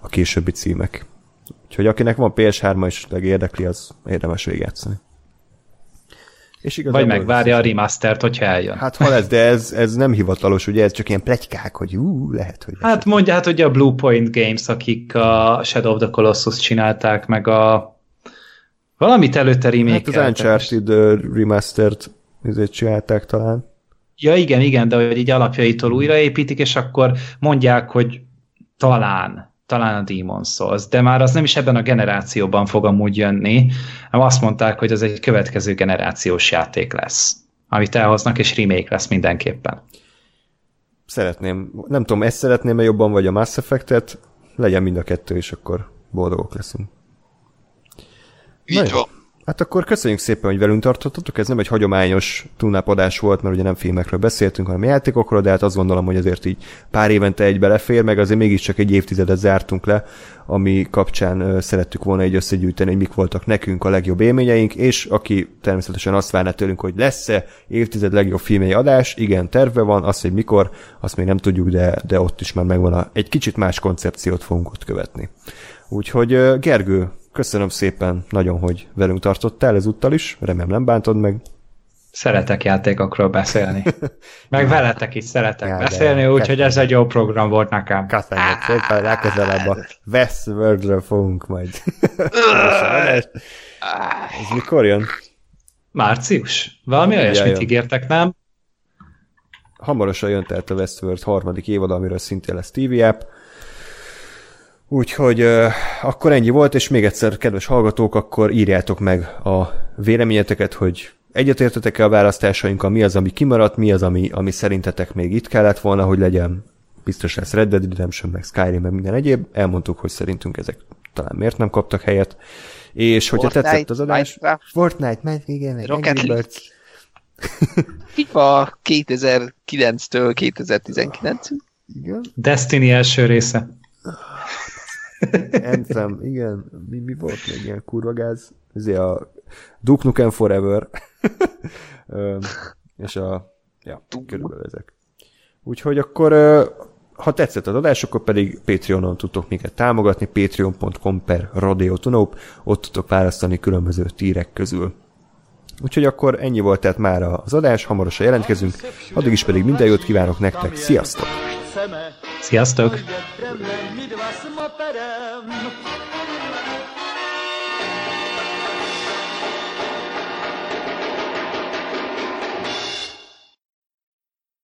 a későbbi címek. Úgyhogy akinek van PS3 és érdekli, az érdemes végigjátszani. És Vagy megvárja a remastert, hogyha eljön. Hát ha lesz, de ez, ez nem hivatalos, ugye ez csak ilyen plegykák, hogy ú, lehet, hogy... Hát mondja, hát ugye a Bluepoint Games, akik a Shadow of the Colossus csinálták, meg a valamit előtte remake Hát az Uncharted remastert ezért csinálták talán. Ja, igen, igen, de hogy így alapjaitól újraépítik, és akkor mondják, hogy talán, talán a Demon Souls, de már az nem is ebben a generációban fog amúgy jönni, hanem azt mondták, hogy ez egy következő generációs játék lesz, amit elhoznak, és remake lesz mindenképpen. Szeretném, nem tudom, ezt szeretném-e jobban, vagy a Mass Effect-et, legyen mind a kettő, és akkor boldogok leszünk. Így van. Hát akkor köszönjük szépen, hogy velünk tartottatok. Ez nem egy hagyományos túlnápadás volt, mert ugye nem filmekről beszéltünk, hanem játékokról, de hát azt gondolom, hogy azért így pár évente egy belefér, meg azért mégiscsak egy évtizedet zártunk le, ami kapcsán szerettük volna egy összegyűjteni, hogy mik voltak nekünk a legjobb élményeink, és aki természetesen azt várná tőlünk, hogy lesz-e évtized legjobb filmei adás, igen, terve van, az, hogy mikor, azt még nem tudjuk, de, de ott is már megvan a, egy kicsit más koncepciót fogunk ott követni. Úgyhogy Gergő, Köszönöm szépen nagyon, hogy velünk tartottál ezúttal is, remélem nem bántod meg. Szeretek játékokról beszélni. *laughs* Meg veletek is szeretek ja, beszélni, úgyhogy ez egy jó program volt nekem. Köszönjük szépen, legközelebb a Westworldről fogunk majd. *laughs* ez mikor jön? Március. Valami olyasmit ígértek, nem? Hamarosan jön tehát a Westworld harmadik évad, amiről szintén lesz TV app Úgyhogy uh, akkor ennyi volt, és még egyszer, kedves hallgatók, akkor írjátok meg a véleményeteket, hogy egyetértetek-e a választásainkkal, mi az, ami kimaradt, mi az, ami, ami szerintetek még itt kellett volna, hogy legyen. Biztos lesz Red Dead Redemption, meg Skyrim, meg minden egyéb. Elmondtuk, hogy szerintünk ezek talán miért nem kaptak helyet. És hogyha Fortnite, tetszett az adás... Minecraft. Fortnite, meg igen, meg Rocket Angry League. Birds. *laughs* FIFA 2009-től 2019-ig. Igen. Destiny első része. Anthem, igen. Mi, mi volt még ilyen kurva gáz? Ezért a Duke Nukem Forever. *laughs* És a... Ja, körülbelül ezek. Úgyhogy akkor ha tetszett az adás, akkor pedig Patreonon tudtok minket támogatni, patreon.com per radiotonop, ott tudtok választani különböző tírek közül. Úgyhogy akkor ennyi volt tehát már az adás, hamarosan jelentkezünk, addig is pedig minden jót kívánok nektek, sziasztok! Sziasztok!